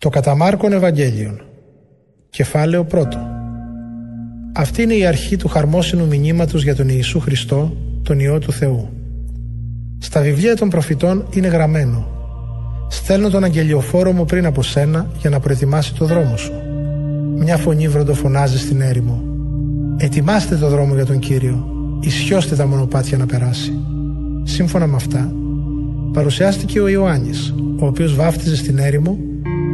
Το καταμάρκον Ευαγγέλιον Κεφάλαιο πρώτο Αυτή είναι η αρχή του χαρμόσυνου μηνύματος για τον Ιησού Χριστό, τον Υιό του Θεού. Στα βιβλία των προφητών είναι γραμμένο «Στέλνω τον αγγελιοφόρο μου πριν από σένα για να προετοιμάσει το δρόμο σου». Μια φωνή βροντοφωνάζει στην έρημο «Ετοιμάστε το δρόμο για τον Κύριο, ισιώστε τα μονοπάτια να περάσει». Σύμφωνα με αυτά, παρουσιάστηκε ο Ιωάννης, ο οποίος βάφτιζε στην έρημο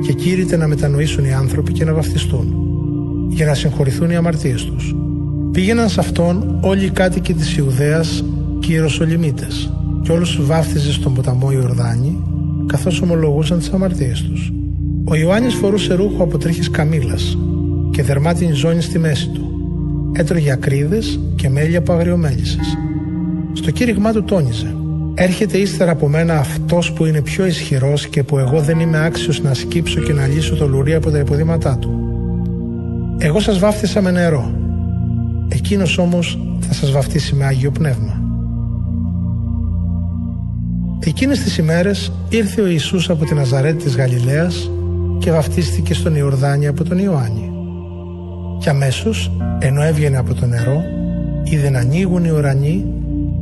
και κήρυτε να μετανοήσουν οι άνθρωποι και να βαφτιστούν, για να συγχωρηθούν οι αμαρτίες τους. Πήγαιναν σε αυτόν όλοι οι κάτοικοι της Ιουδαίας και οι Ιεροσολυμίτες και όλους τους βάφτιζες στον ποταμό Ιορδάνη, καθώς ομολογούσαν τις αμαρτίες τους. Ο Ιωάννης φορούσε ρούχο από τρίχες καμήλας και δερμάτινη ζώνη στη μέση του. Έτρωγε ακρίδες και μέλια από αγριομέλισσες. Στο κήρυγμά του τόνιζε Έρχεται ύστερα από μένα αυτός που είναι πιο ισχυρός και που εγώ δεν είμαι άξιος να σκύψω και να λύσω το λουρί από τα υποδήματά του. Εγώ σας βάφτισα με νερό. Εκείνος όμως θα σας βαφτίσει με Άγιο Πνεύμα. Εκείνες τις ημέρες ήρθε ο Ιησούς από την Ναζαρέτη της Γαλιλαίας και βαφτίστηκε στον Ιορδάνη από τον Ιωάννη. Και αμέσως, ενώ έβγαινε από το νερό, είδε να ανοίγουν οι ουρανοί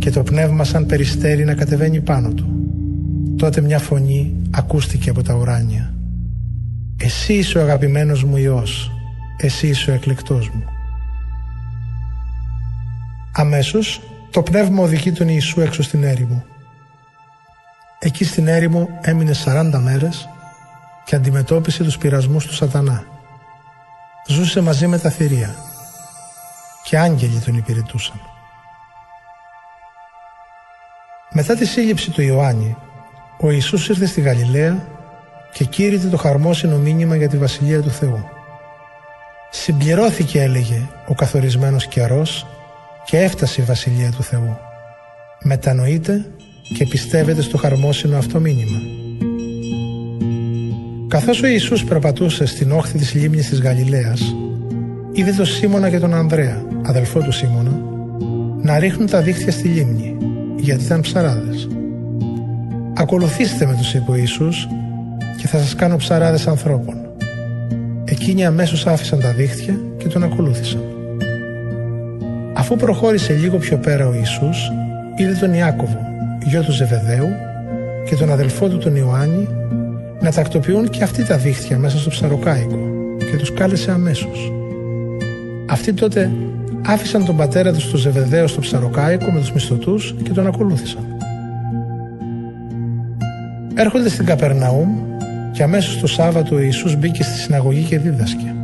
και το πνεύμα σαν περιστέρι να κατεβαίνει πάνω του. Τότε μια φωνή ακούστηκε από τα ουράνια. «Εσύ είσαι ο αγαπημένος μου Υιός, εσύ είσαι ο εκλεκτός μου». Αμέσως το πνεύμα οδηγεί τον Ιησού έξω στην έρημο. Εκεί στην έρημο έμεινε 40 μέρες και αντιμετώπισε τους πειρασμούς του σατανά. Ζούσε μαζί με τα θηρία και άγγελοι τον υπηρετούσαν. Μετά τη σύλληψη του Ιωάννη, ο Ιησούς ήρθε στη Γαλιλαία και κήρυτε το χαρμόσυνο μήνυμα για τη Βασιλεία του Θεού. Συμπληρώθηκε έλεγε ο καθορισμένος καιρός και έφτασε η Βασιλεία του Θεού. Μετανοείτε και πιστεύετε στο χαρμόσυνο αυτό μήνυμα. Καθώς ο Ιησούς περπατούσε στην όχθη της λίμνης της Γαλιλαίας, είδε τον Σίμωνα και τον Ανδρέα, αδελφό του Σίμωνα, να ρίχνουν τα δίχτυα στη λίμνη γιατί ήταν ψαράδες. Ακολουθήστε με τους είπε ο Ιησούς και θα σας κάνω ψαράδες ανθρώπων. Εκείνοι αμέσως άφησαν τα δίχτυα και τον ακολούθησαν. Αφού προχώρησε λίγο πιο πέρα ο Ιησούς, είδε τον Ιάκωβο, γιο του Ζεβεδαίου και τον αδελφό του τον Ιωάννη να τακτοποιούν και αυτοί τα δίχτυα μέσα στο ψαροκάικο και τους κάλεσε αμέσως. Αυτοί τότε άφησαν τον πατέρα τους στο Ζεβεδαίο στο ψαροκάικο με τους μισθωτούς και τον ακολούθησαν. Έρχονται στην Καπερναούμ και αμέσως το Σάββατο ο Ιησούς μπήκε στη συναγωγή και δίδασκε.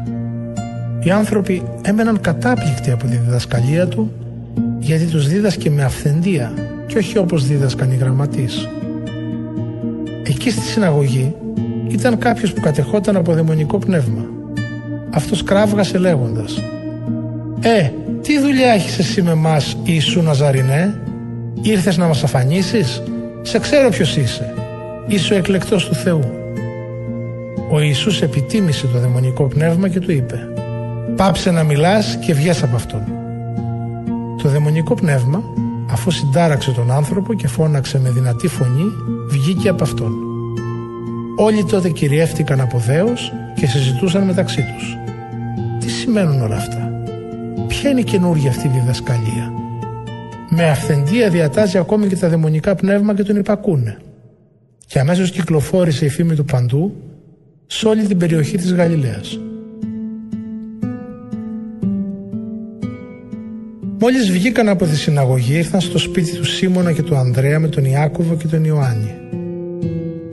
Οι άνθρωποι έμεναν κατάπληκτοι από τη διδασκαλία του γιατί τους δίδασκε με αυθεντία και όχι όπως δίδασκαν οι γραμματείς. Εκεί στη συναγωγή ήταν κάποιος που κατεχόταν από δαιμονικό πνεύμα. Αυτός κράβγασε λέγοντας «Ε, τι δουλειά έχεις εσύ με μας Ιησού Ναζαρινέ; Ήρθες να μας αφανίσεις; Σε ξέρω ποιος είσαι. Είσαι ο εκλεκτός του Θεού. Ο Ιησούς επιτίμησε το δαιμονικό πνεύμα και του είπε Πάψε να μιλάς και βγες από αυτόν Το δαιμονικό πνεύμα αφού συντάραξε τον άνθρωπο και φώναξε με δυνατή φωνή βγήκε από αυτόν. Όλοι τότε κυριεύτηκαν από δέος και συζητούσαν μεταξύ τους. Τι σημαίνουν όλα αυτά; Ποια είναι η καινούργια αυτή διδασκαλία; Με αυθεντία διατάζει ακόμη και τα δαιμονικά πνεύμα και τον υπακούνε. Και αμέσως κυκλοφόρησε η φήμη του παντού σε όλη την περιοχή της Γαλιλαίας. Μόλις βγήκαν από τη συναγωγή ήρθαν στο σπίτι του Σίμωνα και του Ανδρέα με τον Ιάκωβο και τον Ιωάννη.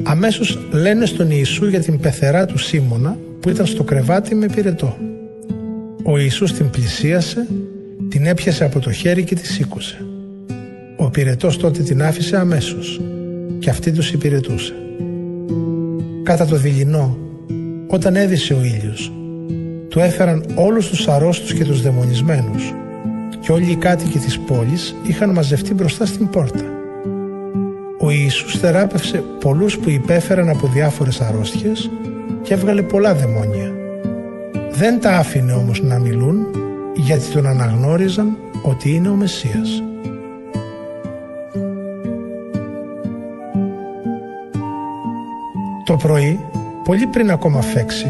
Αμέσως λένε στον Ιησού για την πεθερά του Σίμωνα που ήταν στο κρεβάτι με πυρετό. Ο Ιησούς την πλησίασε, την έπιασε από το χέρι και τη σήκωσε. Ο πυρετός τότε την άφησε αμέσως και αυτή τους υπηρετούσε. Κατά το δειλινό, όταν έδισε ο ήλιος, του έφεραν όλους τους αρρώστους και τους δαιμονισμένους και όλοι οι κάτοικοι της πόλης είχαν μαζευτεί μπροστά στην πόρτα. Ο Ιησούς θεράπευσε πολλούς που υπέφεραν από διάφορες αρρώστιες και έβγαλε πολλά δαιμόνια δεν τα άφηνε όμως να μιλούν γιατί τον αναγνώριζαν ότι είναι ο Μεσσίας. Το πρωί, Πολύ πριν ακόμα φέξει,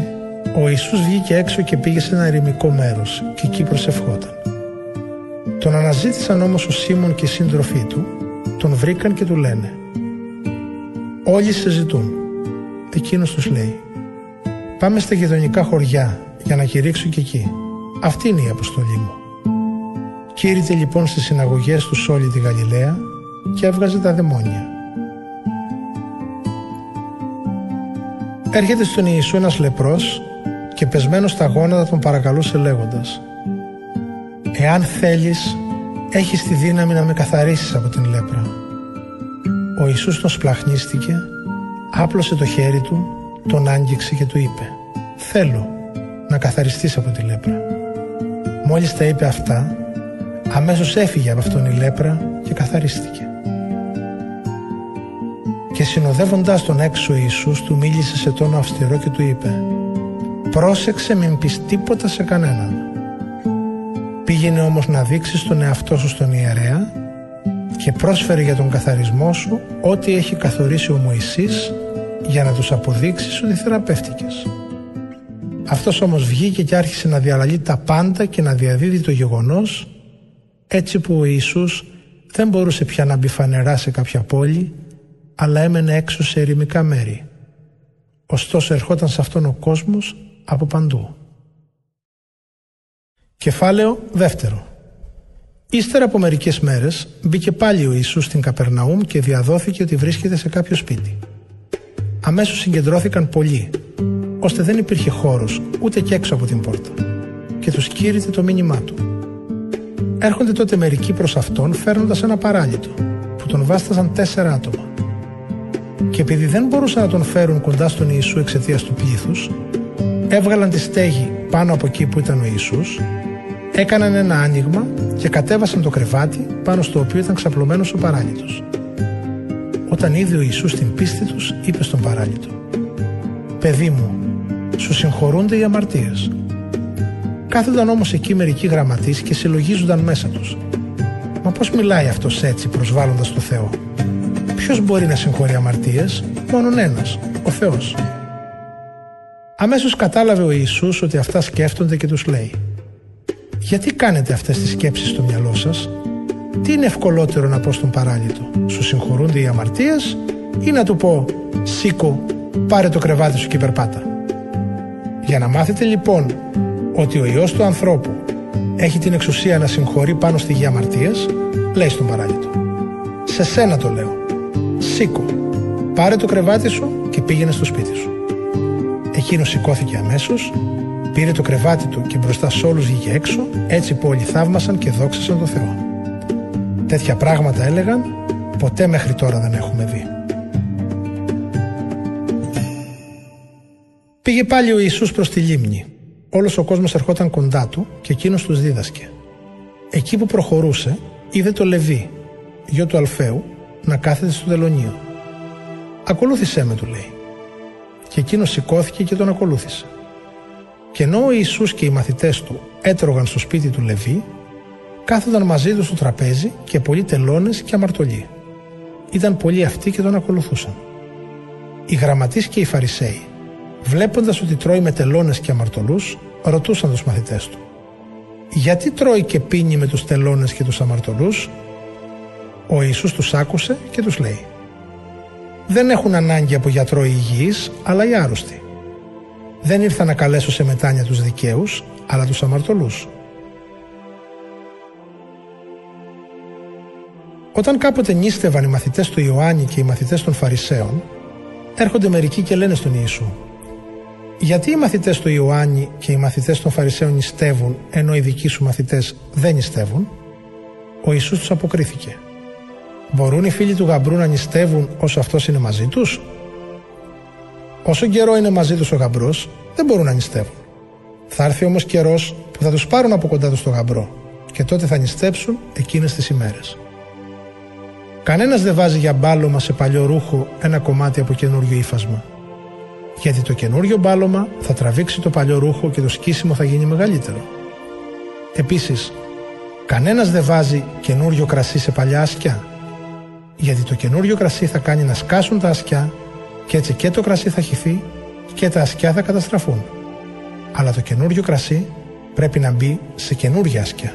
ο Ιησούς βγήκε έξω και πήγε σε ένα ερημικό μέρος και εκεί προσευχόταν. Τον αναζήτησαν όμως ο Σίμων και οι σύντροφοί του, τον βρήκαν και του λένε «Όλοι σε ζητούν». Εκείνος τους λέει «Πάμε στα γειτονικά χωριά για να κηρύξω και εκεί. Αυτή είναι η αποστολή μου». Κήρυτε λοιπόν στις συναγωγές του σε όλη τη Γαλιλαία και έβγαζε τα δαιμόνια. Έρχεται στον Ιησού ένας λεπρός και πεσμένος στα γόνατα τον παρακαλούσε λέγοντας «Εάν θέλεις, έχεις τη δύναμη να με καθαρίσεις από την λέπρα». Ο Ιησούς τον σπλαχνίστηκε, άπλωσε το χέρι του, τον άγγιξε και του είπε «Θέλω να καθαριστείς από τη λέπρα». Μόλις τα είπε αυτά, αμέσως έφυγε από αυτόν η λέπρα και καθαρίστηκε. Και συνοδεύοντας τον έξω Ιησούς του μίλησε σε τόνο αυστηρό και του είπε «Πρόσεξε μην πεις τίποτα σε κανέναν. Πήγαινε όμως να δείξεις τον εαυτό σου στον ιερέα και πρόσφερε για τον καθαρισμό σου ό,τι έχει καθορίσει ο Μωυσής για να τους αποδείξεις ότι θεραπεύτηκες». Αυτός όμως βγήκε και άρχισε να διαλαλεί τα πάντα και να διαδίδει το γεγονός έτσι που ο Ιησούς δεν μπορούσε πια να μπει φανερά σε κάποια πόλη αλλά έμενε έξω σε ερημικά μέρη. Ωστόσο ερχόταν σε αυτόν ο κόσμος από παντού. Κεφάλαιο δεύτερο. Ύστερα από μερικές μέρες μπήκε πάλι ο Ιησούς στην Καπερναούμ και διαδόθηκε ότι βρίσκεται σε κάποιο σπίτι. Αμέσως συγκεντρώθηκαν πολλοί, ώστε δεν υπήρχε χώρος ούτε και έξω από την πόρτα και τους κήρυτε το μήνυμά του. Έρχονται τότε μερικοί προς αυτόν φέρνοντας ένα παράλυτο που τον βάσταζαν τέσσερα άτομα. Και επειδή δεν μπορούσαν να τον φέρουν κοντά στον Ιησού εξαιτίας του πλήθους, έβγαλαν τη στέγη πάνω από εκεί που ήταν ο Ιησούς, έκαναν ένα άνοιγμα και κατέβασαν το κρεβάτι πάνω στο οποίο ήταν ξαπλωμένος ο παράλυτος. Όταν είδε ο Ιησούς την πίστη τους, είπε στον παράλυτο «Παιδί μου, σου συγχωρούνται οι αμαρτίες». Κάθονταν όμως εκεί μερικοί γραμματείς και συλλογίζονταν μέσα τους. Μα πώς μιλάει αυτός έτσι προσβάλλοντας το Θεό; Ποιος μπορεί να συγχωρεί αμαρτίες, μόνον ένας, ο Θεός. Αμέσως κατάλαβε ο Ιησούς ότι αυτά σκέφτονται και τους λέει «Γιατί κάνετε αυτές τις σκέψεις στο μυαλό σας, τι είναι ευκολότερο να πω στον παράλυτο, σου συγχωρούνται οι αμαρτίες ή να του πω «Σήκω, πάρε το κρεβάτι σου και περπάτα». Για να μάθετε λοιπόν ότι ο Υιός του ανθρώπου έχει την εξουσία να συγχωρεί πάνω στη γη αμαρτίες, λέει στον παράλυτο «Σε σένα το λέω, σήκω, πάρε το κρεβάτι σου και πήγαινε στο σπίτι σου». Εκείνος σηκώθηκε αμέσως, πήρε το κρεβάτι του και μπροστά σε όλους βγήκε έξω, έτσι που όλοι θαύμασαν και δόξασαν τον Θεό. Τέτοια πράγματα έλεγαν, ποτέ μέχρι τώρα δεν έχουμε δει. Πήγε πάλι ο Ιησούς προς τη λίμνη. Όλος ο κόσμος ερχόταν κοντά του και εκείνος τους δίδασκε. Εκεί που προχωρούσε, είδε το Λεβί, γιο του Αλφαίου, να κάθεται στο τελωνίο. «Ακολούθησέ με», του λέει και εκείνος σηκώθηκε και τον ακολούθησε. Και ενώ ο Ιησούς και οι μαθητές του έτρωγαν στο σπίτι του Λεβί, κάθονταν μαζί του στο τραπέζι και πολλοί τελώνες και αμαρτωλοί. Ήταν πολλοί αυτοί και τον ακολουθούσαν. Οι γραμματείς και οι Φαρισαίοι, βλέποντας ότι τρώει με τελώνες και αμαρτωλούς, ρωτούσαν τους μαθητές του. Γιατί τρώει και πίνει με τους τελώνες και τους αμαρτωλούς; Ο Ιησούς τους άκουσε και τους λέει δεν έχουν ανάγκη από γιατρό υγιής, αλλά οι άρρωστοι. Δεν ήρθα να καλέσω σε μετάνια τους δικαίους, αλλά τους αμαρτωλούς. Όταν κάποτε νίστευαν οι μαθητές του Ιωάννη και οι μαθητές των Φαρισαίων, έρχονται μερικοί και λένε στον Ιησού «Γιατί οι μαθητές του Ιωάννη και οι μαθητές των Φαρισαίων νηστεύουν, ενώ οι δικοί σου μαθητές δεν νηστεύουν» Ο Ιησούς τους αποκρίθηκε Μπορούν οι φίλοι του γαμπρού να νηστεύουν όσο αυτός είναι μαζί τους; Όσο καιρό είναι μαζί τους ο γαμπρός, δεν μπορούν να νηστεύουν. Θα έρθει όμως καιρός που θα τους πάρουν από κοντά τους το γαμπρό και τότε θα νηστέψουν εκείνες τις ημέρες. Κανένας δεν βάζει για μπάλωμα σε παλιό ρούχο ένα κομμάτι από καινούριο ύφασμα. Γιατί το καινούριο μπάλωμα θα τραβήξει το παλιό ρούχο και το σκίσιμο θα γίνει μεγαλύτερο. Επίσης, κανένας δεν βάζει καινούριο κρασί σε παλιά ασκιά γιατί το καινούριο κρασί θα κάνει να σκάσουν τα ασκιά και έτσι και το κρασί θα χυθεί και τα ασκιά θα καταστραφούν. Αλλά το καινούριο κρασί πρέπει να μπει σε καινούργια ασκιά.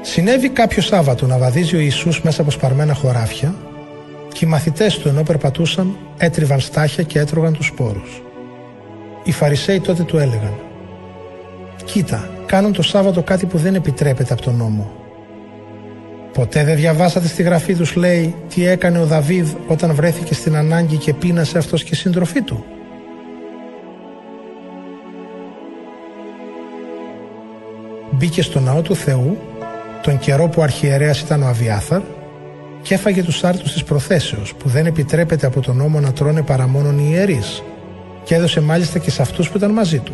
Συνέβη κάποιο Σάββατο να βαδίζει ο Ιησούς μέσα από σπαρμένα χωράφια και οι μαθητές του ενώ περπατούσαν έτριβαν στάχια και έτρωγαν τους σπόρους. Οι Φαρισαίοι τότε του έλεγαν «Κοίτα, κάνουν το Σάββατο κάτι που δεν επιτρέπεται από τον νόμο. Ποτέ δεν διαβάσατε στη γραφή τους λέει τι έκανε ο Δαβίδ όταν βρέθηκε στην ανάγκη και πείνασε αυτός και η σύντροφή του. Μπήκε στο ναό του Θεού τον καιρό που ο αρχιερέας ήταν ο Αβιάθαρ και έφαγε τους άρτους της προθέσεως που δεν επιτρέπεται από τον νόμο να τρώνε παρά μόνον οι ιερείς και έδωσε μάλιστα και σε αυτούς που ήταν μαζί του.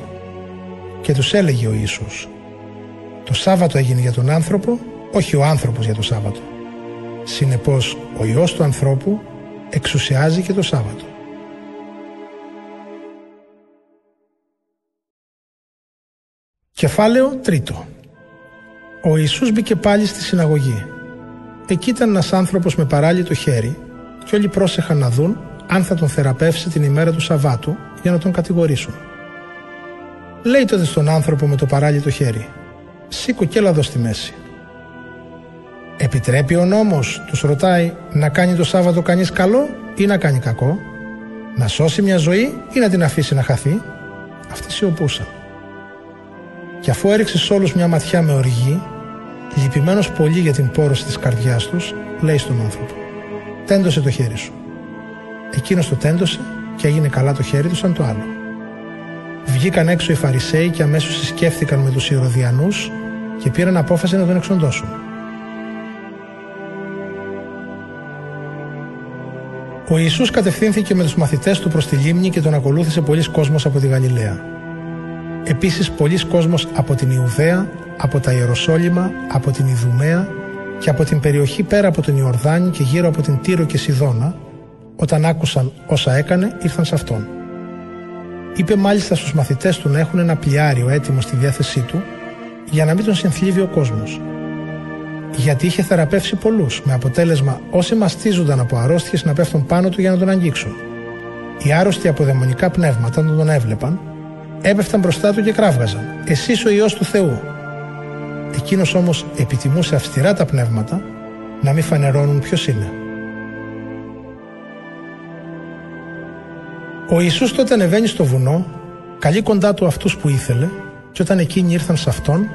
Και τους έλεγε ο Ιησούς «Το Σάββατο έγινε για τον άνθρωπο, όχι ο άνθρωπος για το Σάββατο. Συνεπώς ο Υιός του ανθρώπου εξουσιάζει και το Σάββατο». Κεφάλαιο τρίτο Ο Ιησούς μπήκε πάλι στη συναγωγή. Εκεί ήταν ένας άνθρωπος με παράλυτο χέρι και όλοι πρόσεχαν να δουν αν θα τον θεραπεύσει την ημέρα του Σαββάτου για να τον κατηγορήσουν. Λέει τότε στον άνθρωπο με το παράλυτο χέρι «Σήκω και έλα εδώ στη μέση». Επιτρέπει ο νόμος, τους ρωτάει, να κάνει το Σάββατο κανείς καλό ή να κάνει κακό, να σώσει μια ζωή ή να την αφήσει να χαθεί; Αυτοί σιωπούσαν. Και αφού έριξε σε όλους μια ματιά με οργή, λυπημένος πολύ για την πόρωση της καρδιάς τους, λέει στον άνθρωπο «Τέντωσε το χέρι σου». Εκείνος το τέντωσε και έγινε καλά το χέρι του σαν το άλλο. Βγήκαν έξω οι Φαρισαίοι και αμέσως συσκέφθηκαν με τους Ηρωδιανούς και πήραν απόφαση να τον εξοντώσουν. Ο Ιησούς κατευθύνθηκε με τους μαθητές του προς τη λίμνη και τον ακολούθησε πολλοί κόσμος από τη Γαλιλαία. Επίσης πολλοί κόσμος από την Ιουδαία, από τα Ιεροσόλυμα, από την Ιδουμαία και από την περιοχή πέρα από τον Ιορδάνη και γύρω από την Τύρο και Σιδώνα, όταν άκουσαν όσα έκανε, ήρθαν σε αυτόν. Είπε μάλιστα στους μαθητές του να έχουν ένα πλοιάριο έτοιμο στη διάθεσή του για να μην τον συνθλίβει ο κόσμος. Γιατί είχε θεραπεύσει πολλούς, με αποτέλεσμα όσοι μαστίζονταν από αρρώστιες να πέφτουν πάνω του για να τον αγγίξουν. Οι άρρωστοι από δαιμονικά πνεύματα, όταν τον έβλεπαν, έπεφταν μπροστά του και κράβγαζαν. Εσύ ο ιός του Θεού. Εκείνος όμως επιτιμούσε αυστηρά τα πνεύματα να μην φανερώνουν ποιος είναι. Ο Ιησούς τότε ανεβαίνει στο βουνό, καλεί κοντά του αυτούς που ήθελε και όταν εκείνοι ήρθαν σε αυτόν,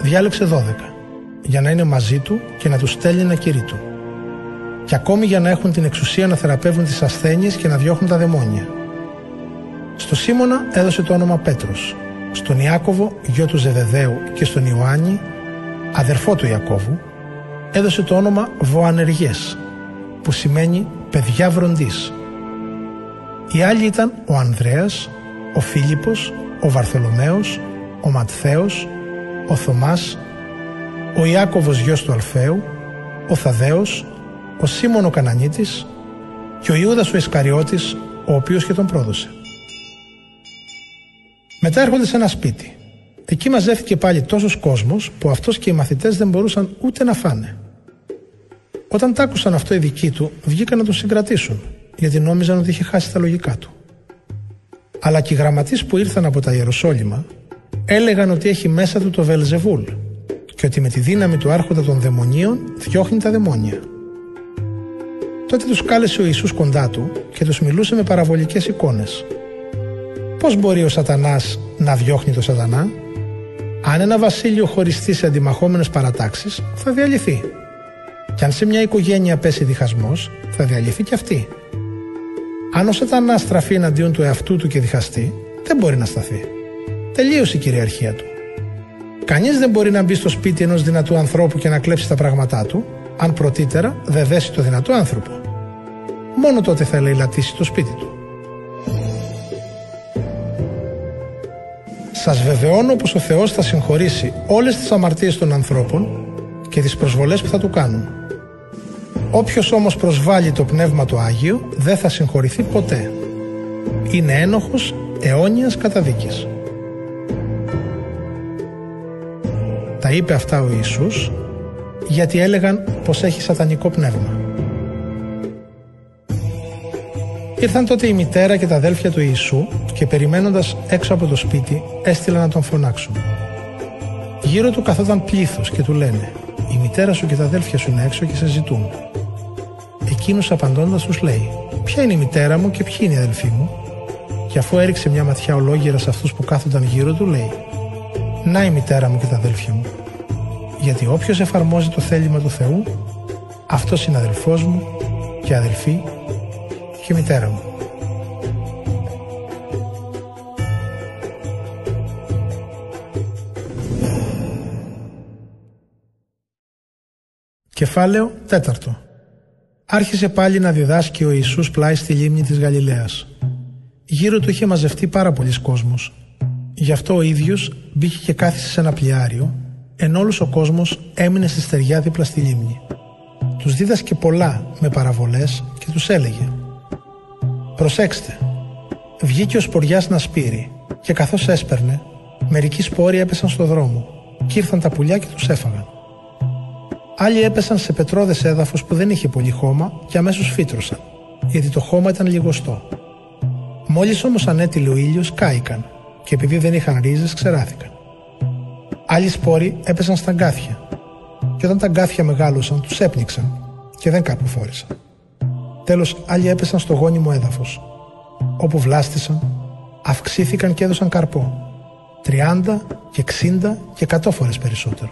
διάλεξε δώδεκα για να είναι μαζί του και να τους στέλνει ένα κηρύττω. Και ακόμη για να έχουν την εξουσία να θεραπεύουν τις ασθένειες και να διώχνουν τα δαιμόνια. Στο Σίμωνα έδωσε το όνομα Πέτρος, στον Ιάκωβο, γιο του Ζεβεδαίου και στον Ιωάννη, αδερφό του Ιακώβου, έδωσε το όνομα Βοανεργές, που σημαίνει παιδιά βροντής οι άλλοι ήταν ο Ανδρέας, ο Φίλιππος, ο Βαρθολομαίος, ο Ματθαίος, ο Θωμάς, ο Ιάκωβος γιος του Αλφαίου, ο Θαδέος, ο Σίμων ο Κανανίτης και ο Ιούδας ο Ισκαριώτης, ο οποίος και τον πρόδωσε. Μετά έρχονται σε ένα σπίτι. Εκεί μαζεύτηκε πάλι τόσος κόσμος που αυτός και οι μαθητές δεν μπορούσαν ούτε να φάνε. Όταν τ' άκουσαν αυτό οι δικοί του, βγήκαν να τον συγκρατήσουν γιατί νόμιζαν ότι είχε χάσει τα λογικά του. Αλλά και οι γραμματείς που ήρθαν από τα Ιεροσόλυμα έλεγαν ότι έχει μέσα του το Βελζεβούλ και ότι με τη δύναμη του άρχοντα των δαιμονίων διώχνει τα δαιμόνια. Τότε τους κάλεσε ο Ιησούς κοντά του και τους μιλούσε με παραβολικές εικόνες. Πώς μπορεί ο σατανάς να διώχνει το σατανά; Αν ένα βασίλειο χωριστεί σε αντιμαχόμενες παρατάξεις θα διαλυθεί. Και αν σε μια οικογένεια πέσει διχασμός θα διαλυθεί και αυτή. Αν ο Σατανάς στραφεί εναντίον του εαυτού του και διχαστεί, δεν μπορεί να σταθεί. Τελείωσε η κυριαρχία του. Κανείς δεν μπορεί να μπει στο σπίτι ενός δυνατού ανθρώπου και να κλέψει τα πράγματά του, αν πρωτήτερα δεν δέσει το δυνατό άνθρωπο. Μόνο τότε θα ελεηλατήσει το σπίτι του. Σας βεβαιώνω πως ο Θεός θα συγχωρήσει όλες τις αμαρτίες των ανθρώπων και τις προσβολές που θα του κάνουν. Όποιος όμως προσβάλλει το Πνεύμα το Άγιο δεν θα συγχωρηθεί ποτέ. Είναι ένοχος αιώνιας καταδίκης. Τα είπε αυτά ο Ιησούς γιατί έλεγαν πως έχει σατανικό πνεύμα. Ήρθαν τότε η μητέρα και τα αδέλφια του Ιησού και περιμένοντας έξω από το σπίτι έστειλαν να τον φωνάξουν. Γύρω του καθόταν πλήθος και του λένε «Η μητέρα σου και τα αδέλφια σου είναι έξω και σε ζητούν». Εκείνος απαντώντας τους λέει «Ποια είναι η μητέρα μου και ποιοι είναι οι αδελφοί μου» και αφού έριξε μια ματιά ολόγυρα σε αυτούς που κάθονταν γύρω του λέει «Να η μητέρα μου και τα αδέλφια μου» γιατί όποιος εφαρμόζει το θέλημα του Θεού αυτός είναι αδελφός μου και αδελφή και μητέρα μου. Κεφάλαιο τέταρτο Άρχισε πάλι να διδάσκει ο Ιησούς πλάι στη λίμνη της Γαλιλαίας. Γύρω του είχε μαζευτεί πάρα πολλοί κόσμος. Γι' αυτό ο ίδιος μπήκε και κάθισε σε ένα πλοιάριο, ενώ όλος ο κόσμος έμεινε στη στεριά δίπλα στη λίμνη. Τους δίδασκε πολλά με παραβολές και τους έλεγε Προσέξτε, βγήκε ο σποριά να σπείρει και καθώς έσπερνε, μερικοί σπόροι έπεσαν στο δρόμο και ήρθαν τα πουλιά και τους έφαγαν. Άλλοι έπεσαν σε πετρόδες έδαφος που δεν είχε πολύ χώμα και αμέσως φύτρωσαν, γιατί το χώμα ήταν λιγοστό. Μόλις όμως ανέτειλε ο ήλιος κάηκαν και επειδή δεν είχαν ρίζες ξεράθηκαν. Άλλοι σπόροι έπεσαν στα γκάθια και όταν τα γκάθια μεγάλωσαν τους έπνιξαν και δεν καρποφόρησαν. Τέλος άλλοι έπεσαν στο γόνιμο έδαφος. Όπου βλάστησαν, αυξήθηκαν και έδωσαν καρπό. 30 και 60 και 100 φορές περισσότερο.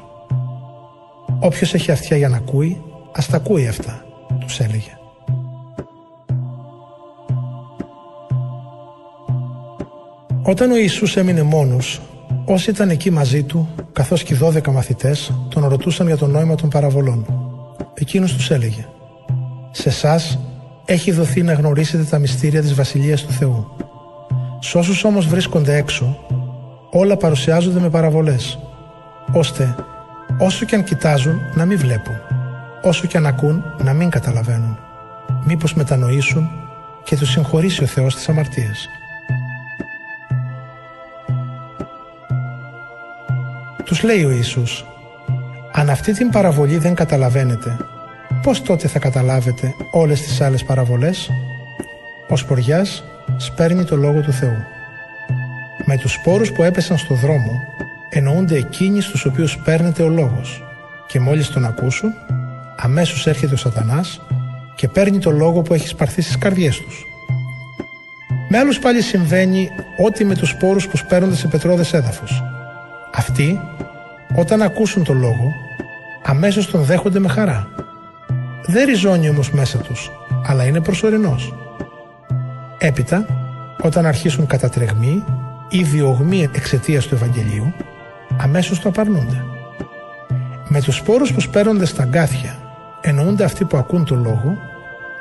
Όποιος έχει αυτιά για να ακούει, ας τα ακούει αυτά, τους έλεγε. Όταν ο Ιησούς έμεινε μόνος, όσοι ήταν εκεί μαζί του, καθώς και οι 12 μαθητές, τον ρωτούσαν για το νόημα των παραβολών. Εκείνος τους έλεγε «Σε εσάς έχει δοθεί να γνωρίσετε τα μυστήρια της Βασιλείας του Θεού. Σ' όσους όμως βρίσκονται έξω, όλα παρουσιάζονται με παραβολές, ώστε όσο και αν κοιτάζουν να μην βλέπουν, όσο και αν ακούν να μην καταλαβαίνουν, μήπως μετανοήσουν και τους συγχωρήσει ο Θεός τις αμαρτίες. Τους λέει ο Ιησούς «Αν αυτή την παραβολή δεν καταλαβαίνετε, πώς τότε θα καταλάβετε όλες τις άλλες παραβολές» Ο Σποριάς σπέρνει το Λόγο του Θεού. Με τους σπόρους που έπεσαν στο δρόμο εννοούνται εκείνοι στους οποίους παίρνεται ο Λόγος και μόλις τον ακούσουν αμέσως έρχεται ο σατανάς και παίρνει το Λόγο που έχει σπαρθεί στις καρδιές τους. Με άλλους πάλι συμβαίνει ό,τι με τους σπόρους που σπέρνονται σε πετρώδες έδαφος. Αυτοί όταν ακούσουν το λόγο, αμέσως τον δέχονται με χαρά. Δεν ριζώνει όμως μέσα τους, αλλά είναι προσωρινός. Έπειτα, όταν αρχίσουν κατατρεγμοί ή διωγμοί εξαιτίας του Ευαγγελίου, αμέσως το απαρνούνται. Με τους σπόρους που σπέρνονται στα γκάθια, εννοούνται αυτοί που ακούν το λόγο,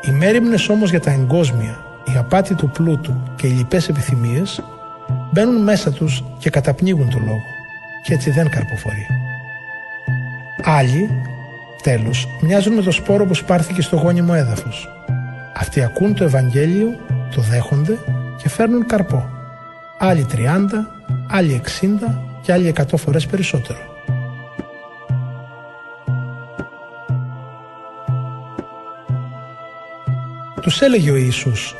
οι μέρημνες όμως για τα εγκόσμια, η απάτη του πλούτου και οι λοιπές επιθυμίες, μπαίνουν μέσα τους και καταπνίγουν το λόγο και έτσι δεν καρποφορεί. Άλλοι, τέλος, μοιάζουν με το σπόρο που σπάρθηκε στο γόνιμο έδαφος. Αυτοί ακούν το Ευαγγέλιο, το δέχονται και φέρνουν καρπό. Άλλοι 30, άλλοι 60 και άλλοι 100 φορές περισσότερο. Τους έλεγε ο Ιησούς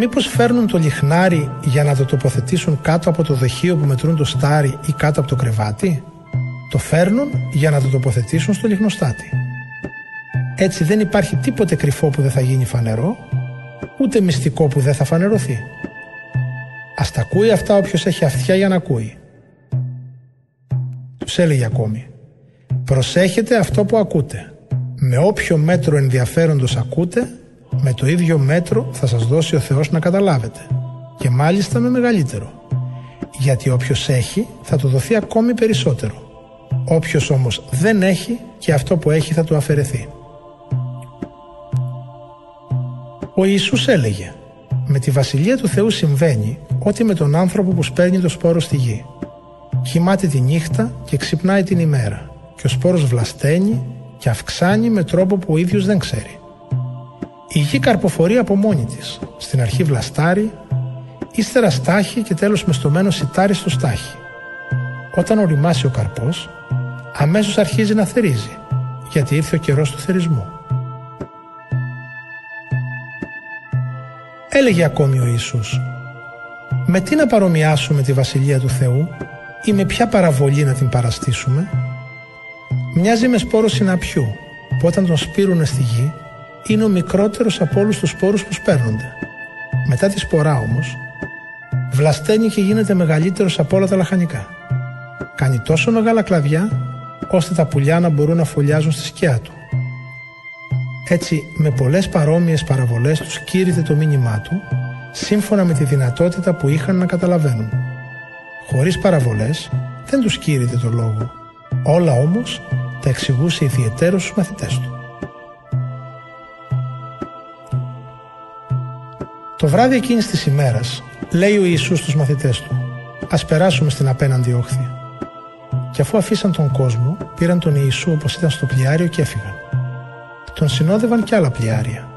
Μήπως φέρνουν το λιχνάρι για να το τοποθετήσουν κάτω από το δοχείο που μετρούν το στάρι ή κάτω από το κρεβάτι; Το φέρνουν για να το τοποθετήσουν στο λιχνοστάτι. Έτσι δεν υπάρχει τίποτε κρυφό που δεν θα γίνει φανερό, ούτε μυστικό που δεν θα φανερωθεί. Ας τα ακούει αυτά όποιος έχει αυτιά για να ακούει. Τους έλεγε ακόμη «Προσέχετε αυτό που ακούτε. Με όποιο μέτρο ενδιαφέροντος ακούτε, με το ίδιο μέτρο θα σας δώσει ο Θεός να καταλάβετε και μάλιστα με μεγαλύτερο γιατί όποιος έχει θα του δοθεί ακόμη περισσότερο όποιος όμως δεν έχει και αυτό που έχει θα του αφαιρεθεί Ο Ιησούς έλεγε με τη Βασιλεία του Θεού συμβαίνει ότι με τον άνθρωπο που σπέρνει το σπόρο στη γη κοιμάται τη νύχτα και ξυπνάει την ημέρα και ο σπόρος βλασταίνει και αυξάνει με τρόπο που ο ίδιος δεν ξέρει η γη καρποφορεί από μόνη της. Στην αρχή βλαστάρει, ύστερα στάχει και τέλος με στομένο σιτάρι στο στάχι. Όταν οριμάσει ο καρπός, αμέσως αρχίζει να θερίζει, γιατί ήρθε ο καιρός του θερισμού. Έλεγε ακόμη ο Ιησούς «Με τι να παρομοιάσουμε τη Βασιλεία του Θεού ή με ποια παραβολή να την παραστήσουμε» Μοιάζει με σπόρο συναπιού που όταν τον σπείρουνε στη γη είναι ο μικρότερος από όλους τους σπόρους που σπέρνονται. Μετά τη σπορά όμως βλασταίνει και γίνεται μεγαλύτερος από όλα τα λαχανικά. Κάνει τόσο μεγάλα κλαδιά ώστε τα πουλιά να μπορούν να φωλιάζουν στη σκιά του. Έτσι, με πολλές παρόμοιες παραβολές τους κήρυτε το μήνυμά του, σύμφωνα με τη δυνατότητα που είχαν να καταλαβαίνουν. Χωρίς παραβολές, δεν τους κήρυτε το λόγο. Όλα όμως τα εξηγούσε ιδιαιτέρως στους μαθητές του. Το βράδυ εκείνης της ημέρας, λέει ο Ιησούς στους μαθητές του, ας περάσουμε στην απέναντι όχθη. Και αφού αφήσαν τον κόσμο, πήραν τον Ιησού όπως ήταν στο πλοιάριο και έφυγαν. Τον συνόδευαν και άλλα πλοιάρια.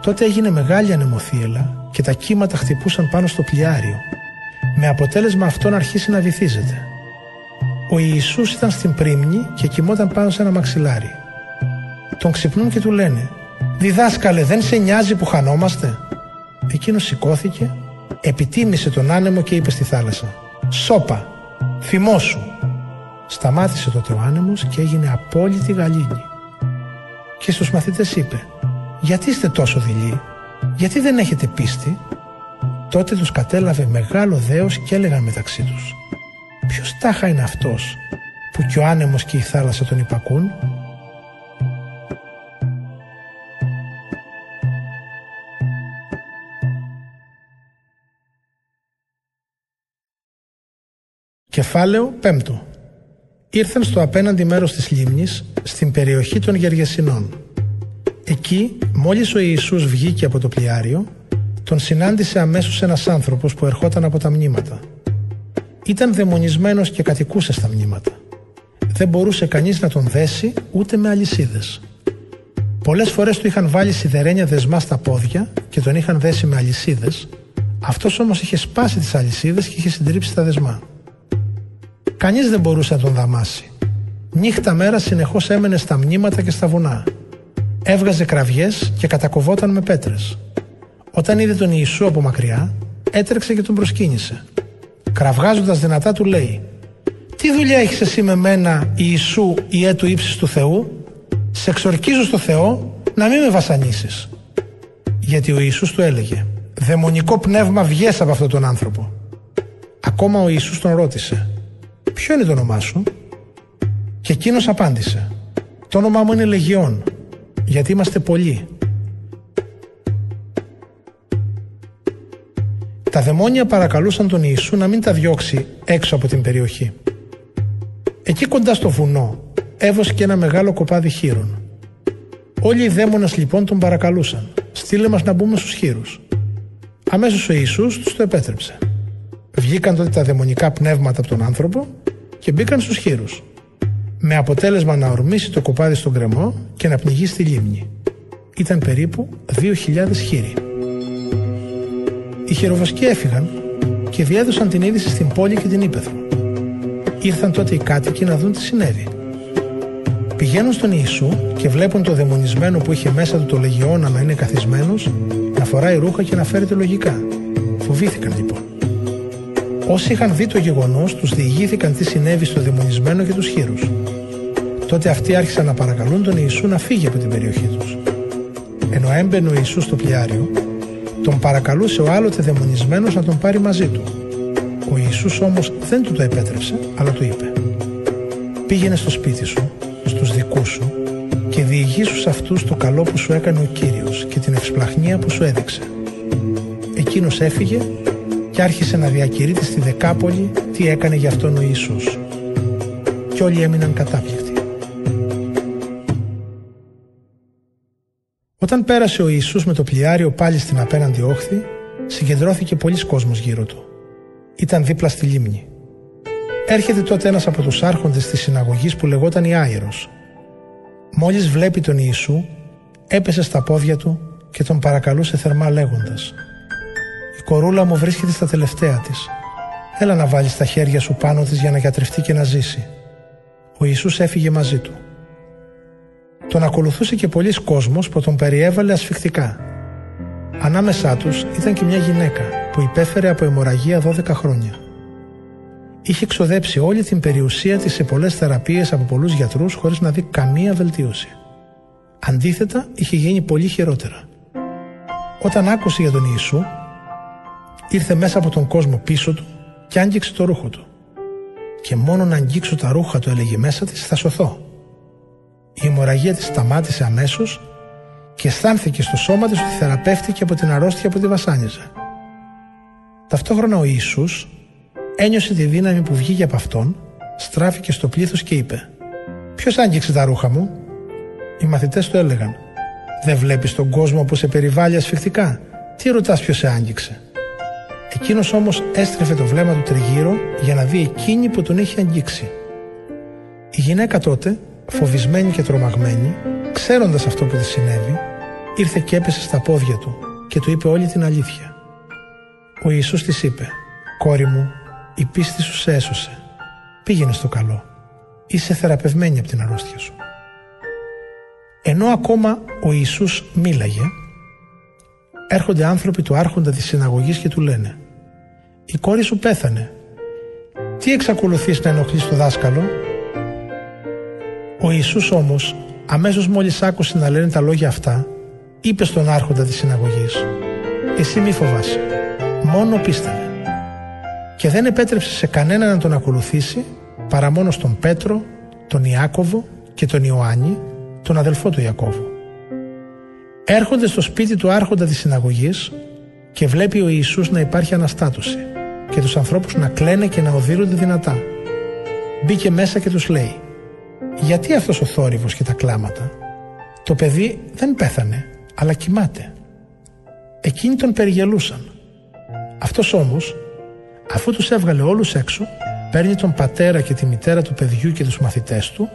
Τότε έγινε μεγάλη ανεμοθύελα και τα κύματα χτυπούσαν πάνω στο πλοιάριο, με αποτέλεσμα αυτό να αρχίσει να βυθίζεται. Ο Ιησούς ήταν στην πρίμνη και κοιμόταν πάνω σε ένα μαξιλάρι. Τον ξυπνούν και του λένε «Διδάσκαλε, δεν σε νοιάζει που χανόμαστε» Εκείνος σηκώθηκε, επιτίμησε τον άνεμο και είπε στη θάλασσα «Σώπα, θυμόσου». Σταμάτησε τότε ο άνεμος και έγινε απόλυτη γαλήνη. Και στους μαθητές είπε «Γιατί είστε τόσο δειλοί, γιατί δεν έχετε πίστη» Τότε τους κατέλαβε μεγάλο δέος και έλεγαν μεταξύ τους Ποιος τάχα είναι αυτός που και ο άνεμος και η θάλασσα τον υπακούν; Κεφάλαιο 5 Ήρθαν στο απέναντι μέρος της λίμνης, στην περιοχή των Γεργεσινών. Εκεί, μόλις ο Ιησούς βγήκε από το πλοιάριο, τον συνάντησε αμέσως ένας άνθρωπος που ερχόταν από τα μνήματα. Ήταν δαιμονισμένος και κατοικούσε στα μνήματα. Δεν μπορούσε κανείς να τον δέσει ούτε με αλυσίδες. Πολλές φορές του είχαν βάλει σιδερένια δεσμά στα πόδια και τον είχαν δέσει με αλυσίδες, αυτός όμως είχε σπάσει τις αλυσίδες και είχε συντρίψει τα δεσμά. Κανείς δεν μπορούσε να τον δαμάσει. Νύχτα μέρα συνεχώς έμενε στα μνήματα και στα βουνά. Έβγαζε κραυγές και κατακοβόταν με πέτρες. Όταν είδε τον Ιησού από μακριά, έτρεξε και τον προσκύνησε. Κραυγάζοντας δυνατά του λέει «Τι δουλειά έχεις εσύ με μένα, Ιησού, η του ύψης του Θεού, σε εξορκίζω στο Θεό να μην με βασανίσεις». Γιατί ο Ιησούς του έλεγε «Δαιμονικό πνεύμα βγες από αυτόν τον άνθρωπο». Ακόμα ο Ιησούς τον ρώτησε «Ποιο είναι το όνομά σου» και εκείνος απάντησε «Το όνομά μου είναι Λεγιών, γιατί είμαστε πολλοί». Τα δαιμόνια παρακαλούσαν τον Ιησού να μην τα διώξει έξω από την περιοχή. Εκεί κοντά στο βουνό έβοσκε ένα μεγάλο κοπάδι χείρων. Όλοι οι δαίμονες λοιπόν τον παρακαλούσαν «Στείλε μας να μπούμε στους χείρους». Αμέσως ο Ιησούς τους το επέτρεψε. Βγήκαν τότε τα δαιμονικά πνεύματα από τον άνθρωπο και μπήκαν στους χείρους. Με αποτέλεσμα να ορμήσει το κοπάδι στον κρεμό και να πνιγεί στη λίμνη. Ήταν περίπου 2.000 χείροι. Οι χειροβοσκοί έφυγαν και διέδωσαν την είδηση στην πόλη και την ύπεθρο. Ήρθαν τότε οι κάτοικοι να δουν τι συνέβη. Πηγαίνουν στον Ιησού και βλέπουν το δαιμονισμένο που είχε μέσα του το λεγιώνα να είναι καθισμένος, να φοράει ρούχα και να φέρεται λογικά. Φοβήθηκαν λοιπόν. Όσοι είχαν δει το γεγονός, τους διηγήθηκαν τι συνέβη στο δαιμονισμένο και τους χείρους. Τότε αυτοί άρχισαν να παρακαλούν τον Ιησού να φύγει από την περιοχή τους. Ενώ έμπαινε ο Ιησούς στο πλοιάριο, τον παρακαλούσε ο άλλοτε δαιμονισμένος να τον πάρει μαζί του. Ο Ιησούς όμως δεν του το επέτρεψε, αλλά του είπε «Πήγαινε στο σπίτι σου, στους δικούς σου και διηγήσου σε αυτούς το καλό που σου έκανε ο Κύριος και την ευσπλαχνία που σου έδειξε». Εκείνος έφυγε και άρχισε να διακηρύττει στη Δεκάπολη τι έκανε για αυτόν ο Ιησούς. Και όλοι έμειναν κατάπληκτοι. Όταν πέρασε ο Ιησούς με το πλοιάριο πάλι στην απέναντι όχθη, συγκεντρώθηκε πολλοί κόσμος γύρω του. Ήταν δίπλα στη λίμνη. Έρχεται τότε ένας από τους άρχοντες της συναγωγής που λεγόταν Ιάηρος. Μόλις βλέπει τον Ιησού, έπεσε στα πόδια του και τον παρακαλούσε θερμά λέγοντας «Η κορούλα μου βρίσκεται στα τελευταία της. Έλα να βάλεις τα χέρια σου πάνω της για να γιατρευτεί και να ζήσει». Ο Ιησούς έφυγε μαζί του. Τον ακολουθούσε και πολλοί κόσμος που τον περιέβαλε ασφιχτικά. Ανάμεσά τους ήταν και μια γυναίκα που υπέφερε από αιμορραγία 12 χρόνια. Είχε ξοδέψει όλη την περιουσία της σε πολλές θεραπείες από πολλούς γιατρούς χωρίς να δει καμία βελτίωση. Αντίθετα, είχε γίνει πολύ χειρότερα. Όταν άκουσε για τον Ιησού, ήρθε μέσα από τον κόσμο πίσω του και άγγιξε το ρούχο του. Και μόνο να αγγίξω τα ρούχα του έλεγε μέσα της θα σωθώ. Η αιμορραγία της σταμάτησε αμέσως και αισθάνθηκε στο σώμα της ότι θεραπεύτηκε από την αρρώστια που τη βασάνιζε. Ταυτόχρονα ο Ιησούς ένιωσε τη δύναμη που βγήκε από αυτόν, στράφηκε στο πλήθος και είπε «Ποιος άγγιξε τα ρούχα μου» Οι μαθητές του έλεγαν «Δεν βλέπεις τον κόσμο που σε περιβάλλει ασφιχτικά, τι ρωτάς ποιος σε άγγιξε» Εκείνος όμως έστρεφε το βλέμμα του τριγύρω για να δει εκείνη που τον είχε αγγίξει. Η γυναίκα τότε, φοβισμένη και τρομαγμένη, ξέροντας αυτό που της συνέβη, ήρθε και έπεσε στα πόδια του και του είπε όλη την αλήθεια. Ο Ιησούς της είπε «Κόρη μου, η πίστη σου σε έσωσε. Πήγαινε στο καλό. Είσαι θεραπευμένη από την αρρώστια σου». Ενώ ακόμα ο Ιησούς μίλαγε, έρχονται άνθρωποι του άρχοντα της συναγωγής και του λένε «Η κόρη σου πέθανε. Τι εξακολουθείς να ενοχλείς το δάσκαλο» Ο Ιησούς όμως, αμέσως μόλις άκουσε να λένε τα λόγια αυτά, είπε στον άρχοντα της συναγωγής «Εσύ μη φοβάσαι, μόνο πίστευε». Και δεν επέτρεψε σε κανένα να τον ακολουθήσει παρά μόνο στον Πέτρο, τον Ιάκωβο και τον Ιωάννη, τον αδελφό του Ιακώβου. Έρχονται στο σπίτι του άρχοντα της συναγωγής και βλέπει ο Ιησούς να υπάρχει αναστάτωση και τους ανθρώπους να κλαίνε και να οδύρονται δυνατά. Μπήκε μέσα και τους λέει «Γιατί αυτός ο θόρυβος και τα κλάματα» Το παιδί δεν πέθανε, αλλά κοιμάται. Εκείνοι τον περιγελούσαν. Αυτός όμως, αφού τους έβγαλε όλους έξω, παίρνει τον πατέρα και τη μητέρα του παιδιού και τους μαθητές του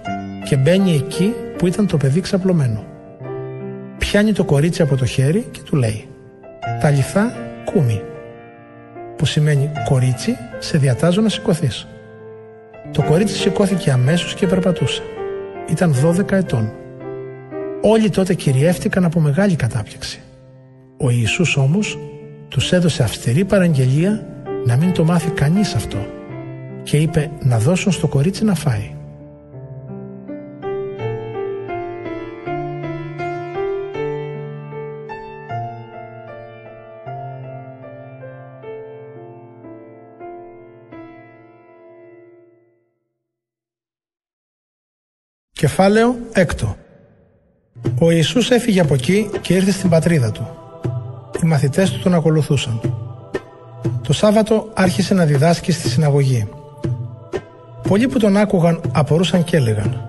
και μπαίνει εκεί που ήταν το παιδί ξαπλωμένο. Πιάνει το κορίτσι από το χέρι και του λέει «Τα λιθά κούμι» που σημαίνει «κορίτσι, σε διατάζω να σηκωθείς. Το κορίτσι σηκώθηκε αμέσως και περπατούσε. Ήταν 12 ετών. Όλοι τότε κυριεύτηκαν από μεγάλη κατάπληξη. Ο Ιησούς όμως τους έδωσε αυστηρή παραγγελία να μην το μάθει κανείς αυτό και είπε να δώσουν στο κορίτσι να φάει. Κεφάλαιο έκτο Ο Ιησούς έφυγε από εκεί και ήρθε στην πατρίδα του. Οι μαθητές του τον ακολουθούσαν. Το Σάββατο άρχισε να διδάσκει στη συναγωγή. Πολλοί που τον άκουγαν απορούσαν και έλεγαν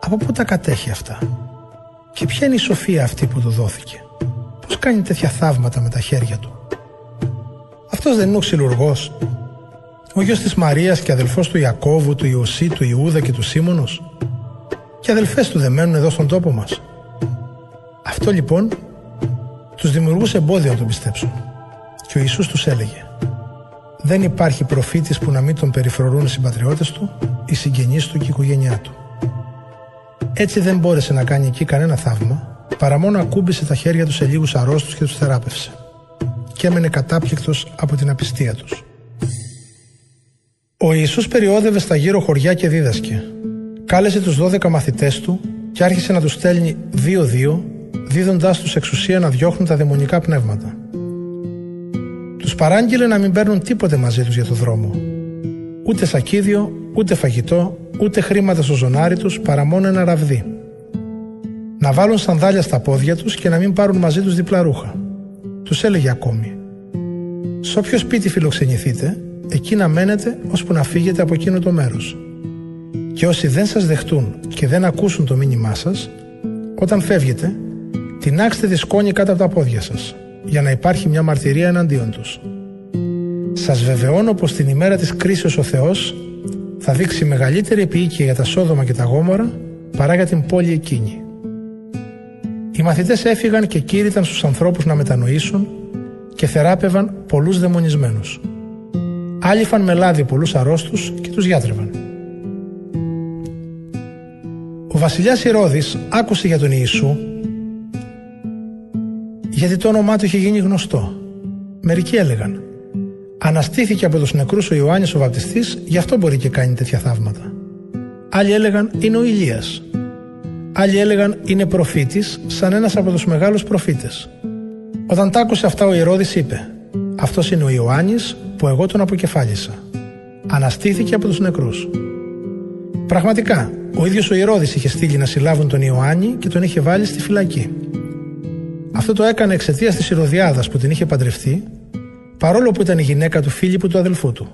«Από πού τα κατέχει αυτά» και ποια είναι η σοφία αυτή που του δόθηκε; Πώς κάνει τέτοια θαύματα με τα χέρια του; Αυτός δεν είναι ο ξυλουργός. Ο γιος της Μαρίας και αδελφός του Ιακώβου, του Ιωσή, του Ιούδα και του Σίμωνος και αδελφές του δεν μένουν εδώ στον τόπο μας. Αυτό λοιπόν τους δημιουργούσε εμπόδιο να τον πιστέψουν. Και ο Ιησούς τους έλεγε «Δεν υπάρχει προφήτης που να μην τον περιφρορούν οι συμπατριώτες του, οι συγγενείς του και η οικογένειά του». Έτσι δεν μπόρεσε να κάνει εκεί κανένα θαύμα, παρά μόνο ακούμπησε τα χέρια τους σε λίγους αρρώστους και τους θεράπευσε. Και έμενε κατάπληκτος από την απιστία τους. Ο Ιησούς περιόδευε στα γύρω χωριά και δίδασκε Κάλεσε τους 12 μαθητές του και άρχισε να τους στέλνει δύο-δύο, δίδοντάς τους εξουσία να διώχνουν τα δαιμονικά πνεύματα. Τους παράγγειλε να μην παίρνουν τίποτε μαζί τους για το δρόμο. Ούτε σακίδιο, ούτε φαγητό, ούτε χρήματα στο ζωνάρι τους, παρά μόνο ένα ραβδί. Να βάλουν σανδάλια στα πόδια τους και να μην πάρουν μαζί τους διπλά ρούχα. Τους έλεγε ακόμη «Σε όποιο σπίτι φιλοξενηθείτε, εκεί να μένετε ώσπου να φύγετε από εκείνο το μέρος. Και όσοι δεν σας δεχτούν και δεν ακούσουν το μήνυμά σας, όταν φεύγετε, τεινάξτε τη σκόνη κάτω από τα πόδια σας, για να υπάρχει μια μαρτυρία εναντίον τους. Σας βεβαιώνω πως την ημέρα της κρίσεως ο Θεός θα δείξει μεγαλύτερη επίοικια για τα Σόδομα και τα Γόμορα παρά για την πόλη εκείνη. Οι μαθητές έφυγαν και κήρυταν στους ανθρώπους να μετανοήσουν και θεράπευαν πολλούς δαιμονισμένους. Άλυφαν με λάδι πολλούς αρρώστους και τους γιάτρευαν. Βασιλιάς Ηρώδης άκουσε για τον Ιησού γιατί το όνομά του είχε γίνει γνωστό. Μερικοί έλεγαν Αναστήθηκε από τους νεκρούς ο Ιωάννης ο Βαπτιστής, γι' αυτό μπορεί και κάνει τέτοια θαύματα. Άλλοι έλεγαν είναι ο Ηλίας. Άλλοι έλεγαν είναι προφήτης, σαν ένας από τους μεγάλους προφήτες. Όταν τ' άκουσε αυτά ο Ηρώδης είπε «Αυτός είναι ο Ιωάννης που εγώ τον αποκεφάλισα. Αναστήθηκε από τους νεκρούς». Πραγματικά, ο ίδιος ο Ηρώδης είχε στείλει να συλλάβουν τον Ιωάννη και τον είχε βάλει στη φυλακή. Αυτό το έκανε εξαιτίας της Ηρωδιάδας που την είχε παντρευτεί, παρόλο που ήταν η γυναίκα του Φίλιππου του αδελφού του.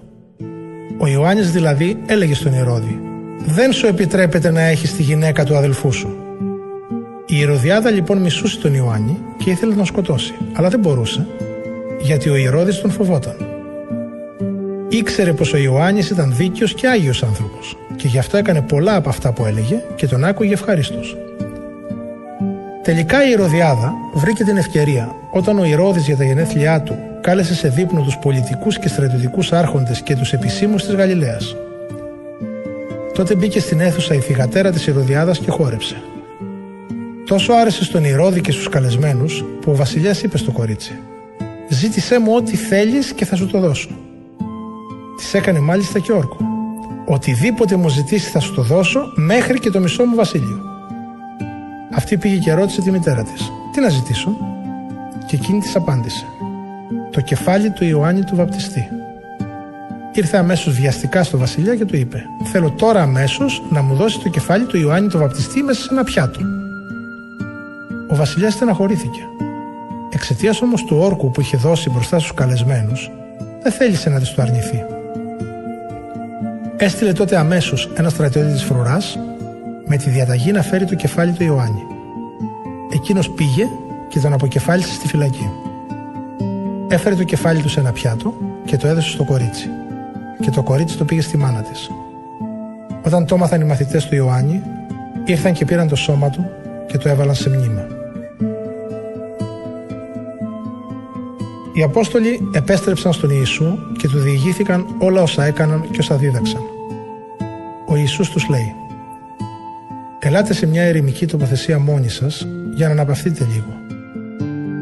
Ο Ιωάννης δηλαδή έλεγε στον Ηρώδη: Δεν σου επιτρέπεται να έχεις τη γυναίκα του αδελφού σου. Η Ηρωδιάδα λοιπόν μισούσε τον Ιωάννη και ήθελε να τον σκοτώσει, αλλά δεν μπορούσε, γιατί ο Ηρώδης τον φοβόταν. Ήξερε πως ο Ιωάννης ήταν δίκαιος και άγιος άνθρωπος και γι' αυτό έκανε πολλά από αυτά που έλεγε και τον άκουγε ευχαρίστως. Τελικά η Ηρωδιάδα βρήκε την ευκαιρία όταν ο Ηρώδης για τα γενέθλιά του κάλεσε σε δείπνο τους πολιτικούς και στρατιωτικούς άρχοντες και τους επισήμους της Γαλιλαίας. Τότε μπήκε στην αίθουσα η θυγατέρα της Ηρωδιάδας και χόρεψε. Τόσο άρεσε στον Ηρώδη και στους καλεσμένους που ο βασιλιάς είπε στο κορίτσι «Ζήτησέ μου ό,τι θέλεις και θα σου το δώσω». Της έκανε μάλιστα και όρκο «Οτιδήποτε μου ζητήσει θα σου το δώσω μέχρι και το μισό μου βασίλειο». Αυτή πήγε και ρώτησε τη μητέρα της: Τι να ζητήσω, και εκείνη της απάντησε: Το κεφάλι του Ιωάννη του Βαπτιστή. Ήρθε αμέσως βιαστικά στο Βασιλιά και του είπε: Θέλω τώρα αμέσως να μου δώσει το κεφάλι του Ιωάννη του Βαπτιστή μέσα σε ένα πιάτο. Ο Βασιλιάς στεναχωρήθηκε. Εξαιτίας όμως του όρκου που είχε δώσει μπροστά στους καλεσμένους, δεν θέλησε να της το αρνηθεί. Έστειλε τότε αμέσως ένα στρατιώτη της φρουράς με τη διαταγή να φέρει το κεφάλι του Ιωάννη. Εκείνος πήγε και τον αποκεφάλισε στη φυλακή. Έφερε το κεφάλι του σε ένα πιάτο και το έδωσε στο κορίτσι. Και το κορίτσι το πήγε στη μάνα της. Όταν το έμαθαν οι μαθητές του Ιωάννη, ήρθαν και πήραν το σώμα του και το έβαλαν σε μνήμα. Οι Απόστολοι επέστρεψαν στον Ιησού και του διηγήθηκαν όλα όσα έκαναν και όσα δίδαξαν. Ο Ιησούς τους λέει Ελάτε σε μια ερημική τοποθεσία μόνοι σας για να αναπαυτείτε λίγο.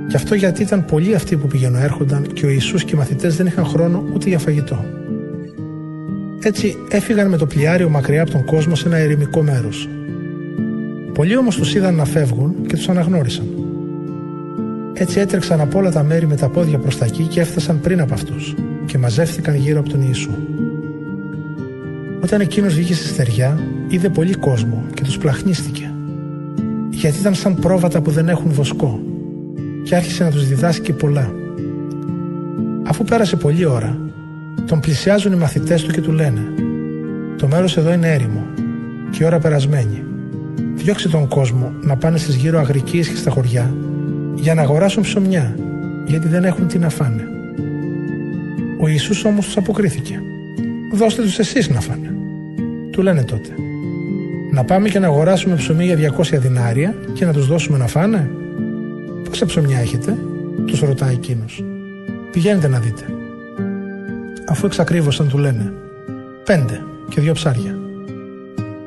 Και αυτό γιατί ήταν πολλοί αυτοί που πηγαίνουν έρχονταν και ο Ιησούς και οι μαθητές δεν είχαν χρόνο ούτε για φαγητό. Έτσι έφυγαν με το πλοιάριο μακριά από τον κόσμο σε ένα ερημικό μέρος. Πολλοί όμως τους είδαν να φεύγουν και τους αναγνώρισαν. Έτσι έτρεξαν από όλα τα μέρη με τα πόδια προς τα εκεί και έφτασαν πριν από αυτούς και μαζεύτηκαν γύρω από τον Ιησού. Όταν εκείνος βγήκε στη στεριά, είδε πολύ κόσμο και τους πλαχνίστηκε. Γιατί ήταν σαν πρόβατα που δεν έχουν βοσκό και άρχισε να τους διδάσκει πολλά. Αφού πέρασε πολλή ώρα, τον πλησιάζουν οι μαθητές του και του λένε «Το μέρος εδώ είναι έρημο και η ώρα περασμένη. Διώξε τον κόσμο να πάνε στις γύρω αγρικίες και στα χωριά για να αγοράσουν ψωμιά, γιατί δεν έχουν τι να φάνε». Ο Ιησούς όμως τους αποκρίθηκε «Δώστε τους εσείς να φάνε». Του λένε τότε να πάμε και να αγοράσουμε ψωμί για 200 δινάρια και να τους δώσουμε να φάνε. Πόσα ψωμιά έχετε, τους ρωτάει εκείνος. Πηγαίνετε να δείτε. Αφού εξακρίβωσαν του λένε πέντε και δύο ψάρια.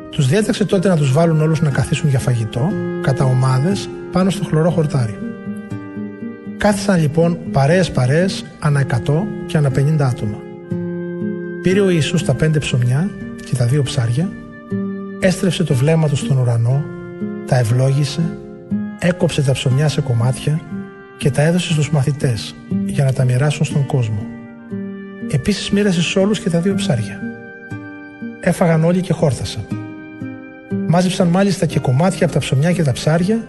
Τους διέταξε τότε να τους βάλουν όλους να καθίσουν για φαγητό, κατά ομάδες, πάνω στο χλωρό χορτάρι. Κάθισαν λοιπόν παρέες παρέες ανά 100 και ανά 50 άτομα. Πήρε ο Ιησούς τα πέντε ψωμιά και τα δύο ψάρια, έστρεψε το βλέμμα του στον ουρανό, τα ευλόγησε, έκοψε τα ψωμιά σε κομμάτια και τα έδωσε στους μαθητές για να τα μοιράσουν στον κόσμο. Επίσης μοίρασε σε όλους και τα δύο ψάρια. Έφαγαν όλοι και χόρτασαν. Μάζεψαν μάλιστα και κομμάτια από τα ψωμιά και τα ψάρια,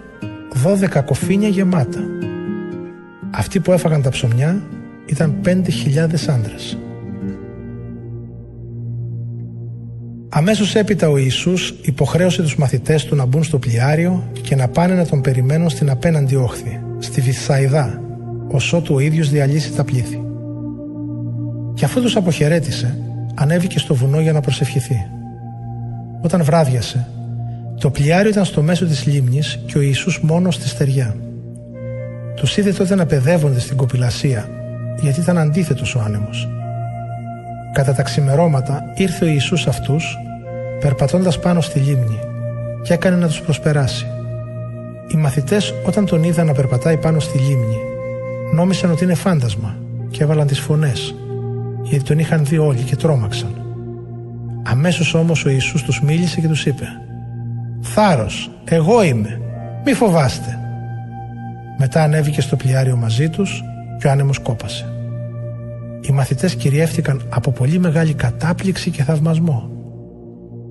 δώδεκα κοφίνια γεμάτα. Αυτοί που έφαγαν τα ψωμιά ήταν πέντε χιλιάδες άντρες. Αμέσως έπειτα ο Ιησούς υποχρέωσε τους μαθητές του να μπουν στο πλοιάριο και να πάνε να τον περιμένουν στην απέναντι όχθη, στη Βυθσαϊδά, όσο του ο ίδιος διαλύσει τα πλήθη. Και αφού τους αποχαιρέτησε, ανέβηκε στο βουνό για να προσευχηθεί. Όταν βράδιασε, το πλοιάριο ήταν στο μέσο της λίμνης και ο Ιησούς μόνος στη στεριά. Τους είδε τότε να παιδεύονται στην κοπηλασία, γιατί ήταν αντίθετος ο άνεμος. Κατά τα ξημερώματα ήρθε ο Ιησούς αυτούς, περπατώντας πάνω στη λίμνη και έκανε να τους προσπεράσει. Οι μαθητές όταν τον είδαν να περπατάει πάνω στη λίμνη νόμισαν ότι είναι φάντασμα και έβαλαν τις φωνές γιατί τον είχαν δει όλοι και τρόμαξαν. Αμέσως όμως ο Ιησούς τους μίλησε και τους είπε «Θάρρος, εγώ είμαι, μη φοβάστε». Μετά ανέβηκε στο πλοιάριο μαζί τους και ο άνεμος κόπασε. Οι μαθητές κυριεύτηκαν από πολύ μεγάλη κατάπληξη και θαυμασμό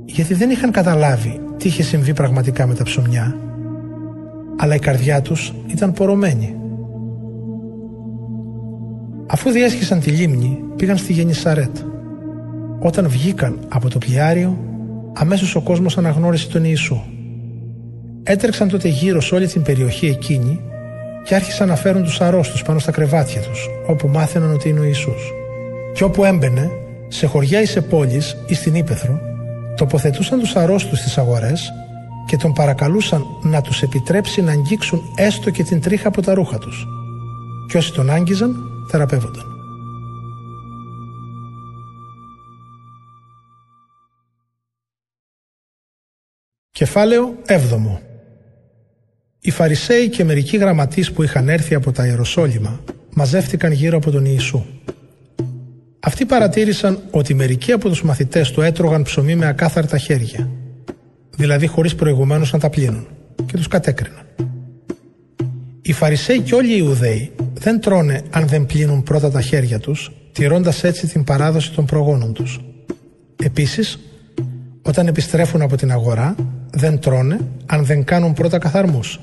γιατί δεν είχαν καταλάβει τι είχε συμβεί πραγματικά με τα ψωμιά αλλά η καρδιά τους ήταν πορωμένη. Αφού διέσχισαν τη λίμνη πήγαν στη Γενισαρέτ. Όταν βγήκαν από το πλοιάριο αμέσως ο κόσμος αναγνώρισε τον Ιησού. Έτρεξαν τότε γύρω σε όλη την περιοχή εκείνη και άρχισαν να φέρουν τους αρρώστους πάνω στα κρεβάτια τους όπου μάθαιναν ότι είναι ο Ιησούς. Και όπου έμπαινε, σε χωριά ή σε πόλεις ή στην Ήπεθρο, τοποθετούσαν τους αρρώστους στις αγορές και τον παρακαλούσαν να τους επιτρέψει να αγγίξουν έστω και την τρίχα από τα ρούχα τους. Και όσοι τον άγγιζαν, θεραπεύονταν. Κεφάλαιο 7 Οι Φαρισαίοι και μερικοί γραμματείς που είχαν έρθει από τα Ιεροσόλυμα μαζεύτηκαν γύρω από τον Ιησού. Αυτοί παρατήρησαν ότι μερικοί από τους μαθητές του έτρωγαν ψωμί με ακάθαρτα χέρια δηλαδή χωρίς προηγουμένως να τα πλύνουν και τους κατέκριναν. Οι Φαρισαίοι και όλοι οι Ιουδαίοι δεν τρώνε αν δεν πλύνουν πρώτα τα χέρια τους, τηρώντας έτσι την παράδοση των προγόνων τους. Επίσης, όταν επιστρέφουν από την αγορά, δεν τρώνε αν δεν κάνουν πρώτα καθαρμούς.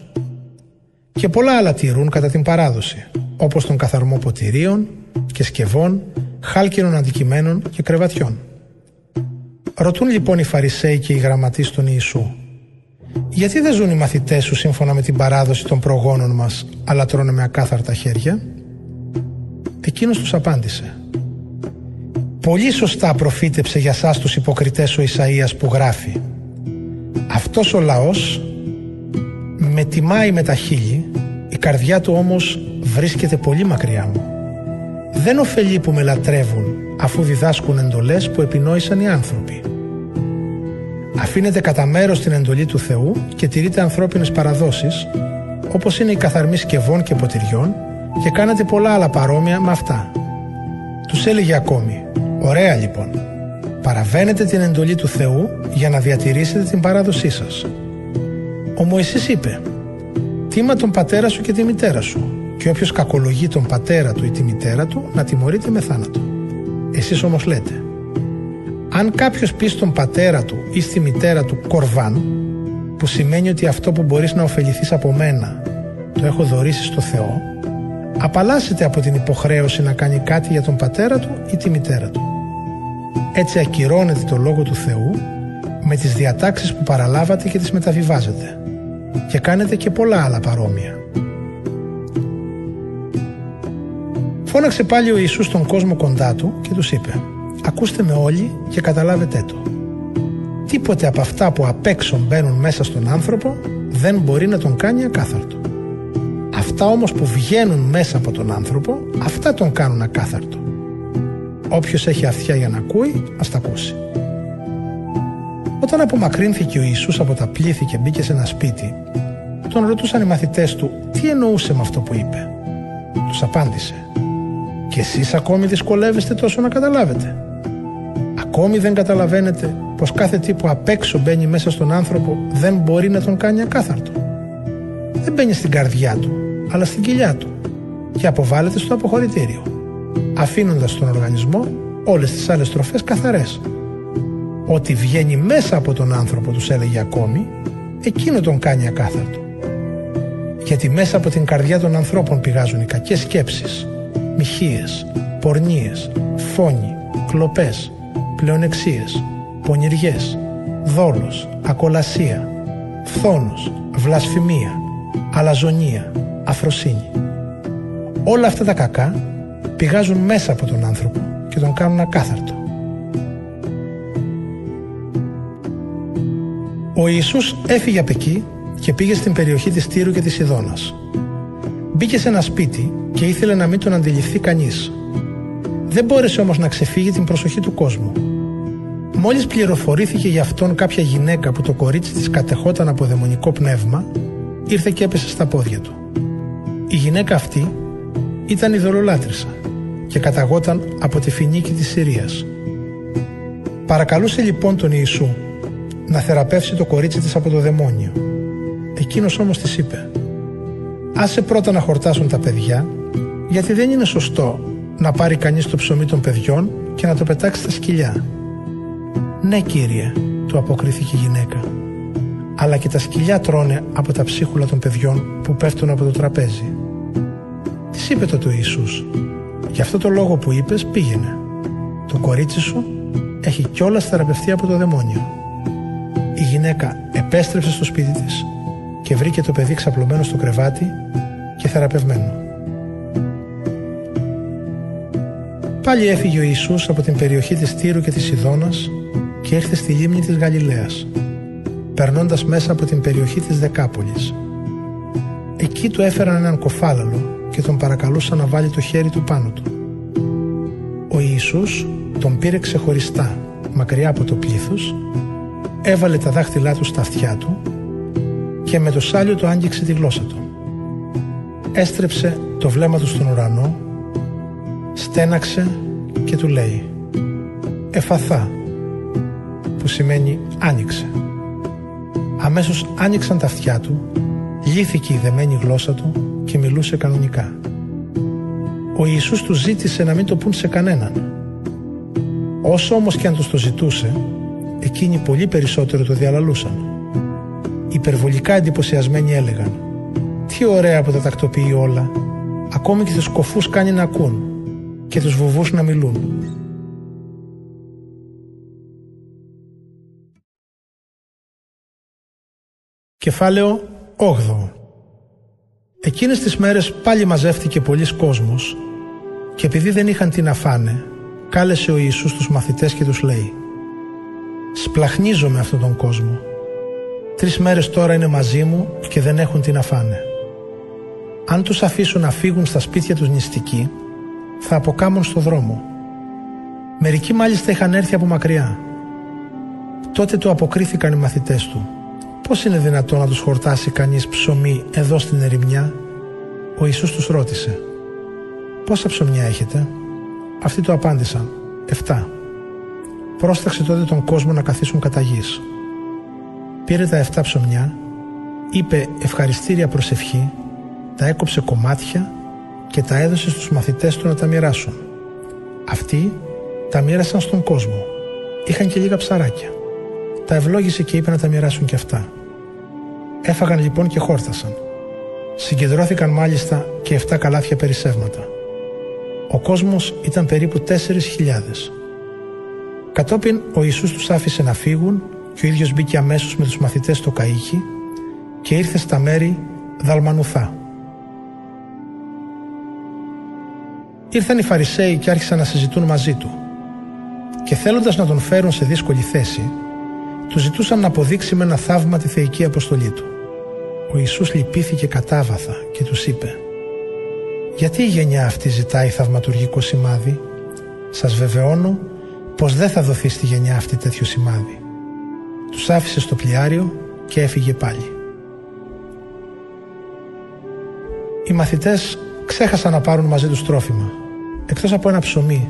Και πολλά άλλα τηρούν κατά την παράδοση, όπως τον καθαρμό ποτηρίων και σκευών, χάλκινων αντικειμένων και κρεβατιών. Ρωτούν λοιπόν οι Φαρισαίοι και οι γραμματείς τον Ιησού γιατί δεν ζουν οι μαθητές σου σύμφωνα με την παράδοση των προγόνων μας αλλά τρώνε με ακάθαρτα χέρια; Εκείνος τους απάντησε Πολύ σωστά προφήτεψε για σας τους υποκριτές ο Ισαΐας που γράφει Αυτός ο λαός με τιμάει με τα χείλη η καρδιά του όμως βρίσκεται πολύ μακριά μου δεν ωφελεί που με λατρεύουν αφού διδάσκουν εντολές που επινόησαν οι άνθρωποι. Αφήνετε κατά μέρος την εντολή του Θεού και τηρείτε ανθρώπινες παραδόσεις όπως είναι η καθαρμή σκευών και ποτηριών και κάνετε πολλά άλλα παρόμοια με αυτά. Τους έλεγε ακόμη «Ωραία λοιπόν, παραβαίνετε την εντολή του Θεού για να διατηρήσετε την παράδοσή σας». Ο Μωυσής είπε «Τίμα τον πατέρα σου και τη μητέρα σου και όποιος κακολογεί τον πατέρα του ή τη μητέρα του να τιμωρείται με θάνατο. Εσείς όμως λέτε αν κάποιος πει στον πατέρα του ή στη μητέρα του κορβάν που σημαίνει ότι αυτό που μπορείς να ωφεληθείς από μένα το έχω δωρήσει στο Θεό απαλλάσσεται από την υποχρέωση να κάνει κάτι για τον πατέρα του ή τη μητέρα του. Έτσι ακυρώνεται το Λόγο του Θεού με τις διατάξεις που παραλάβατε και τις μεταβιβάζετε και κάνετε και πολλά άλλα παρόμοια. Φώναξε πάλι ο Ιησούς τον κόσμο κοντά του και τους είπε «Ακούστε με όλοι και καταλάβετε το. Τίποτε από αυτά που απ' έξω μπαίνουν μέσα στον άνθρωπο δεν μπορεί να τον κάνει ακάθαρτο. Αυτά όμως που βγαίνουν μέσα από τον άνθρωπο, αυτά τον κάνουν ακάθαρτο. Όποιος έχει αυτιά για να ακούει, ας τα ακούσει. Όταν απομακρύνθηκε ο Ιησούς από τα πλήθη και μπήκε σε ένα σπίτι, τον ρωτούσαν οι μαθητές του τι εννοούσε με αυτό που είπε; Τους απάντησε και εσείς ακόμη δυσκολεύεστε τόσο να καταλάβετε. Ακόμη δεν καταλαβαίνετε πως κάθε τι που απ' έξω μπαίνει μέσα στον άνθρωπο δεν μπορεί να τον κάνει ακάθαρτο. Δεν μπαίνει στην καρδιά του, αλλά στην κοιλιά του και αποβάλλεται στο αποχωρητήριο, αφήνοντας στον οργανισμό όλες τις άλλες τροφές καθαρές. Ό,τι βγαίνει μέσα από τον άνθρωπο, τους έλεγε ακόμη, εκείνο τον κάνει ακάθαρτο. Γιατί μέσα από την καρδιά των ανθρώπων πηγάζουν οι κακές σκέψεις, μοιχείες, πορνίες, φόνοι, κλοπές, πλεονεξίες, πονηριές, δόλος, ακολασία, φθόνος, βλασφημία, αλαζονία, αφροσύνη. Όλα αυτά τα κακά πηγάζουν μέσα από τον άνθρωπο και τον κάνουν ακάθαρτο. Ο Ιησούς έφυγε από εκεί και πήγε στην περιοχή της Τύρου και της Ιδώνας. Μπήκε σε ένα σπίτι και ήθελε να μην τον αντιληφθεί κανείς. Δεν μπόρεσε όμως να ξεφύγει την προσοχή του κόσμου. Μόλις πληροφορήθηκε για αυτόν κάποια γυναίκα που το κορίτσι της κατεχόταν από δαιμονικό πνεύμα, ήρθε και έπεσε στα πόδια του. Η γυναίκα αυτή ήταν η δολολάτρησα και καταγόταν από τη φινίκη της Συρίας. Παρακαλούσε λοιπόν τον Ιησού να θεραπεύσει το κορίτσι της από το δαιμόνιο. Εκείνος όμως της είπε «Άσε πρώτα να χορτάσουν τα παιδιά, γιατί δεν είναι σωστό να πάρει κανείς το ψωμί των παιδιών και να το πετάξει στα σκυλιά». «Ναι κύριε», του αποκρίθηκε η γυναίκα αλλά και τα σκυλιά τρώνε από τα ψίχουλα των παιδιών που πέφτουν από το τραπέζι. Της είπε το του Ιησούς «Γι' αυτό το λόγο που είπες πήγαινε. Το κορίτσι σου έχει κιόλας θεραπευτεί από το δαιμόνιο». Η γυναίκα επέστρεψε στο σπίτι της και βρήκε το παιδί ξαπλωμένο στο κρεβάτι και θεραπευμένο. Πάλι έφυγε ο Ιησούς από την περιοχή της Τύρου και της Ιδώνας και ήρθε στη λίμνη της Γαλιλαίας περνώντας μέσα από την περιοχή της Δεκάπολης. Εκεί του έφεραν έναν κοφάλαλο και τον παρακαλούσαν να βάλει το χέρι του πάνω του. Ο Ιησούς τον πήρε ξεχωριστά, μακριά από το πλήθος, έβαλε τα δάχτυλά του στα αυτιά του και με το σάλιο του άγγιξε τη γλώσσα του. Έστρεψε το βλέμμα του στον ουρανό, στέναξε και του λέει «Εφαθά» που σημαίνει «άνοιξε». Αμέσως άνοιξαν τα αυτιά του, λύθηκε η δεμένη γλώσσα του και μιλούσε κανονικά. Ο Ιησούς του ζήτησε να μην το πούν σε κανέναν. Όσο όμως και αν τους το ζητούσε, εκείνοι πολύ περισσότερο το διαλαλούσαν. Υπερβολικά εντυπωσιασμένοι έλεγαν «Τι ωραία που τα τακτοποιεί όλα, ακόμη και τους κοφούς κάνει να ακούν και τους βουβούς να μιλούν». Κεφάλαιο 8 Εκείνες τις μέρες πάλι μαζεύτηκε πολλής κόσμος και επειδή δεν είχαν τι να φάνε, κάλεσε ο Ιησούς τους μαθητές και τους λέει «Σπλαχνίζω με αυτόν τον κόσμο. Τρεις μέρες τώρα είναι μαζί μου και δεν έχουν τι να φάνε. Αν τους αφήσουν να φύγουν στα σπίτια τους νηστικοί, θα αποκάμουν στο δρόμο. Μερικοί μάλιστα είχαν έρθει από μακριά. Τότε του αποκρίθηκαν οι μαθητές του Πώς είναι δυνατόν να τους χορτάσει κανείς ψωμί εδώ στην ερημιά; Ο Ιησούς τους ρώτησε. Πόσα ψωμιά έχετε; Αυτοί του απάντησαν. Εφτά. Πρόσταξε τότε τον κόσμο να καθίσουν κατά γης. Πήρε τα εφτά ψωμιά, είπε ευχαριστήρια προσευχή, τα έκοψε κομμάτια και τα έδωσε στους μαθητές του να τα μοιράσουν. Αυτοί τα μοίρασαν στον κόσμο. Είχαν και λίγα ψαράκια. Τα ευλόγησε και είπε να τα μοιράσουν και αυτά. Έφαγαν λοιπόν και χόρτασαν. Συγκεντρώθηκαν μάλιστα και 7 καλάθια περισσεύματα. Ο κόσμος ήταν περίπου 4.000. Κατόπιν ο Ιησούς τους άφησε να φύγουν και ο ίδιος μπήκε αμέσως με τους μαθητές στο καΐχι και ήρθε στα μέρη Δαλμανουθά. Ήρθαν οι Φαρισαίοι και άρχισαν να συζητούν μαζί του και θέλοντας να τον φέρουν σε δύσκολη θέση του ζητούσαν να αποδείξει με ένα θαύμα τη θεϊκή αποστολή του. Ο Ιησούς λυπήθηκε κατάβαθα και τους είπε «Γιατί η γενιά αυτή ζητάει θαυματουργικό σημάδι» «Σας βεβαιώνω πως δεν θα δοθεί στη γενιά αυτή τέτοιο σημάδι». Τους άφησε στο πλοιάριο και έφυγε πάλι. Οι μαθητές ξέχασαν να πάρουν μαζί τους τρόφιμα. Εκτός από ένα ψωμί,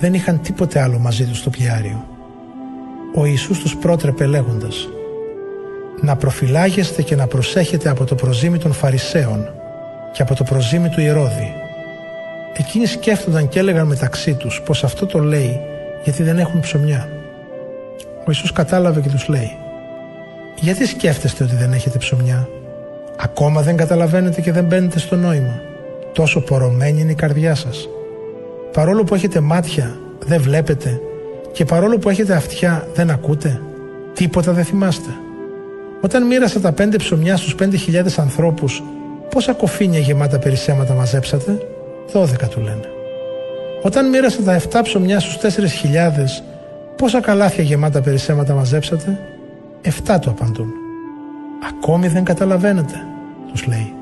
δεν είχαν τίποτε άλλο μαζί τους στο πλοιάριο. Ο Ιησούς τους πρότρεπε λέγοντας να προφυλάγεστε και να προσέχετε από το προζήμι των Φαρισαίων και από το προζήμι του Ηρώδη. Εκείνοι σκέφτονταν και έλεγαν μεταξύ τους πως αυτό το λέει γιατί δεν έχουν ψωμιά. Ο Ιησούς κατάλαβε και τους λέει «Γιατί σκέφτεστε ότι δεν έχετε ψωμιά, ακόμα δεν καταλαβαίνετε και δεν μπαίνετε στο νόημα, τόσο πορωμένη είναι η καρδιά σας. Παρόλο που έχετε μάτια, δεν βλέπετε και παρόλο που έχετε αυτιά, δεν ακούτε, τίποτα δεν θυμάστε». Όταν μοίρασα τα πέντε ψωμιά στους πέντε χιλιάδες ανθρώπους, πόσα κοφίνια γεμάτα περισσέματα μαζέψατε, δώδεκα του λένε. Όταν μοίρασα τα εφτά ψωμιά στους τέσσερις χιλιάδες, πόσα καλάθια γεμάτα περισσέματα μαζέψατε, εφτά του απαντούν. Ακόμη δεν καταλαβαίνετε, τους λέει.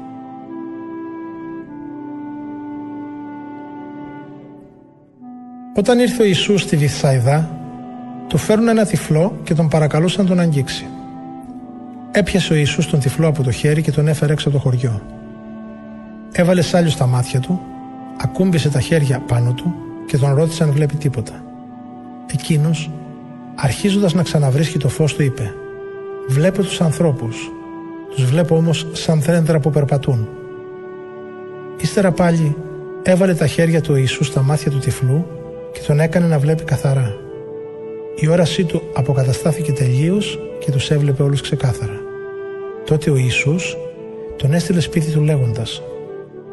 Όταν ήρθε ο Ιησούς στη Βυθσαϊδά, του φέρουν ένα τυφλό και τον παρακαλούσαν τον αγγίξει. Έπιασε ο Ιησούς τον τυφλό από το χέρι και τον έφερε έξω από το χωριό. Έβαλε σάλιο στα μάτια του, ακούμπησε τα χέρια πάνω του και τον ρώτησε αν βλέπει τίποτα. Εκείνος, αρχίζοντας να ξαναβρίσκει το φως του είπε «Βλέπω τους ανθρώπους, τους βλέπω όμως σαν θρέντρα που περπατούν». Ύστερα πάλι έβαλε τα χέρια του Ιησούς στα μάτια του τυφλού και τον έκανε να βλέπει καθαρά. Η όρασή του αποκαταστάθηκε τελείως και τους έβλεπε όλους ξεκάθαρα. Τότε ο Ιησούς τον έστειλε σπίτι του λέγοντας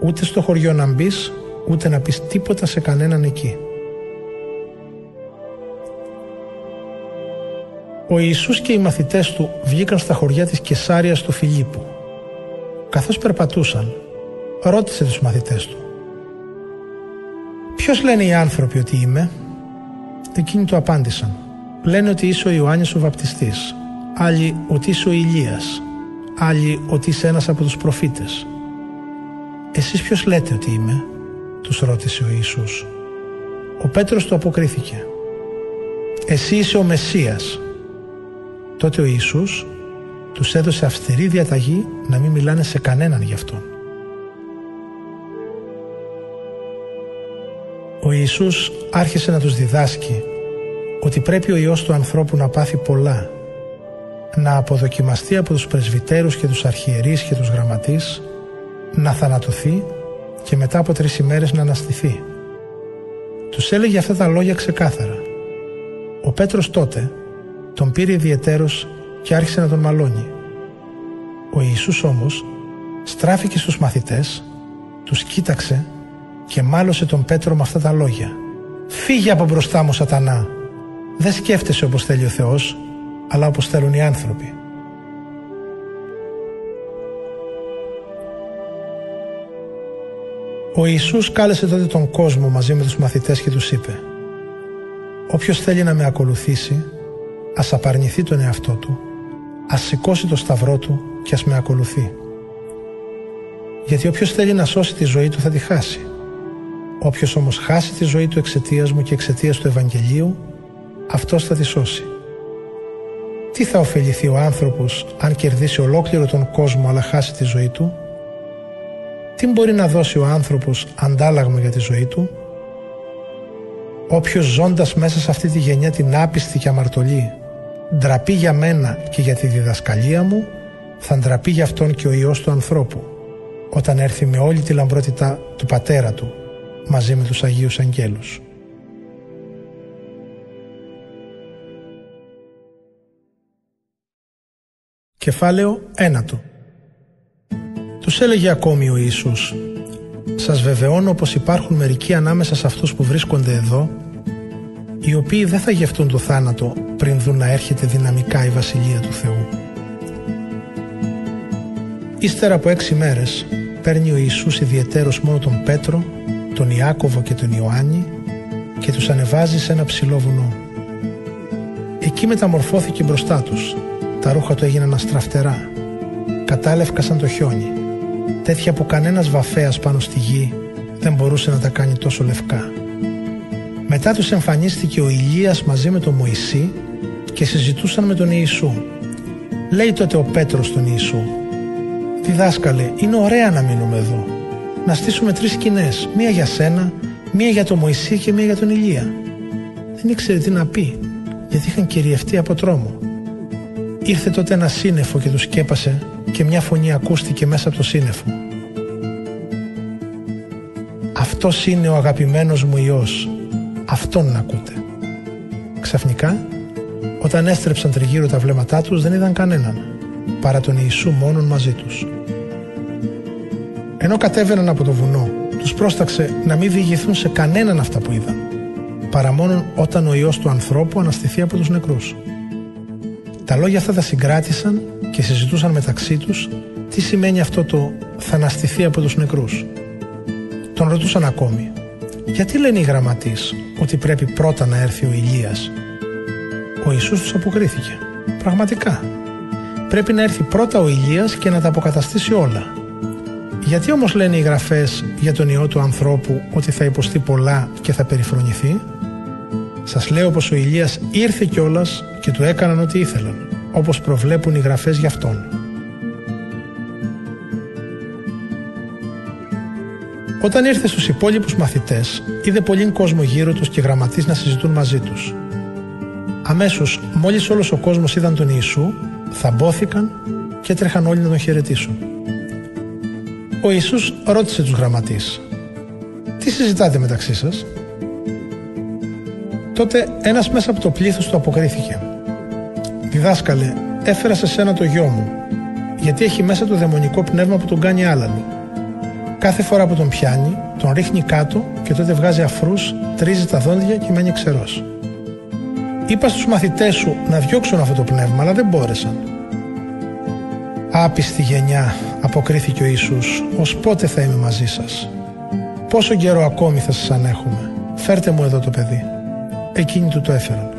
«Ούτε στο χωριό να μπεις, ούτε να πεις τίποτα σε κανέναν εκεί». Ο Ιησούς και οι μαθητές του βγήκαν στα χωριά της Κεσάριας του Φιλίππου. Καθώς περπατούσαν, ρώτησε τους μαθητές του «Ποιος λένε οι άνθρωποι ότι είμαι» Εκείνοι του απάντησαν «Λένε ότι είσαι ο Ιωάννης ο Βαπτιστής, άλλοι ότι είσαι ο Ηλίας, άλλοι ότι είσαι ένας από τους προφήτες». «Εσείς ποιος λέτε ότι είμαι» τους ρώτησε ο Ιησούς. Ο Πέτρος του αποκρίθηκε «Εσύ είσαι ο Μεσσίας». Τότε ο Ιησούς τους έδωσε αυστηρή διαταγή να μην μιλάνε σε κανέναν γι' αυτόν. Ο Ιησούς άρχισε να τους διδάσκει ότι πρέπει ο Υιός του ανθρώπου να πάθει πολλά, να αποδοκιμαστεί από τους πρεσβυτέρους και τους αρχιερείς και τους γραμματείς, να θανατωθεί και μετά από τρεις ημέρες να αναστηθεί. Τους έλεγε αυτά τα λόγια ξεκάθαρα. Ο Πέτρος τότε τον πήρε ιδιαιτέρως και άρχισε να τον μαλώνει. Ο Ιησούς όμως στράφηκε στους μαθητές, τους κοίταξε και μάλωσε τον Πέτρο με αυτά τα λόγια. «Φύγε από μπροστά μου σατανά! Δεν σκέφτεσαι όπως θέλει ο Θεός, αλλά όπως θέλουν οι άνθρωποι». Ο Ιησούς κάλεσε τότε τον κόσμο μαζί με τους μαθητές και τους είπε «Όποιος θέλει να με ακολουθήσει, ας απαρνηθεί τον εαυτό του, ας σηκώσει το σταυρό του και ας με ακολουθεί. Γιατί όποιος θέλει να σώσει τη ζωή του θα τη χάσει. Όποιος όμως χάσει τη ζωή του εξαιτίας μου και εξαιτίας του Ευαγγελίου, αυτός θα τη σώσει. Τι θα ωφεληθεί ο άνθρωπος αν κερδίσει ολόκληρο τον κόσμο αλλά χάσει τη ζωή του; Τι μπορεί να δώσει ο άνθρωπος αντάλλαγμα για τη ζωή του; Όποιος ζώντας μέσα σε αυτή τη γενιά την άπιστη και αμαρτωλή ντραπεί για μένα και για τη διδασκαλία μου, θα ντραπεί για αυτόν και ο Υιός του ανθρώπου, όταν έρθει με όλη τη λαμπρότητα του Πατέρα του, μαζί με τους Αγίους Αγγέλους. Κεφάλαιο ένατο Τους έλεγε ακόμη ο Ιησούς «Σας βεβαιώνω πως υπάρχουν μερικοί ανάμεσα σε αυτούς που βρίσκονται εδώ οι οποίοι δεν θα γευτούν το θάνατο πριν δουν να έρχεται δυναμικά η Βασιλεία του Θεού. Ύστερα από έξι μέρες παίρνει ο Ιησούς ιδιαιτέρως μόνο τον Πέτρο, τον Ιάκωβο και τον Ιωάννη και τους ανεβάζει σε ένα ψηλό βουνό. Εκεί μεταμορφώθηκε μπροστά τους. Τα ρούχα του έγιναν αστραφτερά. Κατάλευκα σαν το χιόνι. Τέτοια που κανένας βαφέας πάνω στη γη δεν μπορούσε να τα κάνει τόσο λευκά. Μετά τους εμφανίστηκε ο Ηλίας μαζί με τον Μωυσή και συζητούσαν με τον Ιησού. Λέει τότε ο Πέτρος τον Ιησού «Διδάσκαλε, είναι ωραία να μείνουμε εδώ. Να στήσουμε τρεις σκηνές, μία για σένα, μία για τον Μωυσή και μία για τον Ηλία». Δεν ήξερε τι να πει, γιατί είχαν κυριευτεί από τρόμο. Ήρθε τότε ένα σύννεφο και τους σκέπασε και μια φωνή ακούστηκε μέσα από το σύννεφο. «Αυτός είναι ο αγαπημένος μου Υιός, αυτόν να ακούτε. Ξαφνικά, όταν έστρεψαν τριγύρω τα βλέμματά τους δεν είδαν κανέναν, παρά τον Ιησού μόνον μαζί τους. Ενώ κατέβαιναν από το βουνό, τους πρόσταξε να μην διηγηθούν σε κανέναν αυτά που είδαν, παρά μόνον όταν ο Υιός του ανθρώπου αναστηθεί από τους νεκρούς. Τα λόγια αυτά τα συγκράτησαν και συζητούσαν μεταξύ τους τι σημαίνει αυτό το «θα αναστηθεί από τους νεκρούς». Τον ρωτούσαν ακόμη γιατί λένε οι γραμματείς ότι πρέπει πρώτα να έρθει ο Ηλίας; Ο Ιησούς τους αποκρίθηκε. Πραγματικά. Πρέπει να έρθει πρώτα ο Ηλίας και να τα αποκαταστήσει όλα. Γιατί όμως λένε οι γραφές για τον Υιό του ανθρώπου ότι θα υποστεί πολλά και θα περιφρονηθεί; Σας λέω πως ο Ηλίας ήρθε κιόλας και του έκαναν ό,τι ήθελαν. όπως προβλέπουν οι γραφές για αυτόν. Όταν ήρθε στους υπόλοιπους μαθητές, είδε πολύ κόσμο γύρω τους και γραμματείς να συζητούν μαζί τους. Αμέσως, μόλις όλος ο κόσμος είδαν τον Ιησού, θαμπόθηκαν και έτρεχαν όλοι να τον χαιρετήσουν. Ο Ιησούς ρώτησε τους γραμματείς «Τι συζητάτε μεταξύ σας» Τότε ένας μέσα από το πλήθος του αποκρίθηκε «Διδάσκαλε, έφερα σε σένα το γιο μου γιατί έχει μέσα το δαιμονικό πνεύμα που τον κάνει άλαλο. Κάθε φορά που τον πιάνει, τον ρίχνει κάτω και τότε βγάζει αφρούς, τρίζει τα δόντια και μένει ξερός. Είπα στους μαθητές σου να διώξουν αυτό το πνεύμα, αλλά δεν μπόρεσαν. Άπιστη γενιά, αποκρίθηκε ο Ιησούς, ως πότε θα είμαι μαζί σας; Πόσο καιρό ακόμη θα σας ανέχουμε. Φέρτε μου εδώ το παιδί. Εκείνοι του το έφεραν.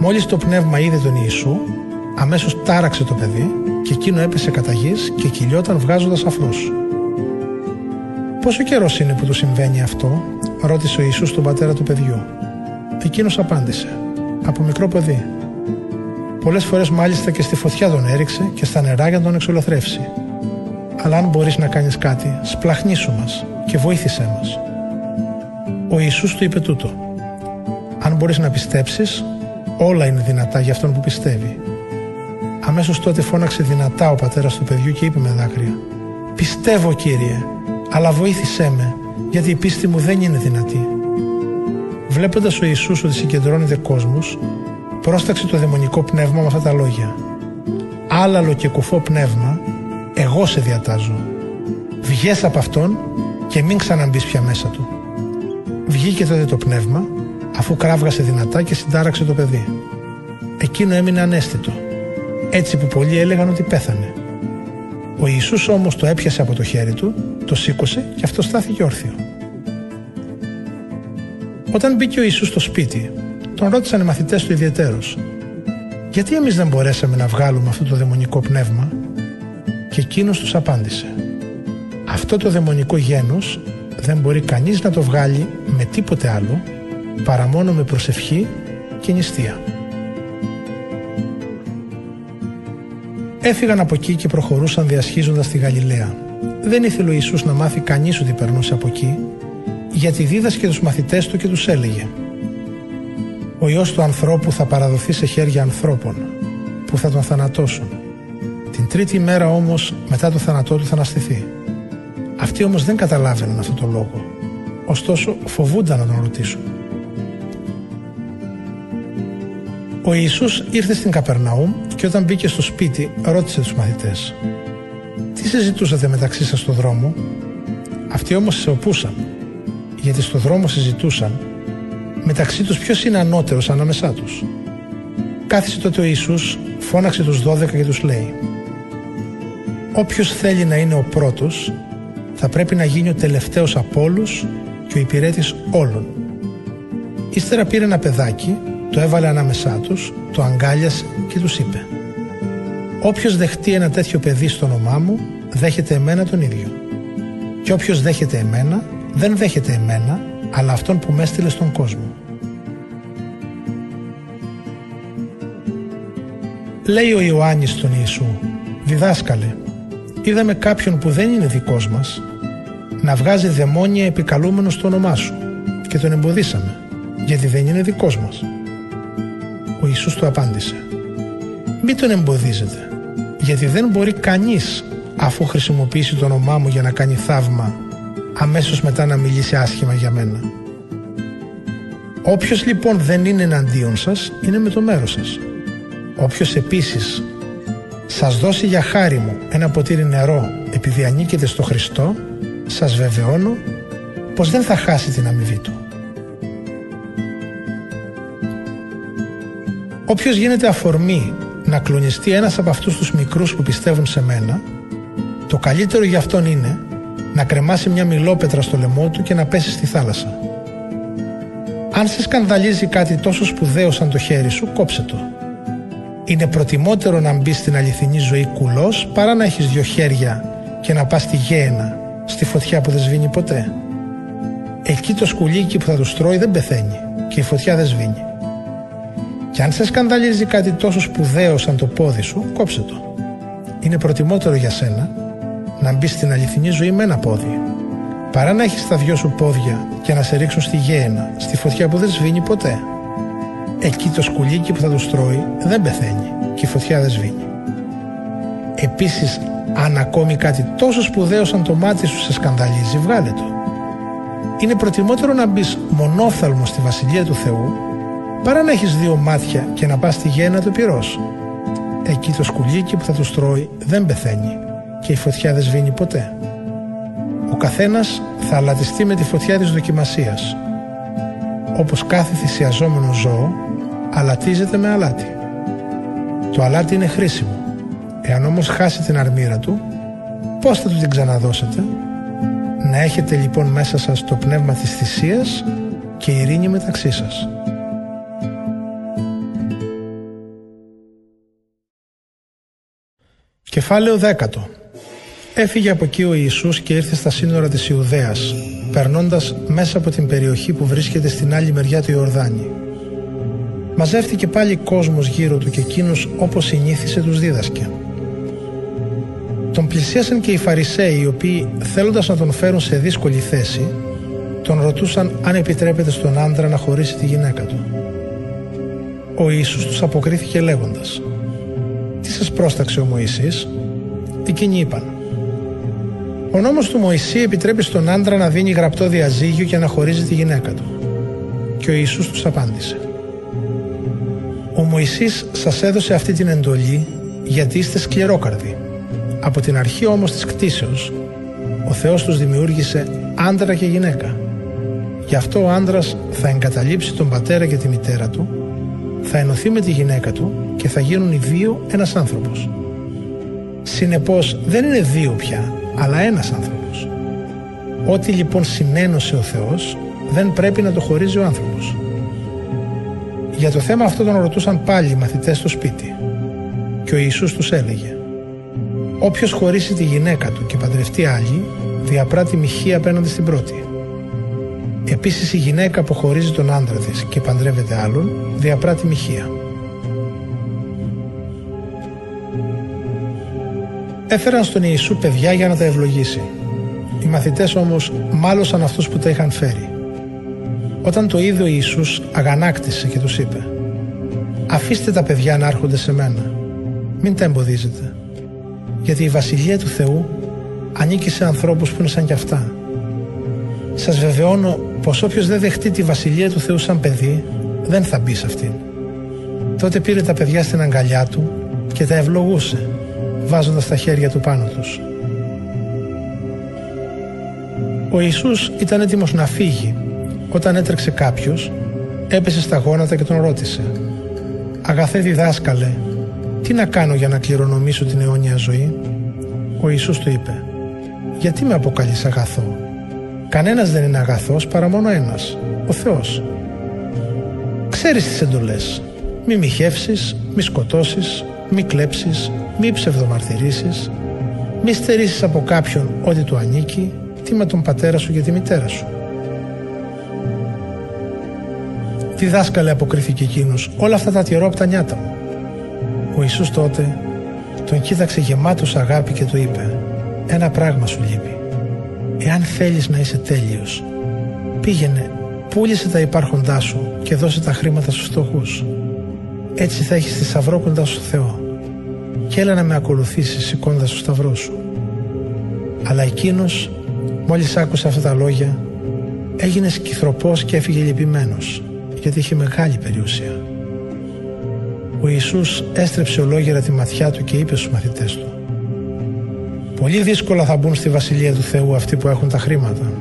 Μόλις το πνεύμα είδε τον Ιησού, αμέσως τάραξε το παιδί και εκείνο έπεσε κατά γης και κυλιόταν βγάζοντας αφρούς. Πόσο καιρός είναι που του συμβαίνει αυτό, ρώτησε ο Ιησούς τον πατέρα του παιδιού. Εκείνος απάντησε, από μικρό παιδί. Πολλές φορές μάλιστα και στη φωτιά τον έριξε και στα νερά για να τον εξολοθρεύσει. Αλλά αν μπορείς να κάνεις κάτι, σπλαχνίσου μας και βοήθησέ μας. Ο Ιησούς του είπε τούτο. Αν μπορείς να πιστέψεις, όλα είναι δυνατά για αυτόν που πιστεύει. Αμέσως τότε φώναξε δυνατά ο πατέρας του παιδιού και είπε με δάκρυα: Πιστεύω, κύριε, αλλά βοήθησέ με, γιατί η πίστη μου δεν είναι δυνατή. Βλέποντας ο Ιησούς ότι συγκεντρώνεται κόσμος, πρόσταξε το δαιμονικό πνεύμα με αυτά τα λόγια. Άλαλο και κουφό πνεύμα, εγώ σε διατάζω. Βγες από αυτόν και μην ξαναμπείς πια μέσα του. Βγήκε τότε το πνεύμα, αφού κράβγασε δυνατά και συντάραξε το παιδί. Εκείνο έμεινε ανέστητο, έτσι που πολλοί έλεγαν ότι πέθανε. Ο Ιησούς όμως το έπιασε από το χέρι του, το σήκωσε και αυτό στάθηκε όρθιο. Όταν μπήκε ο Ιησούς στο σπίτι, τον ρώτησαν οι μαθητές του ιδιαιτέρως. Γιατί εμείς δεν μπορέσαμε να βγάλουμε αυτό το δαιμονικό πνεύμα, και εκείνος τους απάντησε. Αυτό το δαιμονικό γένος δεν μπορεί κανείς να το βγάλει με τίποτε άλλο παρά μόνο με προσευχή και νηστεία. Έφυγαν από εκεί και προχωρούσαν διασχίζοντας τη Γαλιλαία. Δεν ήθελε ο Ιησούς να μάθει κανείς ότι περνούσε από εκεί, γιατί δίδασκε τους μαθητές του και τους έλεγε ο Υιός του ανθρώπου θα παραδοθεί σε χέρια ανθρώπων που θα τον θανατώσουν. Την τρίτη μέρα όμως μετά το θάνατό του θα αναστηθεί. Αυτοί όμως δεν καταλάβαιναν αυτό το λόγο. Ωστόσο φοβούνταν να τον ρωτήσουν. Ο Ιησούς ήρθε στην Καπερναούμ και όταν μπήκε στο σπίτι ρώτησε τους μαθητές «Τι συζητούσατε μεταξύ σας στο δρόμο» Αυτοί όμως σε οπούσαν γιατί στο δρόμο συζητούσαν μεταξύ τους ποιος είναι ανώτερος ανάμεσά τους. Κάθισε τότε ο Ιησούς, φώναξε τους δώδεκα και τους λέει Όποιος θέλει να είναι ο πρώτος θα πρέπει να γίνει ο τελευταίος από όλους και ο υπηρέτης όλων. Ύστερα πήρε ένα παιδάκι, το έβαλε ανάμεσά τους, το αγκάλιασε και τους είπε Όποιος δεχτεί ένα τέτοιο παιδί στο όνομά μου, δέχεται εμένα τον ίδιο. Και όποιος δέχεται εμένα, δεν δέχεται εμένα, αλλά αυτόν που με έστειλε στον κόσμο. Λέει ο Ιωάννης στον Ιησού «Διδάσκαλε, είδαμε κάποιον που δεν είναι δικός μας να βγάζει δαιμόνια επικαλούμενο στο όνομά σου και τον εμποδίσαμε γιατί δεν είναι δικός μας». Ο Ιησούς του απάντησε «Μην τον εμποδίζετε γιατί δεν μπορεί κανείς αφού χρησιμοποιήσει το όνομά μου για να κάνει θαύμα αμέσως μετά να μιλήσει άσχημα για μένα. Όποιος λοιπόν δεν είναι εναντίον σας είναι με το μέρος σας. Όποιος επίσης σας δώσει για χάρη μου ένα ποτήρι νερό επειδή ανήκετε στο Χριστό, σας βεβαιώνω πως δεν θα χάσει την αμοιβή του. Όποιος γίνεται αφορμή να κλονιστεί ένας από αυτούς τους μικρούς που πιστεύουν σε μένα, το καλύτερο για αυτόν είναι να κρεμάσει μια μιλόπετρα στο λαιμό του και να πέσει στη θάλασσα. Αν σε σκανδαλίζει κάτι τόσο σπουδαίο σαν το χέρι σου, κόψε το. Είναι προτιμότερο να μπει στην αληθινή ζωή κουλός παρά να έχεις δυο χέρια και να πας στη γέαινα, στη φωτιά που δεν σβήνει ποτέ. Εκεί το σκουλίκι που θα τους τρώει δεν πεθαίνει και η φωτιά δεν σβήνει. Και αν σε σκανδαλίζει κάτι τόσο σπουδαίο σαν το πόδι σου, κόψε το. Είναι προτιμότερο για σένα να μπει στην αληθινή ζωή με ένα πόδι, παρά να έχεις τα δυο σου πόδια και να σε ρίξουν στη γέαινα, στη φωτιά που δεν σβήνει ποτέ. Εκεί το σκουλίκι που θα του τρώει δεν πεθαίνει και η φωτιά δεν σβήνει. Επίσης, αν ακόμη κάτι τόσο σπουδαίο σαν το μάτι σου σε σκανδαλίζει, βγάλε το. Είναι προτιμότερο να μπεις μονόφθαλμο στη Βασιλεία του Θεού παρά να έχεις δύο μάτια και να πας στη γέννα του πυρός. Εκεί το σκουλίκι που θα του τρώει δεν πεθαίνει και η φωτιά δεν σβήνει ποτέ. Ο καθένας θα αλατιστεί με τη φωτιά της δοκιμασίας. Όπως κάθε θυσιαζόμενο ζώο, αλατίζεται με αλάτι. Το αλάτι είναι χρήσιμο. Εάν όμως χάσει την αρμήρα του, πώς θα του την ξαναδώσετε; Να έχετε λοιπόν μέσα σας το πνεύμα της θυσίας και ειρήνη μεταξύ σας. Κεφάλαιο 10 Έφυγε από εκεί ο Ιησούς και ήρθε στα σύνορα της Ιουδαίας, περνώντας μέσα από την περιοχή που βρίσκεται στην άλλη μεριά του Ιορδάνη. Μαζεύτηκε πάλι κόσμος γύρω του και εκείνος όπως συνήθισε τους δίδασκε. Τον πλησίασαν και οι Φαρισαίοι οι οποίοι θέλοντας να τον φέρουν σε δύσκολη θέση τον ρωτούσαν αν επιτρέπεται στον άντρα να χωρίσει τη γυναίκα του. Ο Ιησούς τους αποκρίθηκε λέγοντας «Τι σας πρόσταξε ο Μωυσής» Εκείνοι είπαν «Ο νόμος του Μωυσή επιτρέπει στον άντρα να δίνει γραπτό διαζύγιο και να χωρίζει τη γυναίκα του». Και ο Ιησούς τους απάντησε «Ο Μωυσής σας έδωσε αυτή την εντολή γιατί είστε σκληρόκαρδοι από την αρχή όμως της κτίσεως, ο Θεός τους δημιούργησε άντρα και γυναίκα. Γι' αυτό ο άντρας θα εγκαταλείψει τον πατέρα και τη μητέρα του, θα ενωθεί με τη γυναίκα του και θα γίνουν οι δύο ένας άνθρωπος. Συνεπώς δεν είναι δύο πια, αλλά ένας άνθρωπος. Ό,τι λοιπόν συνένωσε ο Θεός δεν πρέπει να το χωρίζει ο άνθρωπος. Για το θέμα αυτό τον ρωτούσαν πάλι οι μαθητές στο σπίτι και ο Ιησούς τους έλεγε Όποιος χωρίσει τη γυναίκα του και παντρευτεί άλλη, διαπράττει μοιχεία απέναντι στην πρώτη. Επίσης η γυναίκα που χωρίζει τον άντρα της και παντρεύεται άλλον, διαπράττει μοιχεία. Έφεραν στον Ιησού παιδιά για να τα ευλογήσει. Οι μαθητές όμως μάλωσαν αυτούς που τα είχαν φέρει. Όταν το είδε ο Ιησούς αγανάκτησε και τους είπε «Αφήστε τα παιδιά να έρχονται σε μένα. Μην τα εμποδίζετε γιατί η Βασιλεία του Θεού ανήκει σε ανθρώπους που είναι σαν κι αυτά. Σας βεβαιώνω πως όποιος δεν δεχτεί τη Βασιλεία του Θεού σαν παιδί δεν θα μπει σε αυτήν. Τότε πήρε τα παιδιά στην αγκαλιά του και τα ευλογούσε βάζοντας τα χέρια του πάνω τους. Ο Ιησούς ήταν έτοιμος να φύγει όταν έτρεξε κάποιος, έπεσε στα γόνατα και τον ρώτησε «Αγαθέ διδάσκαλε, τι να κάνω για να κληρονομήσω την αιώνια ζωή; Ο Ιησούς του είπε γιατί με αποκαλείς αγαθό; Κανένας δεν είναι αγαθός παρά μόνο ένας, ο Θεός. Ξέρεις τις εντολές. Μη μοιχεύσεις, μη σκοτώσεις, μη κλέψεις, μη ψευδομαρτυρήσεις, μη στερήσεις από κάποιον ό,τι του ανήκει, τι με τον πατέρα σου και τη μητέρα σου. Τι δάσκαλε αποκρίθηκε εκείνος, όλα αυτά τα τηρώ από τα νιάτα μου. Ο Ιησούς τότε τον κοίταξε γεμάτος αγάπη και του είπε «Ένα πράγμα σου λείπει. Εάν θέλεις να είσαι τέλειος, πήγαινε, πούλησε τα υπάρχοντά σου και δώσε τα χρήματα στους φτωχούς. Έτσι θα έχεις θησαυρό κοντά στο Θεό. Και έλα να με ακολουθήσεις σηκώντα το σταυρό σου». Αλλά εκείνος, μόλις άκουσε αυτά τα λόγια, έγινε σκυθροπός και έφυγε λυπημένος, γιατί είχε μεγάλη περιουσία. Ο Ιησούς έστρεψε ολόγερα τη ματιά του και είπε στους μαθητές του «Πολύ δύσκολα θα μπουν στη Βασιλεία του Θεού αυτοί που έχουν τα χρήματα».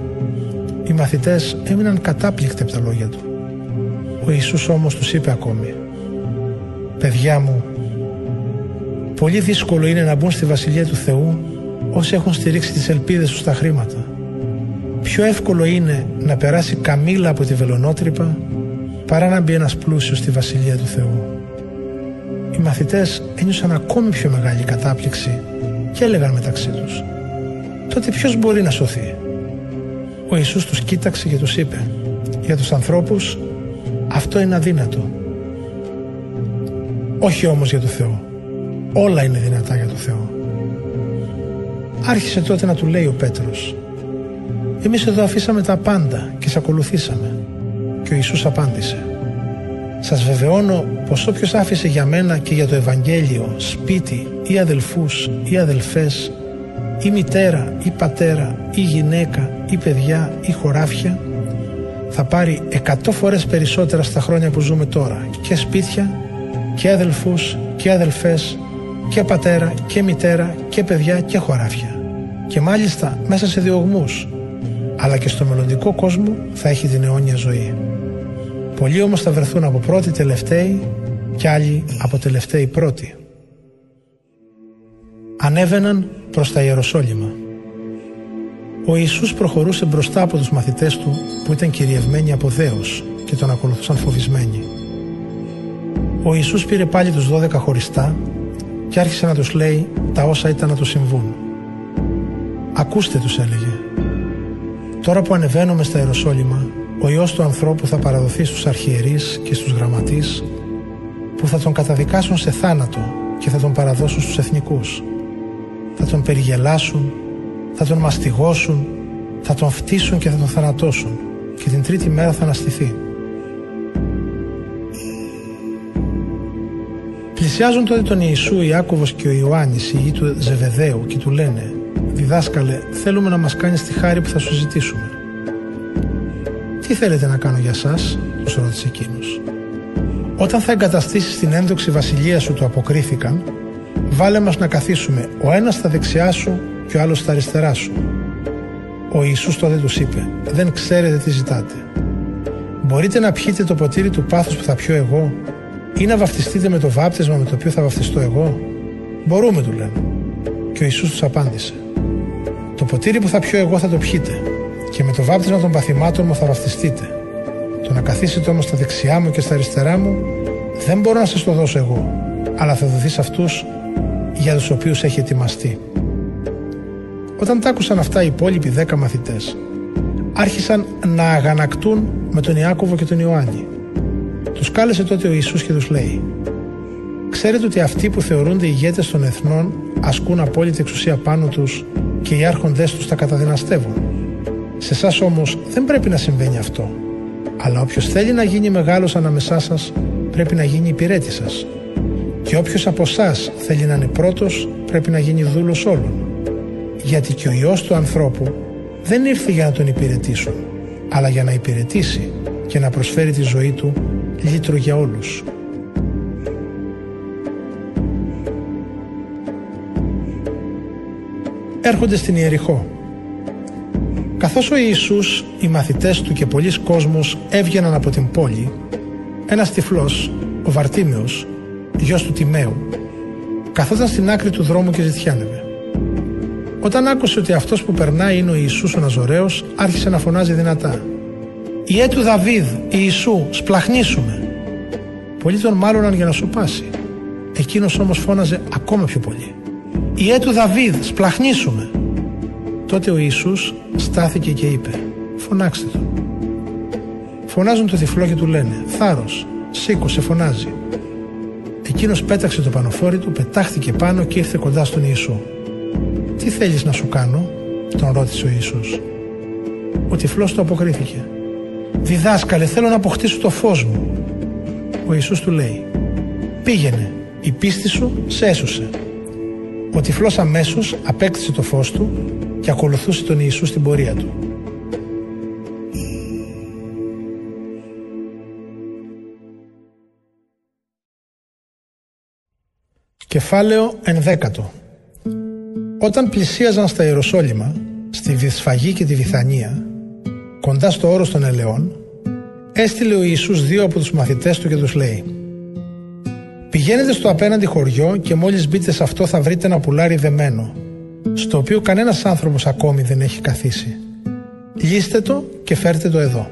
Οι μαθητές έμειναν κατάπληκτοι από τα λόγια του. Ο Ιησούς όμως τους είπε ακόμη «Παιδιά μου, πολύ δύσκολο είναι να μπουν στη Βασιλεία του Θεού όσοι έχουν στηρίξει τις ελπίδες τους στα χρήματα. Πιο εύκολο είναι να περάσει καμήλα από τη βελονότρυπα παρά να μπει ένας πλούσιος στη Βασιλεία του Θεού οι μαθητές ένιωσαν ακόμη πιο μεγάλη κατάπληξη και έλεγαν μεταξύ τους «Τότε ποιος μπορεί να σωθεί» Ο Ιησούς τους κοίταξε και τους είπε «Για τους ανθρώπους αυτό είναι αδύνατο, όχι όμως για το Θεό. Όλα είναι δυνατά για το Θεό. Άρχισε τότε να του λέει ο Πέτρος «Εμείς εδώ αφήσαμε τα πάντα και σε ακολουθήσαμε». Και ο Ιησούς απάντησε «Σας βεβαιώνω πως όποιος άφησε για μένα και για το Ευαγγέλιο σπίτι ή αδελφούς ή αδελφές ή μητέρα ή πατέρα ή γυναίκα ή παιδιά ή χωράφια θα πάρει εκατό φορές περισσότερα στα χρόνια που ζούμε τώρα και σπίτια και αδελφούς και αδελφές και πατέρα και μητέρα και παιδιά και χωράφια και μάλιστα μέσα σε διωγμούς αλλά και στο μελλοντικό κόσμο θα έχει την αιώνια ζωή. Πολλοί όμως θα βρεθούν από πρώτοι τελευταίοι και άλλοι από τελευταίοι πρώτοι. Ανέβαιναν προς τα Ιεροσόλυμα. Ο Ιησούς προχωρούσε μπροστά από τους μαθητές του που ήταν κυριευμένοι από δέος και τον ακολουθούσαν φοβισμένοι. Ο Ιησούς πήρε πάλι τους δώδεκα χωριστά και άρχισε να τους λέει τα όσα ήταν να τους συμβούν. «Ακούστε» τους έλεγε. «Τώρα που ανεβαίνουμε στα Ιεροσόλυμα, ο Υιός του ανθρώπου θα παραδοθεί στους αρχιερείς και στους γραμματείς που θα τον καταδικάσουν σε θάνατο και θα τον παραδώσουν στους εθνικούς. Θα τον περιγελάσουν, θα τον μαστιγώσουν, θα τον φτύσουν και θα τον θανατώσουν και την τρίτη μέρα θα αναστηθεί. Πλησιάζουν τότε τον Ιησού Ιάκωβος και ο Ιωάννης, οι γη του Ζεβεδαίου και του λένε «Διδάσκαλε, θέλουμε να μας κάνεις τη χάρη που θα σου ζητήσουμε». «Τι θέλετε να κάνω για σας» τους ρώτησε εκείνος. «Όταν θα εγκαταστήσεις την ένδοξη βασιλεία σου» του αποκρίθηκαν «Βάλε μας να καθίσουμε ο ένας στα δεξιά σου και ο άλλος στα αριστερά σου». Ο Ιησούς τότε τους είπε «Δεν ξέρετε τι ζητάτε. Μπορείτε να πιείτε το ποτήρι του πάθους που θα πιω εγώ ή να βαφτιστείτε με το βάπτισμα με το οποίο θα βαφτιστώ εγώ; Μπορούμε, του λένε. Και ο Ιησούς τους απάντησε. Το ποτήρι που θα πιω εγώ θα το πιείτε και με το βάπτισμα των παθημάτων μου θα βαφτιστείτε. Το να καθίσετε όμως στα δεξιά μου και στα αριστερά μου δεν μπορώ να σας το δώσω εγώ, αλλά θα δοθεί σε αυτούς για τους οποίους έχει ετοιμαστεί. Όταν τα άκουσαν αυτά οι υπόλοιποι δέκα μαθητές, άρχισαν να αγανακτούν με τον Ιάκωβο και τον Ιωάννη τους κάλεσε τότε ο Ιησούς και τους λέει Ξέρετε ότι αυτοί που θεωρούνται ηγέτες των εθνών ασκούν απόλυτη εξουσία πάνω τους και οι άρχοντές τους τα καταδυναστεύουν. Σε εσάς όμως δεν πρέπει να συμβαίνει αυτό. Αλλά όποιος θέλει να γίνει μεγάλος ανάμεσά σας πρέπει να γίνει υπηρέτη σας. Και όποιος από εσάς θέλει να είναι πρώτος πρέπει να γίνει δούλος όλων. Γιατί και ο Υιός του ανθρώπου δεν ήρθε για να τον υπηρετήσουν, αλλά για να υπηρετήσει και να προσφέρει τη ζωή του λύτρο για όλους. Έρχονται στην Ιεριχώ. Καθώς ο Ιησούς, οι μαθητές του και πολλοί κόσμος έβγαιναν από την πόλη, ένας τυφλός, ο Βαρτίμιος, γιος του Τιμαίου, καθόταν στην άκρη του δρόμου και ζητιάνευε. Όταν άκουσε ότι αυτός που περνάει είναι ο Ιησούς ο Ναζωραίος, άρχισε να φωνάζει δυνατά. «Ιέ του Δαβίδ, Ιησού, σπλαχνίσουμε». Πολλοί τον μάλωναν για να σου πάσει. Εκείνος όμως φώναζε ακόμα πιο πολύ. «Ιέ του Δαβίδ, σπλαχνίσουμε». Τότε ο Ιησούς στάθηκε και είπε «Φωνάξτε τον». Φωνάζουν το τυφλό και του λένε «Θάρρος, σήκω, σε φωνάζει». Εκείνος πέταξε το πανοφόρι του, πετάχτηκε πάνω και ήρθε κοντά στον Ιησού. «Τι θέλεις να σου κάνω» τον ρώτησε ο Ιησούς. Ο τυφλός του αποκρίθηκε. «Διδάσκαλε, θέλω να αποκτήσω το φως μου». Ο Ιησούς του λέει «Πήγαινε, η πίστη σου σε έσωσε». Ο τυφλός αμέσως απέκτησε το φως του και ακολουθούσε τον Ιησού στην πορεία του. Κεφάλαιο ενδέκατο Όταν πλησίαζαν στα Ιεροσόλυμα, στη Βυσφαγή και τη Βιθανία, κοντά στο όρος των Ελαιών, έστειλε ο Ιησούς δύο από τους μαθητές του και τους λέει «Πηγαίνετε στο απέναντι χωριό και μόλις μπείτε σε αυτό θα βρείτε ένα πουλάρι δεμένο, στο οποίο κανένας άνθρωπος ακόμη δεν έχει καθίσει. Λύστε το και φέρτε το εδώ.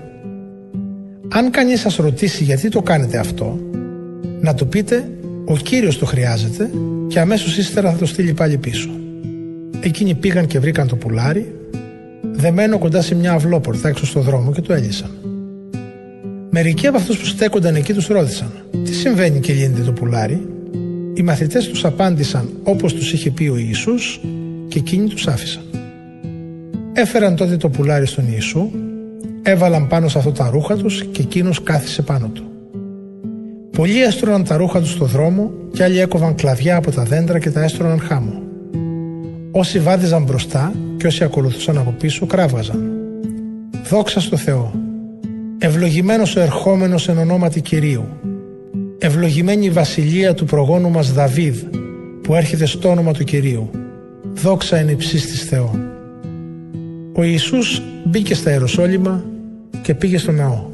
Αν κανείς σας ρωτήσει γιατί το κάνετε αυτό, να του πείτε «Ο Κύριος το χρειάζεται» και αμέσως ύστερα θα το στείλει πάλι πίσω. Εκείνοι πήγαν και βρήκαν το πουλάρι, δεμένο κοντά σε μια αυλόπορτα έξω στο δρόμο και το έλυσαν. Μερικοί από αυτούς που στέκονταν εκεί τους ρώτησαν: Τι συμβαίνει και λύνεται το πουλάρι, Οι μαθητές τους απάντησαν όπως τους είχε πει ο Ιησούς και εκείνοι τους άφησαν. Έφεραν τότε το πουλάρι στον Ιησού, έβαλαν πάνω σε αυτό τα ρούχα τους και εκείνος κάθισε πάνω του. Πολλοί έστρωναν τα ρούχα τους στο δρόμο και άλλοι έκοβαν κλαδιά από τα δέντρα και τα έστρωναν χάμω. Όσοι βάδιζαν μπροστά και όσοι ακολουθούσαν από πίσω κράβαζαν. Δόξα στο Θεό. Ευλογημένος ο ερχόμενος εν ονόματι Κυρίου. Ευλογημένη η βασιλεία του προγόνου μας Δαβίδ που έρχεται στο όνομα του Κυρίου. Δόξα εν υψίστης Θεό. Ο Ιησούς μπήκε στα Ιεροσόλυμα και πήγε στο ναό.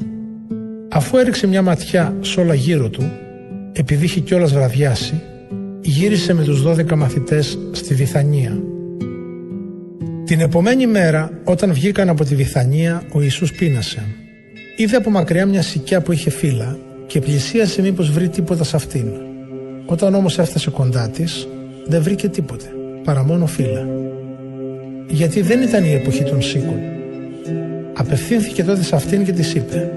Αφού έριξε μια ματιά σ' όλα γύρω του, επειδή είχε κιόλας βραδιάσει, γύρισε με τους δώδεκα μαθητές στη Βιθανία. Την επομένη μέρα, όταν βγήκαν από τη Βιθανία, ο Ιησούς πείνασε. Είδε από μακριά μια σικιά που είχε φύλλα και πλησίασε μήπως βρει τίποτα σε αυτήν. Όταν όμως έφτασε κοντά της, δεν βρήκε τίποτε, παρά μόνο φύλλα. Γιατί δεν ήταν η εποχή των σίκων. Απευθύνθηκε τότε σε αυτήν και της είπε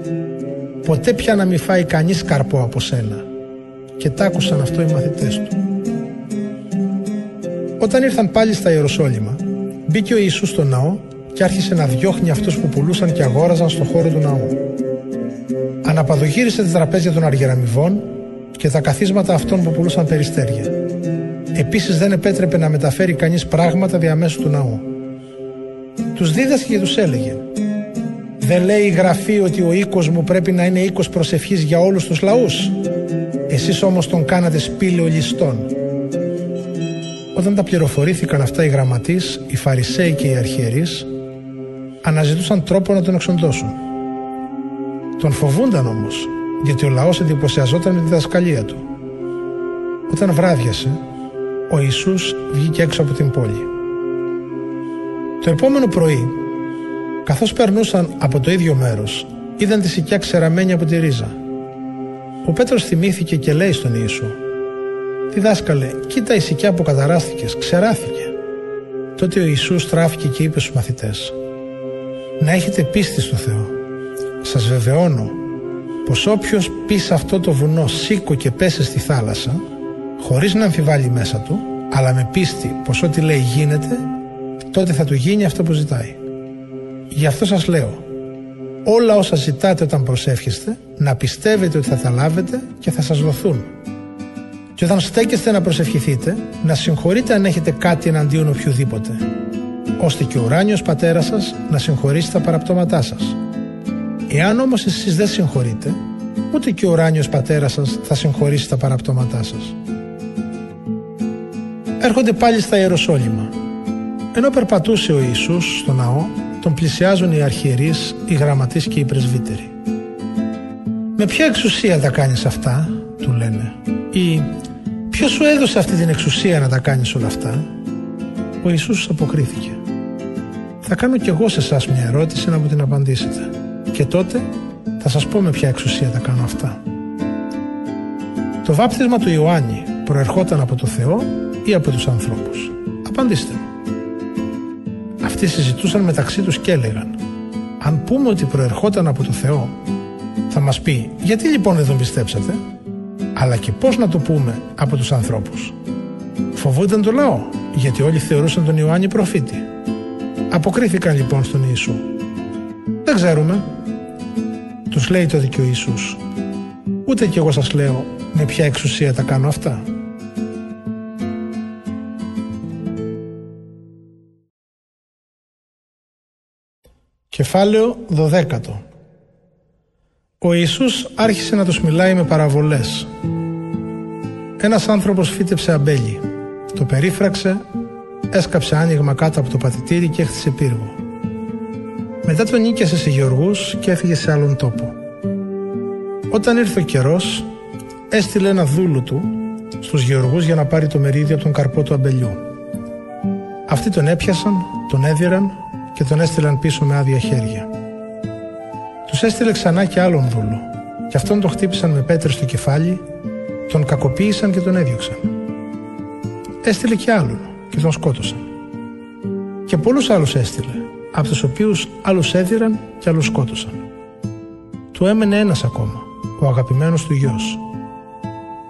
«Ποτέ πια να μην φάει κανείς καρπό από σένα». Και τ' άκουσαν αυτό οι μαθητές του. Όταν ήρθαν πάλι στα Ιεροσόλυμα, μπήκε ο Ιησούς στο ναό και άρχισε να διώχνει αυτούς που πουλούσαν και αγόραζαν στο χώρο του ναού. Αναπαδογύρισε τα τραπέζια των αργεραμιβών και τα καθίσματα αυτών που πουλούσαν περιστέρια. Επίσης δεν επέτρεπε να μεταφέρει κανείς πράγματα διαμέσου του ναού. Τους δίδασκε και τους έλεγε «Δεν λέει η Γραφή ότι ο οίκος μου πρέπει να είναι οίκος προσευχής για όλους τους λαούς; Εσείς όμως τον κάνατε σπήλαιο ληστών». Όταν τα πληροφορήθηκαν αυτά οι γραμματείς, οι Φαρισαίοι και οι Αρχιερείς, αναζητούσαν τρόπο να τον εξοντώσουν. Τον φοβούνταν όμως, γιατί ο λαός εντυπωσιαζόταν με τη δασκαλία του. Όταν βράδιασε, ο Ιησούς βγήκε έξω από την πόλη. Το επόμενο πρωί, καθώς περνούσαν από το ίδιο μέρος, είδαν τη σικιά ξεραμένη από τη ρίζα. Ο Πέτρος θυμήθηκε και λέει στον Ιησού «Διδάσκαλε, κοίτα η σικιά που καταράστηκες, ξεράθηκε». Τότε ο Ιησούς στράφηκε και είπε στους μαθητές «Να έχετε πίστη στο Θεό. Σας βεβαιώνω πως όποιος πει σε αυτό το βουνό σήκω και πέσε στη θάλασσα, χωρίς να αμφιβάλλει μέσα του, αλλά με πίστη πως ό,τι λέει γίνεται, τότε θα του γίνει αυτό που ζητάει. Γι' αυτό σας λέω, όλα όσα ζητάτε όταν προσεύχεστε, να πιστεύετε ότι θα τα λάβετε και θα σας δοθούν. Και όταν στέκεστε να προσευχηθείτε, να συγχωρείτε αν έχετε κάτι εναντίον οποιοδήποτε, ώστε και ο ουράνιος πατέρας σας να συγχωρήσει τα παραπτώματά σας. Εάν όμως εσείς δεν συγχωρείτε, ούτε και ο ουράνιος πατέρας σας θα συγχωρήσει τα παραπτώματά σας. Έρχονται πάλι στα Ιεροσόλυμα. Ενώ περπατούσε ο Ιησούς στο ναό, τον πλησιάζουν οι αρχιερείς, οι γραμματείς και οι πρεσβύτεροι. «Με ποια εξουσία τα κάνεις αυτά» του λένε ή «Ποιος σου έδωσε αυτή την εξουσία να τα κάνεις όλα αυτά» Ο Ιησούς αποκρίθηκε «Θα κάνω κι εγώ σε εσάς μια ερώτηση να μου την απαντήσετε και τότε θα σας πω με ποια εξουσία τα κάνω αυτά». Το βάπτισμα του Ιωάννη προερχόταν από το Θεό ή από τους ανθρώπους; Απαντήστε μου. Αυτοί συζητούσαν μεταξύ τους και έλεγαν «Αν πούμε ότι προερχόταν από το Θεό, θα μας πει γιατί λοιπόν δεν τον πιστέψατε» αλλά και πώς να το πούμε από τους ανθρώπους. Φοβούνταν το λαό, γιατί όλοι θεωρούσαν τον Ιωάννη προφήτη. Αποκρίθηκαν λοιπόν στον Ιησού. Δεν ξέρουμε. Τους λέει το ο Ιησούς. Ούτε κι εγώ σας λέω με ποια εξουσία τα κάνω αυτά. Κεφάλαιο 12 Ο Ιησούς άρχισε να τους μιλάει με παραβολές ένας άνθρωπος φύτεψε αμπέλι. Το περίφραξε, έσκαψε άνοιγμα κάτω από το πατητήρι και έχτισε πύργο. Μετά τον νίκιασε σε γεωργούς και έφυγε σε άλλον τόπο. Όταν ήρθε ο καιρός, έστειλε ένα δούλου του στους γεωργούς για να πάρει το μερίδιο από τον καρπό του αμπελιού. Αυτοί τον έπιασαν, τον έδιραν και τον έστειλαν πίσω με άδεια χέρια. Τους έστειλε ξανά και άλλον δούλο και αυτόν τον χτύπησαν με πέτρες στο κεφάλι τον κακοποίησαν και τον έδιωξαν. Έστειλε και άλλον και τον σκότωσαν. Και πολλούς άλλους έστειλε, από τους οποίους άλλους έδιραν και άλλους σκότωσαν. Του έμενε ένας ακόμα, ο αγαπημένος του γιος.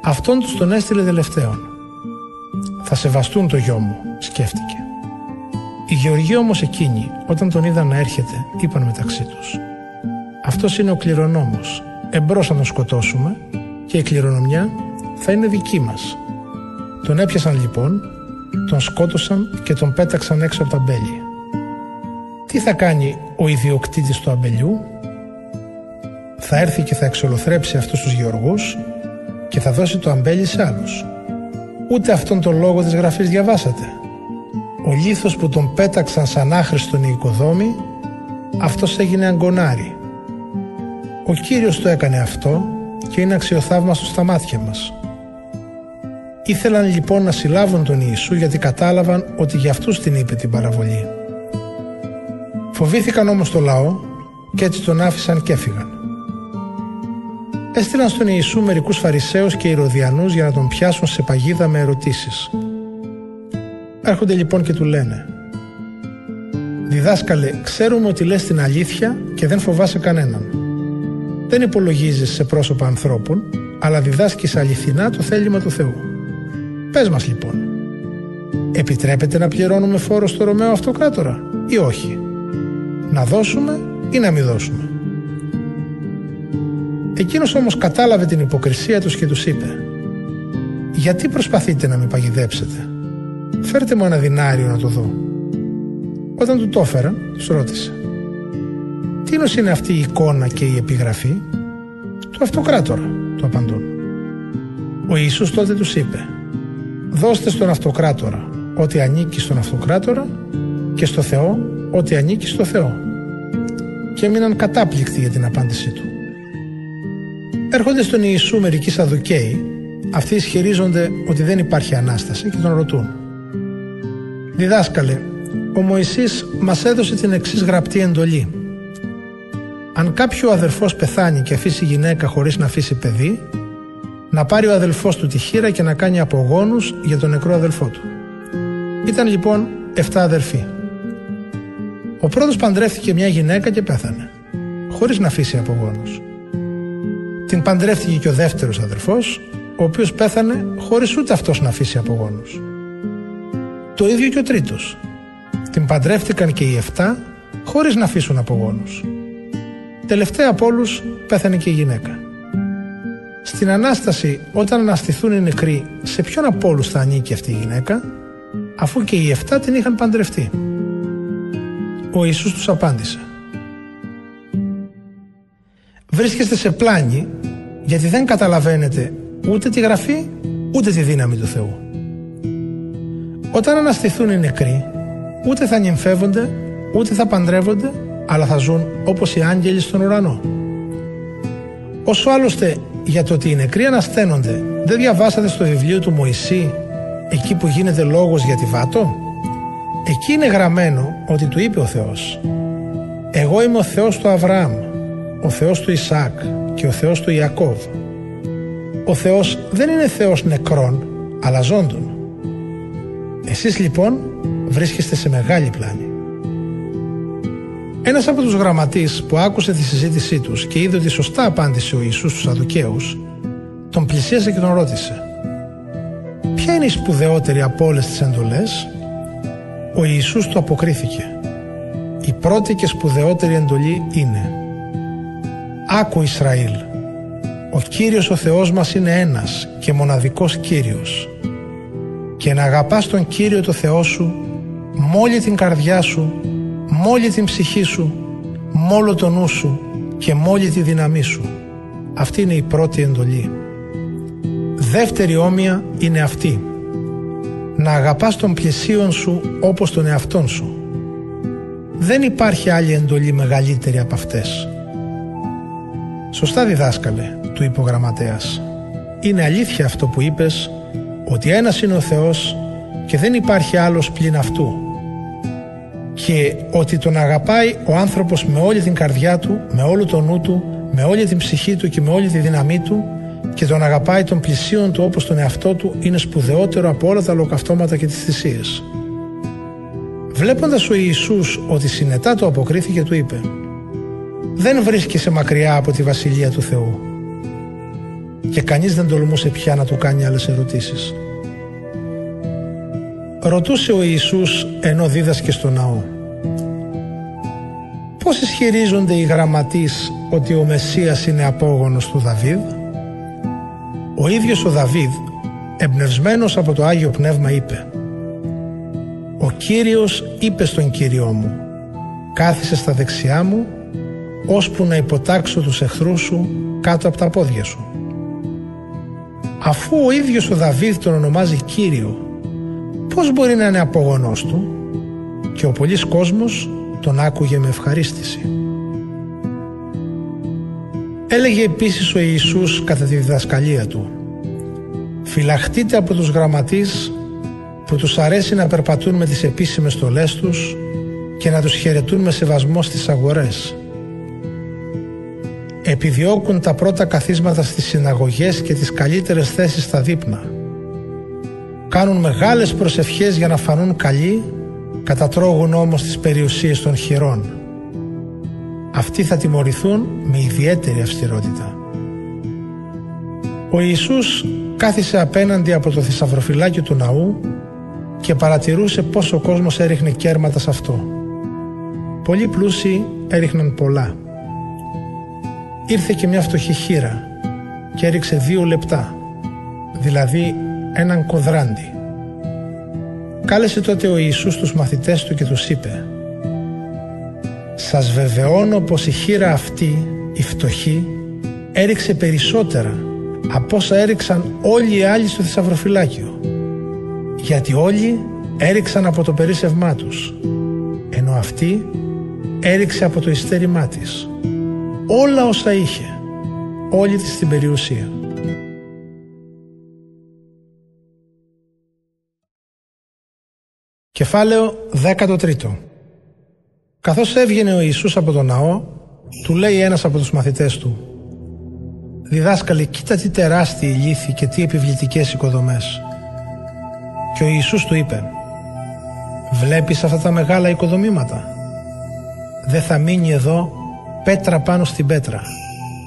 Αυτόν τους τον έστειλε τελευταίον Θα σεβαστούν το γιο μου, σκέφτηκε. Οι γεωργοί όμως εκείνοι, όταν τον είδαν να έρχεται, είπαν μεταξύ τους «Αυτός είναι ο κληρονόμος, εμπρός να τον σκοτώσουμε και η κληρονομιά θα είναι δική μας». Τον έπιασαν λοιπόν, τον σκότωσαν και τον πέταξαν έξω από τα μπέλια. Τι θα κάνει ο ιδιοκτήτης του αμπελιού; Θα έρθει και θα εξολοθρέψει αυτούς τους γεωργούς και θα δώσει το αμπέλι σε άλλους. Ούτε αυτόν τον λόγο της γραφής διαβάσατε. Ο λίθος που τον πέταξαν σαν άχρηστον οι οικοδόμοι, αυτός έγινε αγκονάρι. Ο Κύριος το έκανε αυτό και είναι αξιοθαύμαστος στα μάτια μας. Ήθελαν λοιπόν να συλλάβουν τον Ιησού γιατί κατάλαβαν ότι για αυτούς την είπε την παραβολή. Φοβήθηκαν όμως το λαό και έτσι τον άφησαν και έφυγαν. Έστειλαν στον Ιησού μερικούς Φαρισαίους και Ηρωδιανούς για να τον πιάσουν σε παγίδα με ερωτήσεις. Έρχονται λοιπόν και του λένε «Διδάσκαλε, ξέρουμε ότι λες την αλήθεια και δεν φοβάσαι κανέναν. Δεν υπολογίζεις σε πρόσωπα ανθρώπων, αλλά διδάσκεις αληθινά το θέλημα του Θεού. Πες μας λοιπόν, επιτρέπεται να πληρώνουμε φόρο στο Ρωμαίο Αυτοκράτορα ή όχι; Να δώσουμε ή να μην δώσουμε; Εκείνος όμως κατάλαβε την υποκρισία τους και τους είπε «Γιατί προσπαθείτε να με παγιδέψετε; Φέρτε μου ένα δινάριο να το δω». Όταν του το έφεραν, τους ρώτησε «Τι είναι αυτή η εικόνα και η επιγραφή» «Του αυτοκράτορα», του απαντούν. Ο Ιησούς τότε τους είπε «Δώστε στον αυτοκράτορα ό,τι ανήκει στον αυτοκράτορα και στο Θεό ό,τι ανήκει στο Θεό». Και έμειναν κατάπληκτοι για την απάντησή του. Έρχονται στον Ιησού μερικοί Σαδουκαίοι, αυτοί ισχυρίζονται ότι δεν υπάρχει Ανάσταση και τον ρωτούν. Διδάσκαλε, ο Μωυσής μας έδωσε την εξής γραπτή εντολή. Αν κάποιο αδερφός πεθάνει και αφήσει γυναίκα χωρίς να αφήσει παιδί, να πάρει ο αδελφός του τη χείρα και να κάνει απογόνους για τον νεκρό αδελφό του. Ήταν λοιπόν 7 αδερφοί. Ο πρώτος παντρεύτηκε μια γυναίκα και πέθανε, χωρίς να αφήσει απογόνους. Την παντρεύτηκε και ο δεύτερος αδερφός, ο οποίος πέθανε χωρίς ούτε αυτός να αφήσει απογόνους. Το ίδιο και ο τρίτος. Την παντρεύτηκαν και οι εφτά χωρίς να αφήσουν απογόνους. Τελευταία από όλους πέθανε και η γυναίκα. Στην Ανάσταση όταν αναστηθούν οι νεκροί σε ποιον από όλους θα ανήκει αυτή η γυναίκα αφού και οι εφτά την είχαν παντρευτεί. Ο Ιησούς τους απάντησε βρίσκεστε σε πλάνη γιατί δεν καταλαβαίνετε ούτε τη γραφή ούτε τη δύναμη του Θεού. Όταν αναστηθούν οι νεκροί ούτε θα νυμφεύονται ούτε θα παντρεύονται αλλά θα ζουν όπως οι άγγελοι στον ουρανό. Όσο άλλωστε για το ότι οι νεκροί ανασταίνονται δεν διαβάσατε στο βιβλίο του Μωυσή εκεί που γίνεται λόγος για τη βάτο. Εκεί είναι γραμμένο ότι του είπε ο Θεός «Εγώ είμαι ο Θεός του Αβραάμ, ο Θεός του Ισaac και ο Θεός του Ιακώβ. Ο Θεός δεν είναι Θεός νεκρών, αλλά ζώντων. Εσείς λοιπόν βρίσκεστε σε μεγάλη πλάνη. Ένας από τους γραμματείς που άκουσε τη συζήτησή τους και είδε ότι σωστά απάντησε ο Ιησούς στους Αδουκαίους, τον πλησίασε και τον ρώτησε «Ποια είναι η σπουδαιότερη από όλες τις εντολές» Ο Ιησούς του αποκρίθηκε «Η πρώτη και σπουδαιότερη εντολή είναι Άκου Ισραήλ, ο Κύριος ο Θεός μας είναι ένας και μοναδικός Κύριος και να αγαπάς τον Κύριο το Θεό σου με όλη την καρδιά σου, με όλη την ψυχή σου, με όλο το νου σου και με όλη τη δύναμή σου. Αυτή είναι η πρώτη εντολή. Δεύτερη όμοια είναι αυτή. Να αγαπάς τον πλησίον σου όπως τον εαυτόν σου. Δεν υπάρχει άλλη εντολή μεγαλύτερη από αυτές. Σωστά διδάσκαλε, του είπε ο γραμματέας. Είναι αλήθεια αυτό που είπες, ότι ένας είναι ο Θεός και δεν υπάρχει άλλος πλην αυτού. Και ότι τον αγαπάει ο άνθρωπος με όλη την καρδιά του, με όλο το νου του, με όλη την ψυχή του και με όλη τη δύναμή του και τον αγαπάει τον πλησίον του όπως τον εαυτό του είναι σπουδαιότερο από όλα τα λοκαυτώματα και τις θυσίες. Βλέποντας ο Ιησούς ότι συνετά το αποκρίθηκε του είπε δεν βρίσκεσαι μακριά από τη Βασιλεία του Θεού. Και κανείς δεν τολμούσε πια να του κάνει άλλες ερωτήσεις. Ρωτούσε ο Ιησούς ενώ δίδασκε στο ναό. Πώς ισχυρίζονται οι γραμματείς ότι ο Μεσσίας είναι απόγονος του Δαβίδ; Ο ίδιος ο Δαβίδ, εμπνευσμένος από το Άγιο Πνεύμα είπε «Ο Κύριος είπε στον Κύριό μου «Κάθισε στα δεξιά μου, ώσπου να υποτάξω τους εχθρούς σου κάτω από τα πόδια σου». Αφού ο ίδιος ο Δαβίδ τον ονομάζει Κύριο, πώς μπορεί να είναι απόγονός του; Και ο πολλής κόσμος τον άκουγε με ευχαρίστηση. Έλεγε επίσης ο Ιησούς κατά τη διδασκαλία του «Φυλαχτείτε από τους γραμματείς που τους αρέσει να περπατούν με τις επίσημες στολές τους και να τους χαιρετούν με σεβασμό στις αγορές. Επιδιώκουν τα πρώτα καθίσματα στις συναγωγές και τις καλύτερες θέσεις στα δείπνα. Κάνουν μεγάλες προσευχές για να φανούν καλοί, κατατρώγουν όμως τις περιουσίες των χειρών. Αυτοί θα τιμωρηθούν με ιδιαίτερη αυστηρότητα. Ο Ιησούς κάθισε απέναντι από το θησαυροφυλάκι του ναού και παρατηρούσε πως ο κόσμος έριχνε κέρματα σε αυτό. Πολλοί πλούσιοι έριχναν πολλά. Ήρθε και μια φτωχή χείρα και έριξε δύο λεπτά, δηλαδή έναν κοδράντι. Κάλεσε τότε ο Ιησούς τους μαθητές του και τους είπε «Σας βεβαιώνω πως η χείρα αυτή, η φτωχή, έριξε περισσότερα από όσα έριξαν όλοι οι άλλοι στο θησαυροφυλάκιο γιατί όλοι έριξαν από το περίσευμά τους ενώ αυτή έριξε από το ιστέρημά της όλα όσα είχε όλη της την περιουσία Κεφάλαιο 13 Καθώς έβγαινε ο Ιησούς από τον ναό του λέει ένας από τους μαθητές του «Διδάσκαλε, κοίτα τι τεράστιοι λύθοι και τι επιβλητικές οικοδομές». Και ο Ιησούς του είπε «Βλέπεις αυτά τα μεγάλα οικοδομήματα; Δεν θα μείνει εδώ πέτρα πάνω στην πέτρα.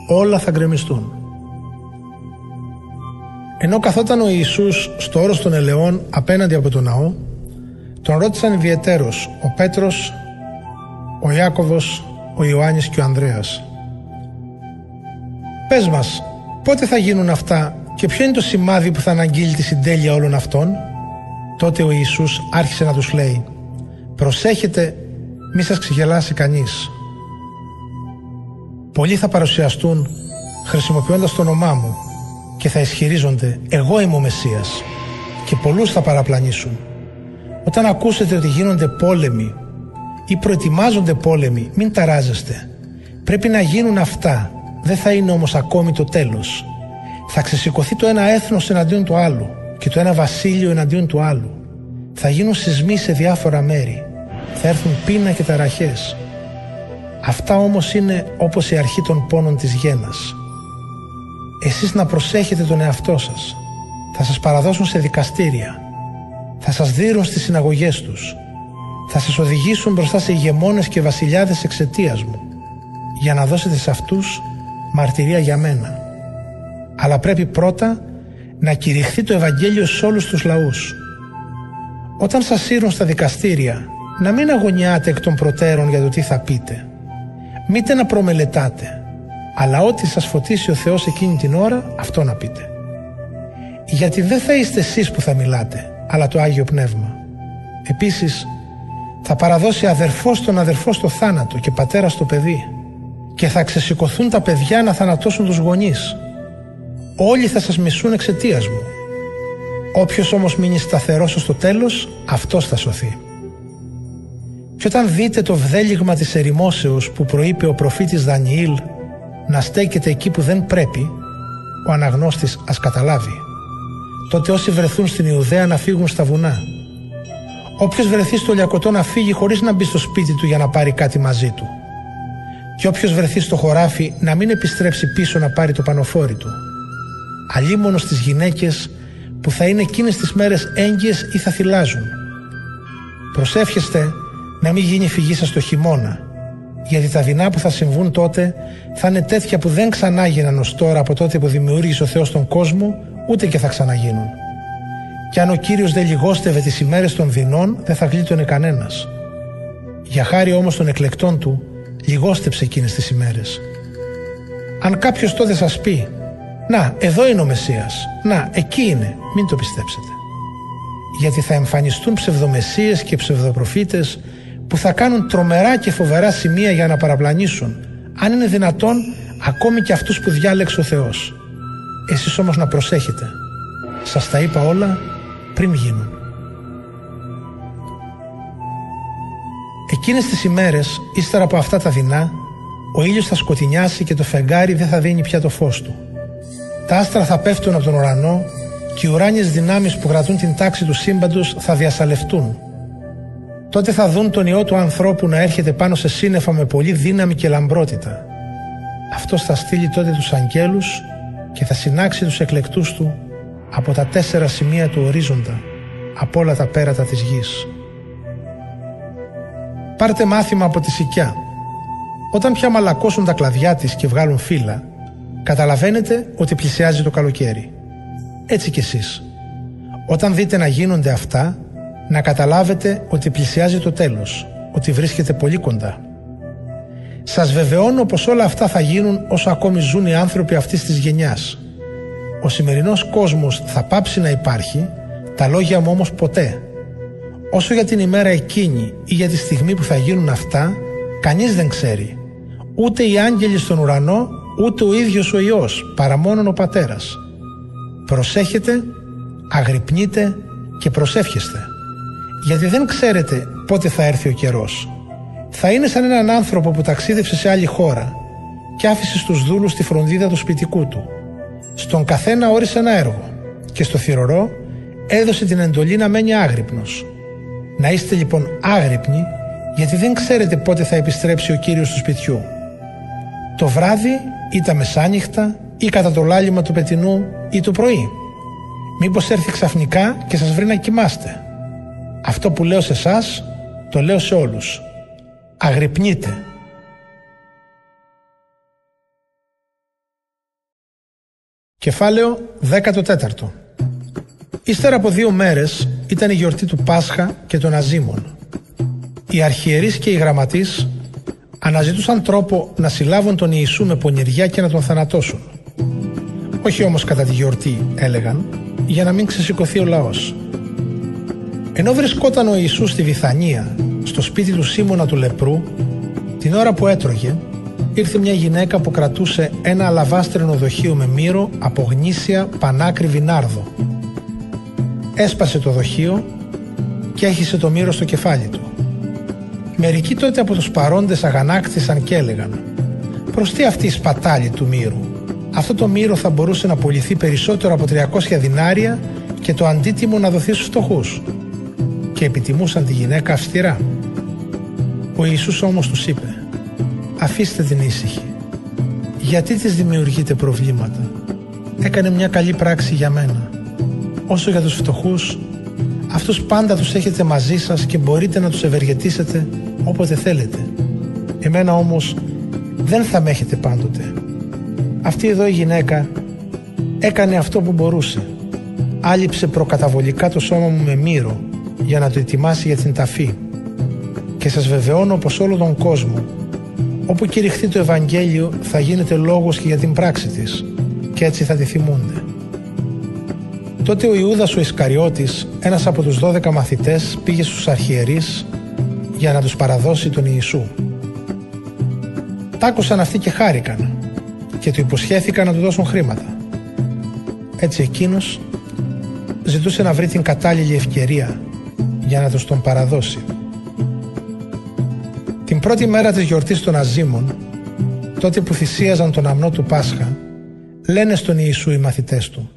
Όλα θα γκρεμιστούν». Ενώ καθόταν ο Ιησούς στο όρος των ελαιών απέναντι από τον ναό, τον ρώτησαν ιδιαιτέρως ο Πέτρος, ο Ιάκωβος, ο Ιωάννης και ο Ανδρέας. «Πες μας, πότε θα γίνουν αυτά και ποιο είναι το σημάδι που θα αναγγείλει τη συντέλεια όλων αυτών» Τότε ο Ιησούς άρχισε να τους λέει «Προσέχετε μη σας ξεγελάσει κανείς. Πολλοί θα παρουσιαστούν χρησιμοποιώντας το όνομά μου και θα ισχυρίζονται «Εγώ είμαι ο Μεσσίας» και πολλούς θα παραπλανήσουν. Όταν ακούσετε ότι γίνονται πόλεμοι ή προετοιμάζονται πόλεμοι, μην ταράζεστε. Πρέπει να γίνουν αυτά. Δεν θα είναι όμως ακόμη το τέλος. Θα ξεσηκωθεί το ένα έθνος εναντίον του άλλου και το ένα βασίλειο εναντίον του άλλου. Θα γίνουν σεισμοί σε διάφορα μέρη. Θα έρθουν πείνα και ταραχές. Αυτά όμως είναι όπως η αρχή των πόνων της γένας. Εσείς να προσέχετε τον εαυτό σας. Θα σας παραδώσουν σε δικαστήρια. Θα σας δίνουν στις συναγωγές τους. Θα σας οδηγήσουν μπροστά σε ηγεμόνες και βασιλιάδες εξαιτίας μου. Για να δώσετε σε αυτούς μαρτυρία για μένα. Αλλά πρέπει πρώτα να κηρυχθεί το Ευαγγέλιο σε όλους τους λαούς. Όταν σας σύρουν στα δικαστήρια, να μην αγωνιάτε εκ των προτέρων για το τι θα πείτε. Μήτε να προμελετάτε, αλλά ό,τι σας φωτίσει ο Θεός εκείνη την ώρα, αυτό να πείτε. Γιατί δεν θα είστε εσείς που θα μιλάτε, αλλά το Άγιο Πνεύμα. Επίσης, θα παραδώσει αδερφός τον αδερφό στο θάνατο και πατέρα στο παιδί και θα ξεσηκωθούν τα παιδιά να θανατώσουν τους γονείς Όλοι θα σας μισούν εξαιτίας μου. Όποιος όμως μείνει σταθερός στο τέλος, αυτός θα σωθεί. Και όταν δείτε το βδέλιγμα της ερημόσεως που προείπε ο προφήτης Δανιήλ να στέκεται εκεί που δεν πρέπει, ο αναγνώστης ας καταλάβει. Τότε όσοι βρεθούν στην Ιουδαία να φύγουν στα βουνά. Όποιος βρεθεί στο Λιακωτό να φύγει χωρίς να μπει στο σπίτι του για να πάρει κάτι μαζί του. Και όποιος βρεθεί στο χωράφι να μην επιστρέψει πίσω να πάρει το πανοφόρι του αλίμονο στις γυναίκες που θα είναι εκείνες τις μέρες έγκυες ή θα θυλάζουν. Προσεύχεστε να μην γίνει φυγή σας το χειμώνα, γιατί τα δεινά που θα συμβούν τότε θα είναι τέτοια που δεν ξανάγιναν ως τώρα από τότε που δημιούργησε ο Θεός τον κόσμο, ούτε και θα ξαναγίνουν. Κι αν ο Κύριος δεν λιγόστευε τις ημέρες των δεινών, δεν θα γλίτωνε κανένας. Για χάρη όμως των εκλεκτών του, λιγόστεψε εκείνες τις ημέρες. Αν κάποιος τότε σας πει «Να, εδώ είναι ο Μεσσίας, να, εκεί είναι», μην το πιστέψετε. Γιατί θα εμφανιστούν ψευδομεσίες και ψευδοπροφήτες που θα κάνουν τρομερά και φοβερά σημεία για να παραπλανήσουν, αν είναι δυνατόν, ακόμη και αυτούς που διάλεξε ο Θεός. Εσείς όμως να προσέχετε. Σας τα είπα όλα πριν γίνουν. Εκείνες τις ημέρες, ύστερα από αυτά τα δεινά, ο ήλιος θα σκοτεινιάσει και το φεγγάρι δεν θα δίνει πια το φως του. Τα άστρα θα πέφτουν από τον ουρανό και οι ουράνιες δυνάμεις που κρατούν την τάξη του σύμπαντος θα διασαλευτούν. Τότε θα δουν τον Υιό του ανθρώπου να έρχεται πάνω σε σύννεφα με πολύ δύναμη και λαμπρότητα. Αυτός θα στείλει τότε τους αγγέλους και θα συνάξει τους εκλεκτούς του από τα τέσσερα σημεία του ορίζοντα, από όλα τα πέρατα της γης. Πάρτε μάθημα από τη Σικιά. Όταν πια μαλακώσουν τα κλαδιά της και βγάλουν φύλλα, καταλαβαίνετε ότι πλησιάζει το καλοκαίρι. Έτσι κι εσείς. Όταν δείτε να γίνονται αυτά, να καταλάβετε ότι πλησιάζει το τέλος, ότι βρίσκεται πολύ κοντά. Σας βεβαιώνω πως όλα αυτά θα γίνουν όσο ακόμη ζουν οι άνθρωποι αυτής της γενιάς. Ο σημερινός κόσμος θα πάψει να υπάρχει, τα λόγια μου όμως ποτέ. Όσο για την ημέρα εκείνη ή για τη στιγμή που θα γίνουν αυτά, κανείς δεν ξέρει. Ούτε οι άγγελοι στον ουρανό, ούτε ο ίδιος ο Υιός, παρά μόνον ο Πατέρας. Προσέχετε, αγρυπνείτε και προσεύχεστε. Γιατί δεν ξέρετε πότε θα έρθει ο καιρός. Θα είναι σαν έναν άνθρωπο που ταξίδευσε σε άλλη χώρα και άφησε στους δούλους τη φροντίδα του σπιτικού του. Στον καθένα όρισε ένα έργο και στο θηρορό έδωσε την εντολή να μένει άγρυπνος. Να είστε λοιπόν άγρυπνοι γιατί δεν ξέρετε πότε θα επιστρέψει ο Κύριος του σπιτιού. Το βράδυ ή τα μεσάνυχτα ή κατά το λάλημα του πετινού ή το πρωί. Μήπως έρθει ξαφνικά και σας βρει να κοιμάστε. Αυτό που λέω σε εσάς το λέω σε όλους. Αγρυπνείτε. Κεφάλαιο 14 Ύστερα από δύο μέρες ήταν η γιορτή του Πάσχα και των Αζήμων. Οι αρχιερείς και οι γραμματείς αναζητούσαν τρόπο να συλλάβουν τον Ιησού με πονηριά και να τον θανατώσουν. Όχι όμως κατά τη γιορτή, έλεγαν, για να μην ξεσηκωθεί ο λαός. Ενώ βρισκόταν ο Ιησούς στη Βιθανία, στο σπίτι του Σίμωνα του Λεπρού, την ώρα που έτρωγε, ήρθε μια γυναίκα που κρατούσε ένα αλαβάστρινο δοχείο με μύρο από γνήσια πανάκριβη νάρδο. Έσπασε το δοχείο και έχισε το μύρο στο κεφάλι του. Μερικοί τότε από τους παρόντες αγανάκτησαν και έλεγαν «Προς τι αυτή η σπατάλη του μύρου; Αυτό το μύρο θα μπορούσε να πουληθεί περισσότερο από 300 δινάρια και το αντίτιμο να δοθεί στους φτωχούς» και επιτιμούσαν τη γυναίκα αυστηρά. Ο Ιησούς όμως τους είπε «Αφήστε την ήσυχη. Γιατί της δημιουργείτε προβλήματα; Έκανε μια καλή πράξη για μένα. Όσο για τους φτωχούς, αυτούς πάντα τους έχετε μαζί σας και μπορείτε να τους ευεργετήσετε όποτε θέλετε. Εμένα όμως δεν θα με έχετε πάντοτε. Αυτή εδώ η γυναίκα έκανε αυτό που μπορούσε. Άλυψε προκαταβολικά το σώμα μου με μύρο για να το ετοιμάσει για την ταφή. Και σας βεβαιώνω πως όλο τον κόσμο, όπου κηρυχθεί το Ευαγγέλιο, θα γίνεται λόγος και για την πράξη της και έτσι θα τη θυμούνται. Τότε ο Ιούδας ο Ισκαριώτης, ένας από τους δώδεκα μαθητές, πήγε στους αρχιερείς για να τους παραδώσει τον Ιησού. Τ' άκουσαν αυτοί και χάρηκαν και του υποσχέθηκαν να του δώσουν χρήματα. Έτσι εκείνος ζητούσε να βρει την κατάλληλη ευκαιρία για να τους τον παραδώσει. Την πρώτη μέρα της γιορτής των Αζήμων, τότε που θυσίαζαν τον αμνό του Πάσχα, λένε στον Ιησού οι μαθητές του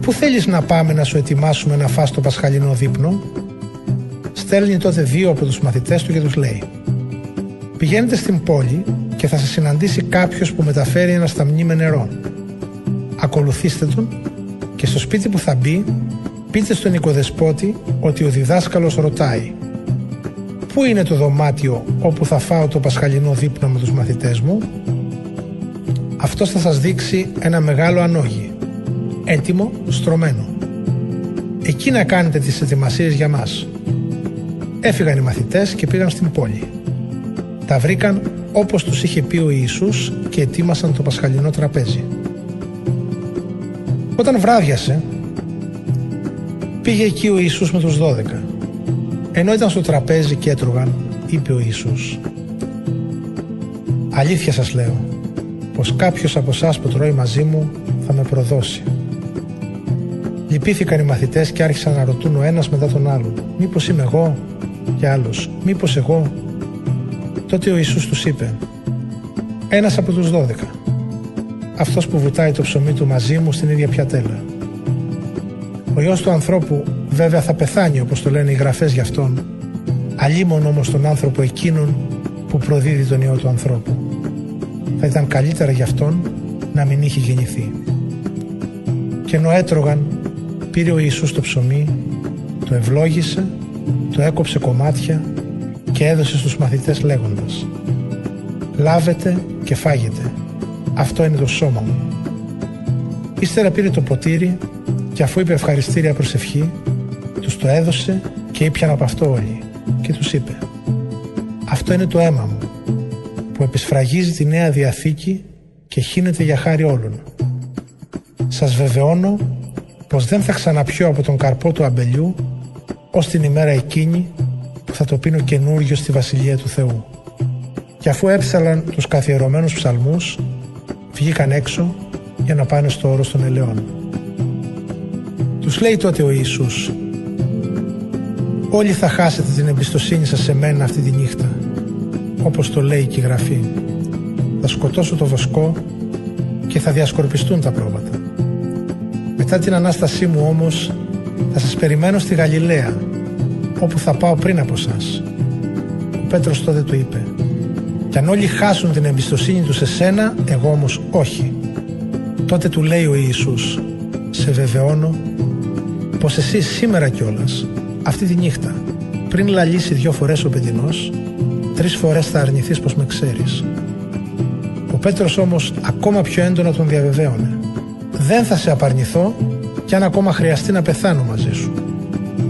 «Πού θέλεις να πάμε να σου ετοιμάσουμε να φας το πασχαλινό δείπνο» Στέλνει τότε δύο από τους μαθητές του και τους λέει «Πηγαίνετε στην πόλη και θα σας συναντήσει κάποιος που μεταφέρει ένα σταμνί με νερό. Ακολουθήστε τον και στο σπίτι που θα μπει Πείτε στον οικοδεσπότη ότι ο διδάσκαλος ρωτάει «Πού είναι το δωμάτιο όπου θα φάω το πασχαλινό δείπνο με τους μαθητές μου» Αυτός θα σας δείξει ένα μεγάλο ανόγι, έτοιμο, στρωμένο. εκεί να κάνετε τις ετοιμασίες για μας. Έφυγαν οι μαθητές και πήγαν στην πόλη. Τα βρήκαν όπως τους είχε πει ο Ιησούς και ετοίμασαν το πασχαλινό τραπέζι. Όταν βράδιασε, πήγε εκεί ο Ιησούς με τους δώδεκα. Ενώ ήταν στο τραπέζι και έτρωγαν, είπε ο Ιησούς «Αλήθεια σας λέω, πως κάποιος από εσάς που τρώει μαζί μου θα με προδώσει». Λυπήθηκαν οι μαθητές και άρχισαν να ρωτούν ο ένας μετά τον άλλον «Μήπως είμαι εγώ» και άλλος «Μήπως εγώ» Τότε ο Ιησούς τους είπε «Ένας από τους δώδεκα, αυτός που βουτάει το ψωμί του μαζί μου στην ίδια πιατέλα. Ο Υιός του ανθρώπου βέβαια θα πεθάνει όπως το λένε οι γραφές για αυτόν, αλίμον όμως τον άνθρωπο εκείνον που προδίδει τον Υιό του ανθρώπου. Θα ήταν καλύτερα για αυτόν να μην είχε γεννηθεί. Και ενώ έτρωγαν, πήρε ο Ιησούς το ψωμί, το ευλόγησε, το έκοψε κομμάτια και έδωσε στους μαθητές λέγοντας «Λάβετε και φάγετε, αυτό είναι το σώμα μου». Ύστερα πήρε το ποτήρι και αφού είπε ευχαριστήρια προσευχή, τους το έδωσε και ήπιαν από αυτό όλοι και τους είπε «Αυτό είναι το αίμα μου που επισφραγίζει τη Νέα Διαθήκη και χύνεται για χάρη όλων. Σας βεβαιώνω πως δεν θα ξαναπιώ από τον καρπό του αμπελιού ως την ημέρα εκείνη που θα το πίνω καινούριο στη Βασιλεία του Θεού. Και αφού έψαλαν τους καθιερωμένους ψαλμούς, βγήκαν έξω για να πάνε στο όρος των ελαιών. Τους λέει τότε ο Ιησούς «Όλοι θα χάσετε την εμπιστοσύνη σας σε μένα αυτή τη νύχτα, όπως το λέει και η Γραφή. Θα σκοτώσω το βοσκό και θα διασκορπιστούν τα πρόβατα. Μετά την Ανάστασή μου όμως θα σας περιμένω στη Γαλιλαία, όπου θα πάω πριν από σας. Ο Πέτρος τότε του είπε «Κι αν όλοι χάσουν την εμπιστοσύνη τους σε σένα, εγώ όμως όχι». Τότε του λέει ο Ιησούς «Σε βεβαιώνω πως εσύ σήμερα κιόλας, αυτή τη νύχτα, πριν λαλήσει δυο φορές ο παιδινός, τρεις φορές θα αρνηθείς πως με ξέρεις». Ο Πέτρος όμως ακόμα πιο έντονα τον διαβεβαίωνε «Δεν θα σε απαρνηθώ κι αν ακόμα χρειαστεί να πεθάνω μαζί σου».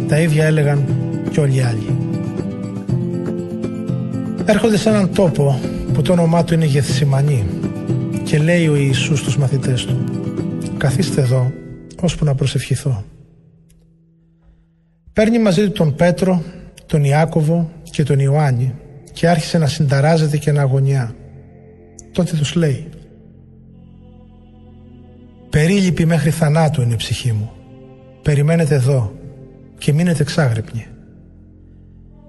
Τα ίδια έλεγαν και όλοι οι άλλοι. Έρχονται σε έναν τόπο που το όνομά του είναι Γεθσιμανή και λέει ο Ιησούς στους μαθητές του «Καθίστε εδώ, ώσπου να προσευχηθώ». Παίρνει μαζί του τον Πέτρο, τον Ιάκωβο και τον Ιωάννη και άρχισε να συνταράζεται και να αγωνιά. Τότε τους λέει «Περίλυπη μέχρι θανάτου είναι η ψυχή μου. Περιμένετε εδώ και μείνετε ξάγρυπνοι».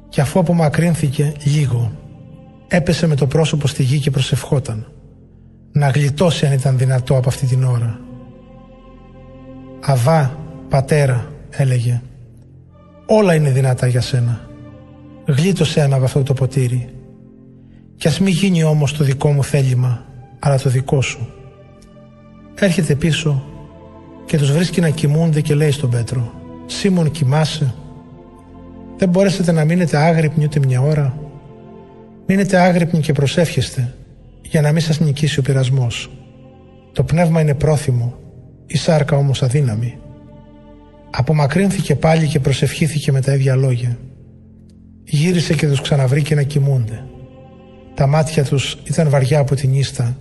Και αφού απομακρύνθηκε λίγο, έπεσε με το πρόσωπο στη γη και προσευχόταν. Να γλιτώσει αν ήταν δυνατό από αυτή την ώρα. «Αβά, πατέρα», έλεγε, «όλα είναι δυνατά για σένα. Γλίτωσε ένα από αυτό το ποτήρι. Κι ας μη γίνει όμως το δικό μου θέλημα, αλλά το δικό σου». Έρχεται πίσω και τους βρίσκει να κοιμούνται και λέει στον Πέτρο «Σίμων κοιμάσαι» Δεν μπορέσετε να μείνετε άγρυπνοι ούτε μια ώρα. Μείνετε άγρυπνοι και προσεύχεστε για να μην σας νικήσει ο πειρασμός. Το πνεύμα είναι πρόθυμο, η σάρκα όμως αδύναμη. Απομακρύνθηκε πάλι και προσευχήθηκε με τα ίδια λόγια. Γύρισε και τους ξαναβρήκε να κοιμούνται. Τα μάτια τους ήταν βαριά από την ίστα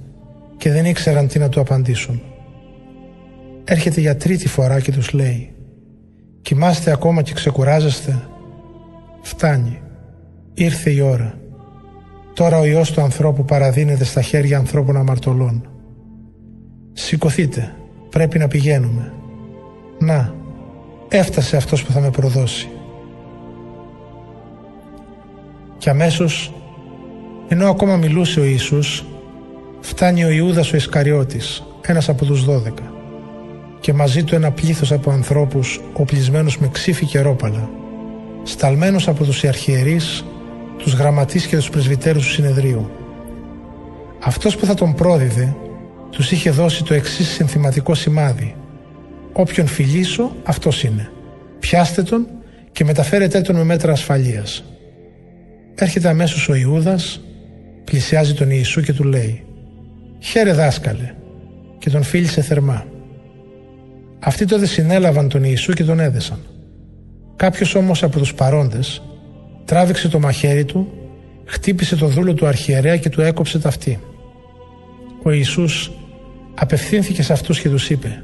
και δεν ήξεραν τι να του απαντήσουν. Έρχεται για τρίτη φορά και τους λέει «Κοιμάστε ακόμα και ξεκουράζεστε» Φτάνει. Ήρθε η ώρα. Τώρα ο Υιός του ανθρώπου παραδίνεται στα χέρια ανθρώπων αμαρτωλών. Σηκωθείτε. Πρέπει να πηγαίνουμε. Να, έφτασε αυτός που θα με προδώσει. Και αμέσως, ενώ ακόμα μιλούσε ο Ιησούς, φτάνει ο Ιούδας ο Ισκαριώτης, ένας από τους δώδεκα, και μαζί του ένα πλήθος από ανθρώπους οπλισμένους με ξύφη και ρόπαλα, σταλμένος από τους αρχιερείς, τους γραμματείς και τους πρεσβυτέρους του συνεδρίου. Αυτός που θα τον πρόδιδε, τους είχε δώσει το εξής συνθηματικό σημάδι. Όποιον φιλήσω, αυτός είναι. Πιάστε τον και μεταφέρετε τον με μέτρα ασφαλείας. Έρχεται αμέσως ο Ιούδας, πλησιάζει τον Ιησού και του λέει «Χαίρε δάσκαλε» και τον φίλησε θερμά. Αυτοί τότε συνέλαβαν τον Ιησού και τον έδεσαν. Κάποιος όμως από τους παρόντες τράβηξε το μαχαίρι του, χτύπησε το δούλο του αρχιερέα και του έκοψε τα αυτή. Ο Ιησούς απευθύνθηκε σε αυτούς και τους είπε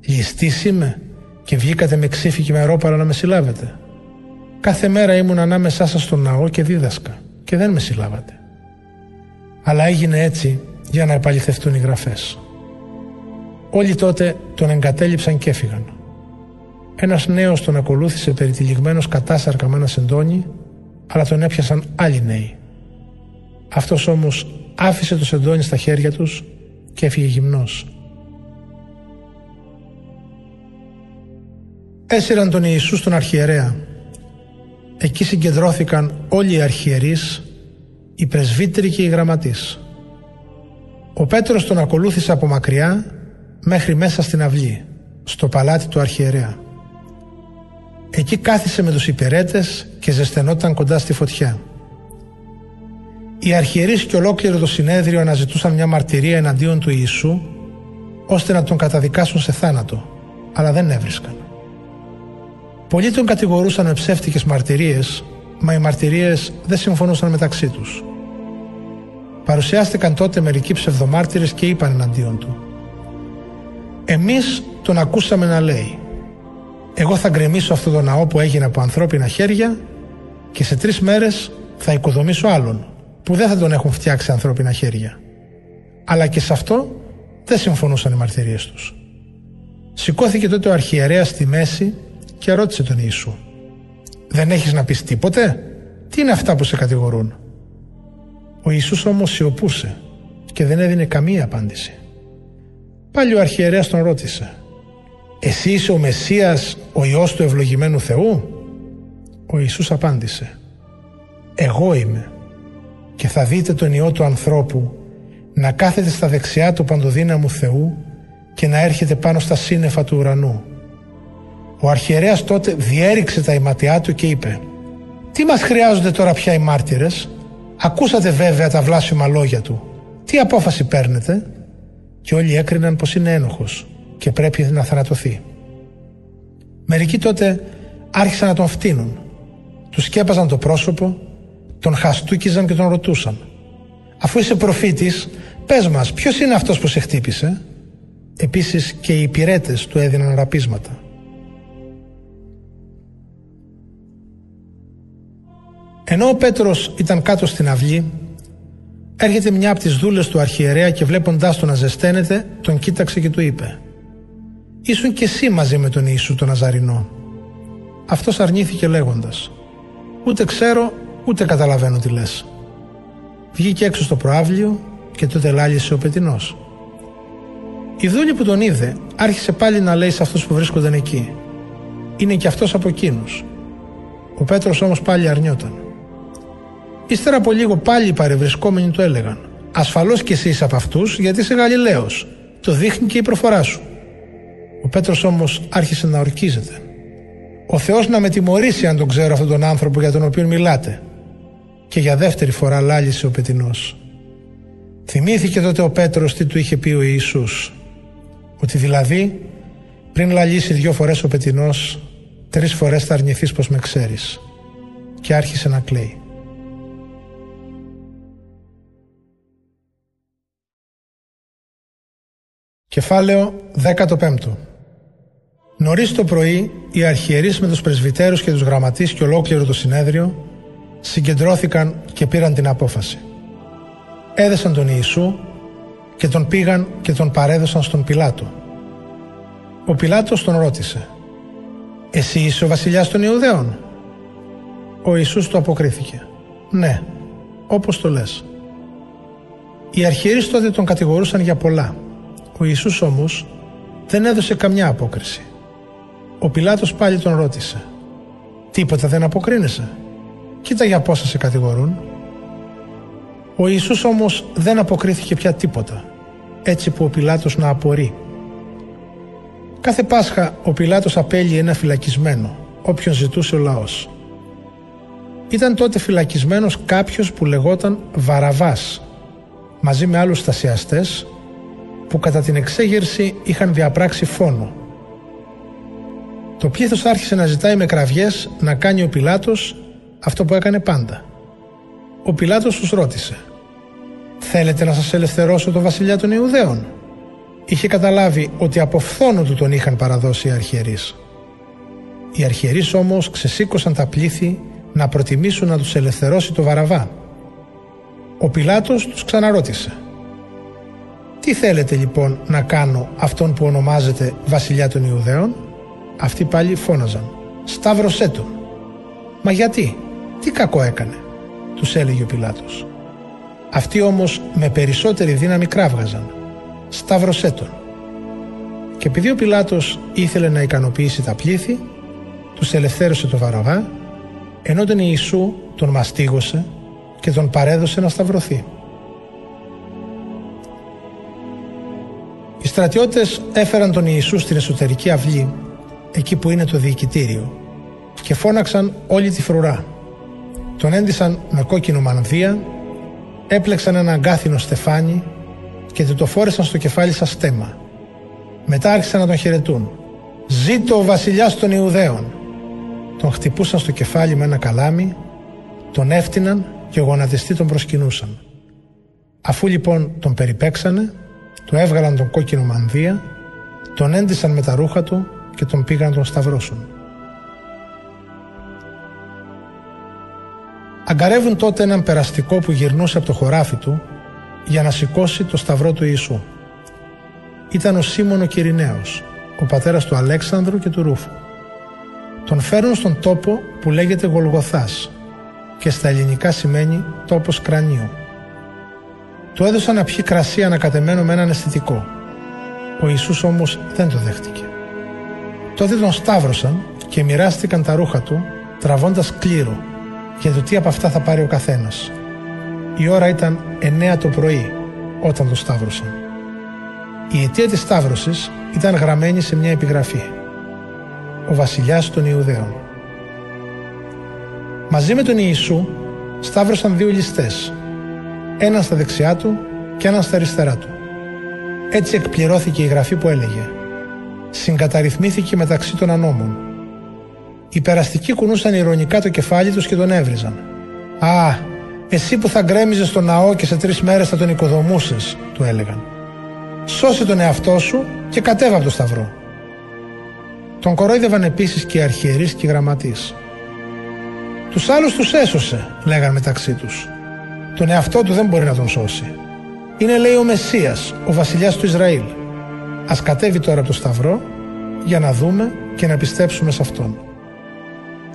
«Ληστής είμαι και βγήκατε με ξύφη και με ρόπαρα να με συλλάβετε. Κάθε μέρα ήμουν ανάμεσά σας στον ναό και δίδασκα και δεν με συλλάβατε. Αλλά έγινε έτσι για να επαληθευτούν οι γραφές. Όλοι τότε τον εγκατέλειψαν και έφυγαν. Ένας νέος τον ακολούθησε περιτυλιγμένος κατάσαρκα με ένα σεντόνι, αλλά τον έπιασαν άλλοι νέοι. Αυτός όμως άφησε το σεντόνι στα χέρια τους και έφυγε γυμνός. Έσυραν τον Ιησού στον αρχιερέα. Εκεί συγκεντρώθηκαν όλοι οι αρχιερείς, οι πρεσβύτεροι και οι γραμματείς. Ο Πέτρος τον ακολούθησε από μακριά μέχρι μέσα στην αυλή, στο παλάτι του αρχιερέα. Εκεί κάθισε με τους υπηρέτες και ζεσθενόταν κοντά στη φωτιά. Οι αρχιερείς και ολόκληρο το συνέδριο αναζητούσαν μια μαρτυρία εναντίον του Ιησού ώστε να τον καταδικάσουν σε θάνατο, αλλά δεν έβρισκαν. Πολλοί τον κατηγορούσαν με ψεύτικες μαρτυρίες, μα οι μαρτυρίες δεν συμφωνούσαν μεταξύ τους. Παρουσιάστηκαν τότε μερικοί ψευδομάρτυρες και είπαν εναντίον του. Εμείς τον ακούσαμε να λέει «Εγώ θα γκρεμίσω αυτό το ναό που έγινε από ανθρώπινα χέρια και σε τρεις μέρες θα οικοδομήσω άλλον που δεν θα τον έχουν φτιάξει ανθρώπινα χέρια». Αλλά και σε αυτό δεν συμφωνούσαν οι μαρτυρίες τους. Σηκώθηκε τότε ο αρχιερέας στη μέση και ρώτησε τον Ιησού «Δεν έχεις να πεις τίποτε» Τι είναι αυτά που σε κατηγορούν; Ο Ιησούς όμως σιωπούσε και δεν έδινε καμία απάντηση. Πάλι ο αρχιερέας τον ρώτησε «Εσύ είσαι ο Μεσσίας, ο Υιός του ευλογημένου Θεού» Ο Ιησούς απάντησε «Εγώ είμαι και θα δείτε τον Υιό του ανθρώπου να κάθεται στα δεξιά του παντοδύναμου Θεού και να έρχεται πάνω στα σύννεφα του ουρανού». Ο αρχιερέας τότε διέριξε τα ηματιά του και είπε «Τι μας χρειάζονται τώρα πια οι μάρτυρες» Ακούσατε βέβαια τα βλάσιμα λόγια του. Τι απόφαση παίρνετε; Και όλοι έκριναν πως είναι ένοχος και πρέπει να θανατωθεί. Μερικοί τότε άρχισαν να τον φτύνουν. Τους σκέπαζαν το πρόσωπο, τον χαστούκιζαν και τον ρωτούσαν. Αφού είσαι προφήτης, πες μας ποιος είναι αυτός που σε χτύπησε; Επίσης και οι υπηρέτες του έδιναν ραπίσματα. Ενώ ο Πέτρος ήταν κάτω στην αυλή, έρχεται μια από τις δούλες του αρχιερέα και βλέποντάς τον να ζεσταίνεται, τον κοίταξε και του είπε «Ήσουν και εσύ μαζί με τον Ιησού τον Ναζαρινό». Αυτός αρνήθηκε λέγοντας «Ούτε ξέρω, ούτε καταλαβαίνω τι λες». Βγήκε έξω στο προάβλιο και τότε λάλησε ο πετινός. Η δούλη που τον είδε άρχισε πάλι να λέει σε αυτούς που βρίσκονταν εκεί «Είναι και αυτός από εκείνους». Ο Πέτρος όμως πάλι αρνιόταν. Ύστερα από λίγο πάλι οι παρευρισκόμενοι του έλεγαν Ασφαλώς και εσύ είσαι από αυτούς, γιατί είσαι Γαλιλαίος. Το δείχνει και η προφορά σου. Ο Πέτρος όμως άρχισε να ορκίζεται. Ο Θεός να με τιμωρήσει αν τον ξέρω αυτόν τον άνθρωπο για τον οποίο μιλάτε. Και για δεύτερη φορά λάλησε ο πετεινός. Θυμήθηκε τότε ο Πέτρος τι του είχε πει ο Ιησούς. Ότι δηλαδή πριν λαλήσει δυο φορές ο πετεινός τρεις φορές θα αρνηθείς πως με ξέρεις. Και άρχισε να κλαίει. Κεφάλαιο 15 Νωρίς το πρωί, οι αρχιερείς με τους πρεσβυτέρους και τους γραμματείς και ολόκληρο το συνέδριο συγκεντρώθηκαν και πήραν την απόφαση. Έδεσαν τον Ιησού και τον πήγαν και τον παρέδωσαν στον Πιλάτο. Ο Πιλάτος τον ρώτησε «Εσύ είσαι ο βασιλιάς των Ιουδαίων» Ο Ιησούς του αποκρίθηκε «Ναι, όπως το λες». Οι αρχιερείς τότε τον κατηγορούσαν για πολλά ο Ιησούς όμως δεν έδωσε καμιά απόκριση. Ο Πιλάτος πάλι τον ρώτησε «Τίποτα δεν αποκρίνεσαι» «Κοίτα για πόσα σε κατηγορούν» Ο Ιησούς όμως δεν αποκρίθηκε πια τίποτα έτσι που ο Πιλάτος να απορεί. Κάθε Πάσχα ο Πιλάτος απέλει ένα φυλακισμένο όποιον ζητούσε ο λαός. Ήταν τότε φυλακισμένος κάποιος που λεγόταν Βαραβάς μαζί με άλλους στασιαστές που κατά την εξέγερση είχαν διαπράξει φόνο. Το πλήθος άρχισε να ζητάει με κραυγές να κάνει ο Πιλάτος αυτό που έκανε πάντα. Ο Πιλάτος τους ρώτησε «Θέλετε να σας ελευθερώσω το βασιλιά των Ιουδαίων» είχε καταλάβει ότι από φθόνο του τον είχαν παραδώσει οι αρχιερείς. Οι αρχιερείς όμως ξεσήκωσαν τα πλήθη να προτιμήσουν να τους ελευθερώσει το Βαραβά. Ο Πιλάτος τους ξαναρώτησε «Τι θέλετε λοιπόν να κάνω αυτόν που ονομάζεται βασιλιά των Ιουδαίων» Αυτοί πάλι φώναζαν «Σταύρωσέ τον». «Μα γιατί, τι κακό έκανε» τους έλεγε ο Πιλάτος. Αυτοί όμως με περισσότερη δύναμη κράβγαζαν σταύρωσέ τον. Και επειδή ο Πιλάτος ήθελε να ικανοποιήσει τα πλήθη, τους ελευθέρωσε το Βαραβά, ενώ τον Ιησού τον μαστίγωσε και τον παρέδωσε να σταυρωθεί. Οι στρατιώτες έφεραν τον Ιησού στην εσωτερική αυλή, εκεί που είναι το διοικητήριο, και φώναξαν όλη τη φρουρά. Τον έντυσαν με κόκκινο μανδύα, έπλεξαν ένα αγκάθινο στεφάνι και του το φόρεσαν στο κεφάλι σαν στέμα. Μετά άρχισαν να τον χαιρετούν. «Ζήτω ο βασιλιάς των Ιουδαίων!» Τον χτυπούσαν στο κεφάλι με ένα καλάμι, τον έφτυναν και ο γονατιστή τον προσκυνούσαν. Αφού λοιπόν τον περιπέξανε, του έβγαλαν τον κόκκινο μανδύα, τον έντυσαν με τα ρούχα του και τον πήγαν να τον σταυρώσουν. Αγκαρεύουν τότε έναν περαστικό που γυρνούσε από το χωράφι του για να σηκώσει το σταυρό του Ιησού. Ήταν ο Σίμωνο Κυριναίος, ο πατέρας του Αλέξανδρου και του Ρούφου. Τον φέρνουν στον τόπο που λέγεται Γολγοθάς και στα ελληνικά σημαίνει τόπος κρανίου. Του έδωσαν να πιει κρασί ανακατεμένο με έναν αισθητικό. Ο Ιησούς όμως δεν το δέχτηκε. Τότε τον σταύρωσαν και μοιράστηκαν τα ρούχα του τραβώντας κλήρο για το τι από αυτά θα πάρει ο καθένας. Η ώρα ήταν 9 το πρωί όταν το σταύρωσαν. Η αιτία της σταύρωσης ήταν γραμμένη σε μια επιγραφή. Ο βασιλιάς των Ιουδαίων. Μαζί με τον Ιησού σταύρωσαν δύο ληστές. Έναν στα δεξιά του και έναν στα αριστερά του. Έτσι εκπληρώθηκε η γραφή που έλεγε «Συγκαταρρυθμήθηκε μεταξύ των ανώμων». Οι περαστικοί κουνούσαν ηρωνικά το κεφάλι τους και τον έβριζαν. «Α, εσύ που θα γκρέμιζες στο ναό και σε τρεις μέρες θα τον οικοδομούσες, του έλεγαν. Σώσε τον εαυτό σου και κατέβα από το σταυρό. Τον κορόιδευαν επίσης και οι αρχιερείς και οι γραμματείς. Τους άλλους τους έσωσε, λέγαν μεταξύ τους. Τον εαυτό του δεν μπορεί να τον σώσει. Είναι, λέει, ο Μεσσίας, ο βασιλιάς του Ισραήλ. Α κατέβει τώρα από το σταυρό για να δούμε και να πιστέψουμε σε αυτόν.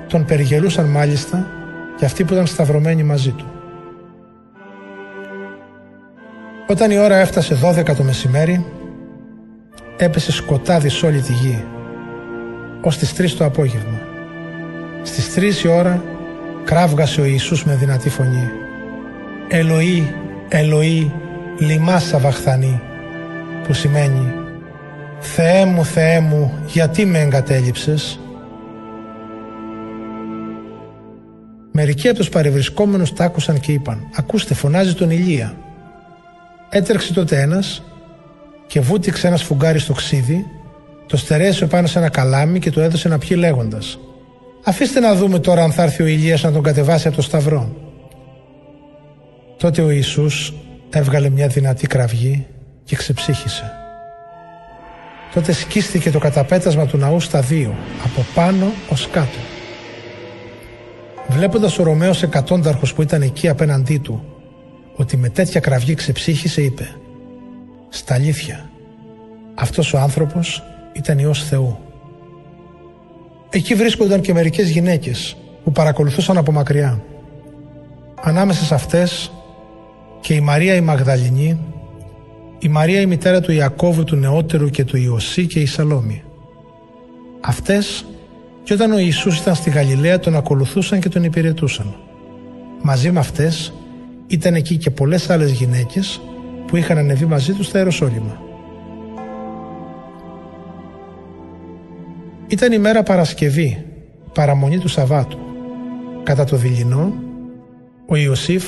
Τον περιγελούσαν μάλιστα και αυτοί που ήταν σταυρωμένοι μαζί του. Όταν η ώρα έφτασε 12 το μεσημέρι, έπεσε σκοτάδις σε όλη τη γη, ως τις 3 το απόγευμα. Στις 3 η ώρα κράβγασε ο Ιησούς με δυνατή φωνή. «Ελοή, Ελοή, λιμάσα βαχθανή», που σημαίνει «Θεέ μου, Θεέ μου, γιατί με εγκατέλειψες» Μερικοί από τους παρευρισκόμενους τ' άκουσαν και είπαν «Ακούστε, φωνάζει τον Ηλία». Έτρεξε τότε ένας και βούτυξε ένας σφουγγάρι στο ξύδι, το στερέασε πάνω σε ένα καλάμι και του έδωσε να πιει λέγοντας: Αφήστε να δούμε τώρα αν θα έρθει ο Ηλίας να τον κατεβάσει από το σταυρό. Τότε ο Ιησούς έβγαλε μια δυνατή κραυγή και ξεψύχησε. Τότε σκίστηκε το καταπέτασμα του ναού στα δύο, από πάνω ως κάτω. Βλέποντας ο Ρωμαίος εκατόνταρχος που ήταν εκεί απέναντί του ότι με τέτοια κραυγή ξεψύχησε είπε «Στα αλήθεια, αυτός ο άνθρωπος ήταν Υιός Θεού». Εκεί βρίσκονταν και μερικές γυναίκες που παρακολουθούσαν από μακριά. Ανάμεσα σε αυτές και η Μαρία η Μαγδαληνή, η Μαρία η μητέρα του Ιακώβου του νεότερου και του Ιωσή και η Σαλόμη. Αυτές και όταν ο Ιησούς ήταν στη Γαλιλαία τον ακολουθούσαν και τον υπηρετούσαν. Μαζί με αυτές ήταν εκεί και πολλές άλλες γυναίκες που είχαν ανεβεί μαζί τους στα Ιεροσόλυμα. Ήταν η μέρα Παρασκευή, παραμονή του Σαββάτου. Κατά το δειλινό, ο Ιωσήφ,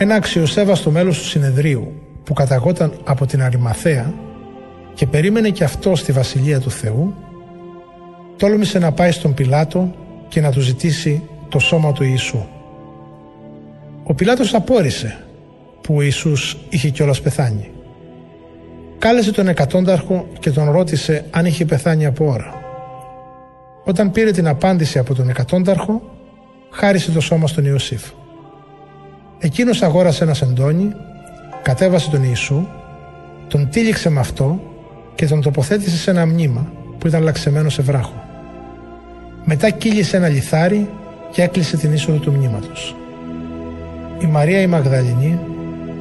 ένα αξιοσέβαστο μέλος του συνεδρίου που καταγόταν από την Αριμαθέα και περίμενε και αυτό στη Βασιλεία του Θεού, τόλμησε να πάει στον Πιλάτο και να του ζητήσει το σώμα του Ιησού. Ο Πιλάτος απόρρισε που ο Ιησούς είχε κιόλας πεθάνει. Κάλεσε τον εκατόνταρχο και τον ρώτησε αν είχε πεθάνει από ώρα. Όταν πήρε την απάντηση από τον εκατόνταρχο, χάρισε το σώμα στον Ιωσήφ. Εκείνος αγόρασε ένα σεντόνι, κατέβασε τον Ιησού, τον τύλιξε με αυτό και τον τοποθέτησε σε ένα μνήμα που ήταν λαξεμένο σε βράχο. Μετά κύλησε ένα λιθάρι και έκλεισε την είσοδο του μνήματος. Η Μαρία η Μαγδαληνή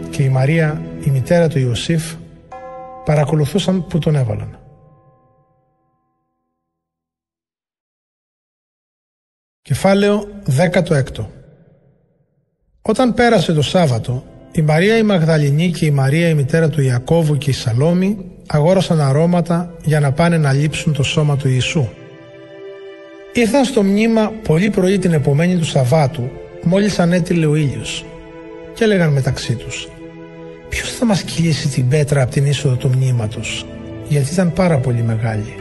και η Μαρία η μητέρα του Ιωσήφ παρακολουθούσαν που τον έβαλαν. Κεφάλαιο 16 Όταν πέρασε το Σάββατο, η Μαρία η Μαγδαληνή και η Μαρία η μητέρα του Ιακώβου και η Σαλόμη αγόρασαν αρώματα για να πάνε να λείψουν το σώμα του Ιησού. Ήρθαν στο μνήμα πολύ πρωί την επομένη του Σαββάτου, μόλις ανέτειλε ο ήλιος και έλεγαν μεταξύ τους Ποιος θα μας κυλήσει την πέτρα από την είσοδο του μνήματος γιατί ήταν πάρα πολύ μεγάλη.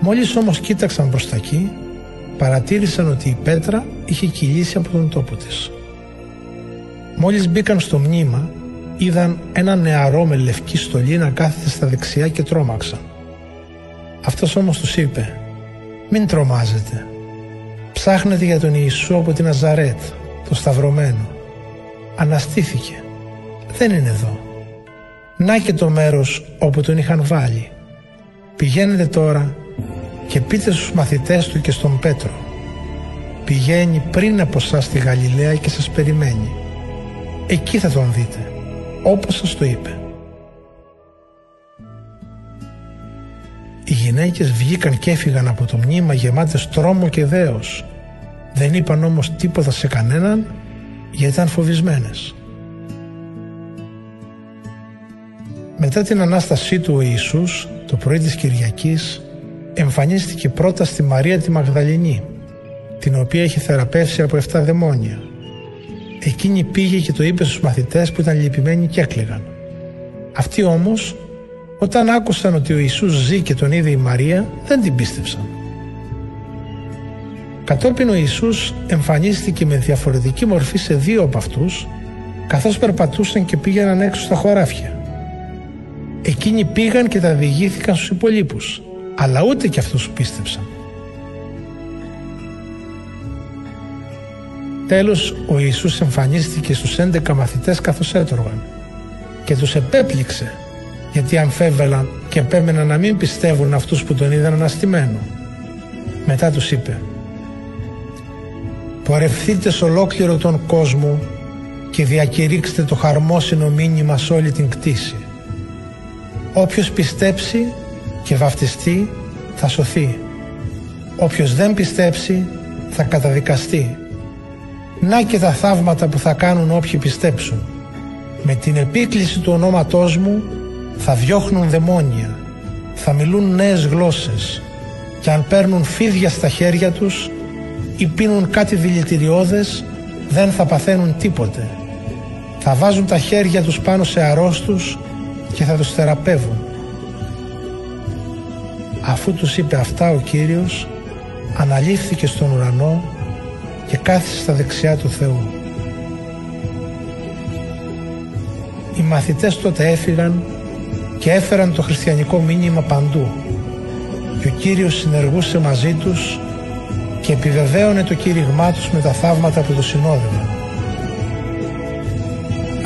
Μόλις όμως κοίταξαν προς τα εκεί παρατήρησαν ότι η πέτρα είχε κυλήσει από τον τόπο της. Μόλις μπήκαν στο μνήμα είδαν ένα νεαρό με λευκή στολή να κάθεται στα δεξιά και τρόμαξαν. Αυτός όμως τους είπε «Μην τρομάζετε. Ψάχνετε για τον Ιησού από την Αζαρέτ, το σταυρωμένο. Αναστήθηκε. Δεν είναι εδώ. Να και το μέρος όπου τον είχαν βάλει. Πηγαίνετε τώρα και πείτε στους μαθητές του και στον Πέτρο. Πηγαίνει πριν από σας στη Γαλιλαία και σας περιμένει. Εκεί θα τον δείτε, όπως σας το είπε. Οι γυναίκες βγήκαν και έφυγαν από το μνήμα γεμάτες τρόμο και δέος. Δεν είπαν όμως τίποτα σε κανέναν γιατί ήταν φοβισμένες. Μετά την Ανάστασή του ο Ιησούς, το πρωί της Κυριακής, εμφανίστηκε πρώτα στη Μαρία τη Μαγδαληνή, την οποία είχε θεραπεύσει από 7 δαιμόνια. Εκείνη πήγε και το είπε στους μαθητές που ήταν λυπημένοι και έκλαιγαν. Αυτοί όμως, όταν άκουσαν ότι ο Ιησούς ζει και τον είδε η Μαρία, δεν την πίστεψαν. Κατόπιν ο Ιησούς εμφανίστηκε με διαφορετική μορφή σε δύο από αυτούς, καθώς περπατούσαν και πήγαιναν έξω στα χωράφια. Εκείνοι πήγαν και τα διηγήθηκαν στους υπολείπους, αλλά ούτε και αυτούς πίστεψαν. Τέλος, ο Ιησούς εμφανίστηκε στους 11 μαθητές καθώς έτρωγαν και τους επέπληξε γιατί αμφέβελαν και επέμεναν να μην πιστεύουν αυτούς που τον είδαν αναστημένο. Μετά τους είπε «Πορευθείτε σε ολόκληρο τον κόσμο και διακηρύξτε το χαρμόσυνο μήνυμα σε όλη την κτήση. Όποιος πιστέψει και βαφτιστεί θα σωθεί. Όποιος δεν πιστέψει θα καταδικαστεί. Να και τα θαύματα που θα κάνουν όποιοι πιστέψουν. Με την επίκληση του ονόματός μου θα διώχνουν δαιμόνια, θα μιλούν νέες γλώσσες και αν παίρνουν φίδια στα χέρια τους ή πίνουν κάτι δηλητηριώδες δεν θα παθαίνουν τίποτε. Θα βάζουν τα χέρια τους πάνω σε αρρώστους και θα τους θεραπεύουν. Αφού τους είπε αυτά ο Κύριος αναλήφθηκε στον ουρανό και κάθισε στα δεξιά του Θεού. Οι μαθητές τότε έφυγαν και έφεραν το χριστιανικό μήνυμα παντού και ο Κύριος συνεργούσε μαζί τους και επιβεβαίωνε το κήρυγμά τους με τα θαύματα που το συνόδευαν.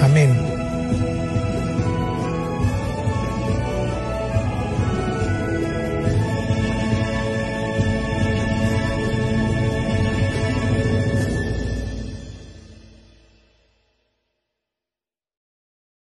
Αμήν.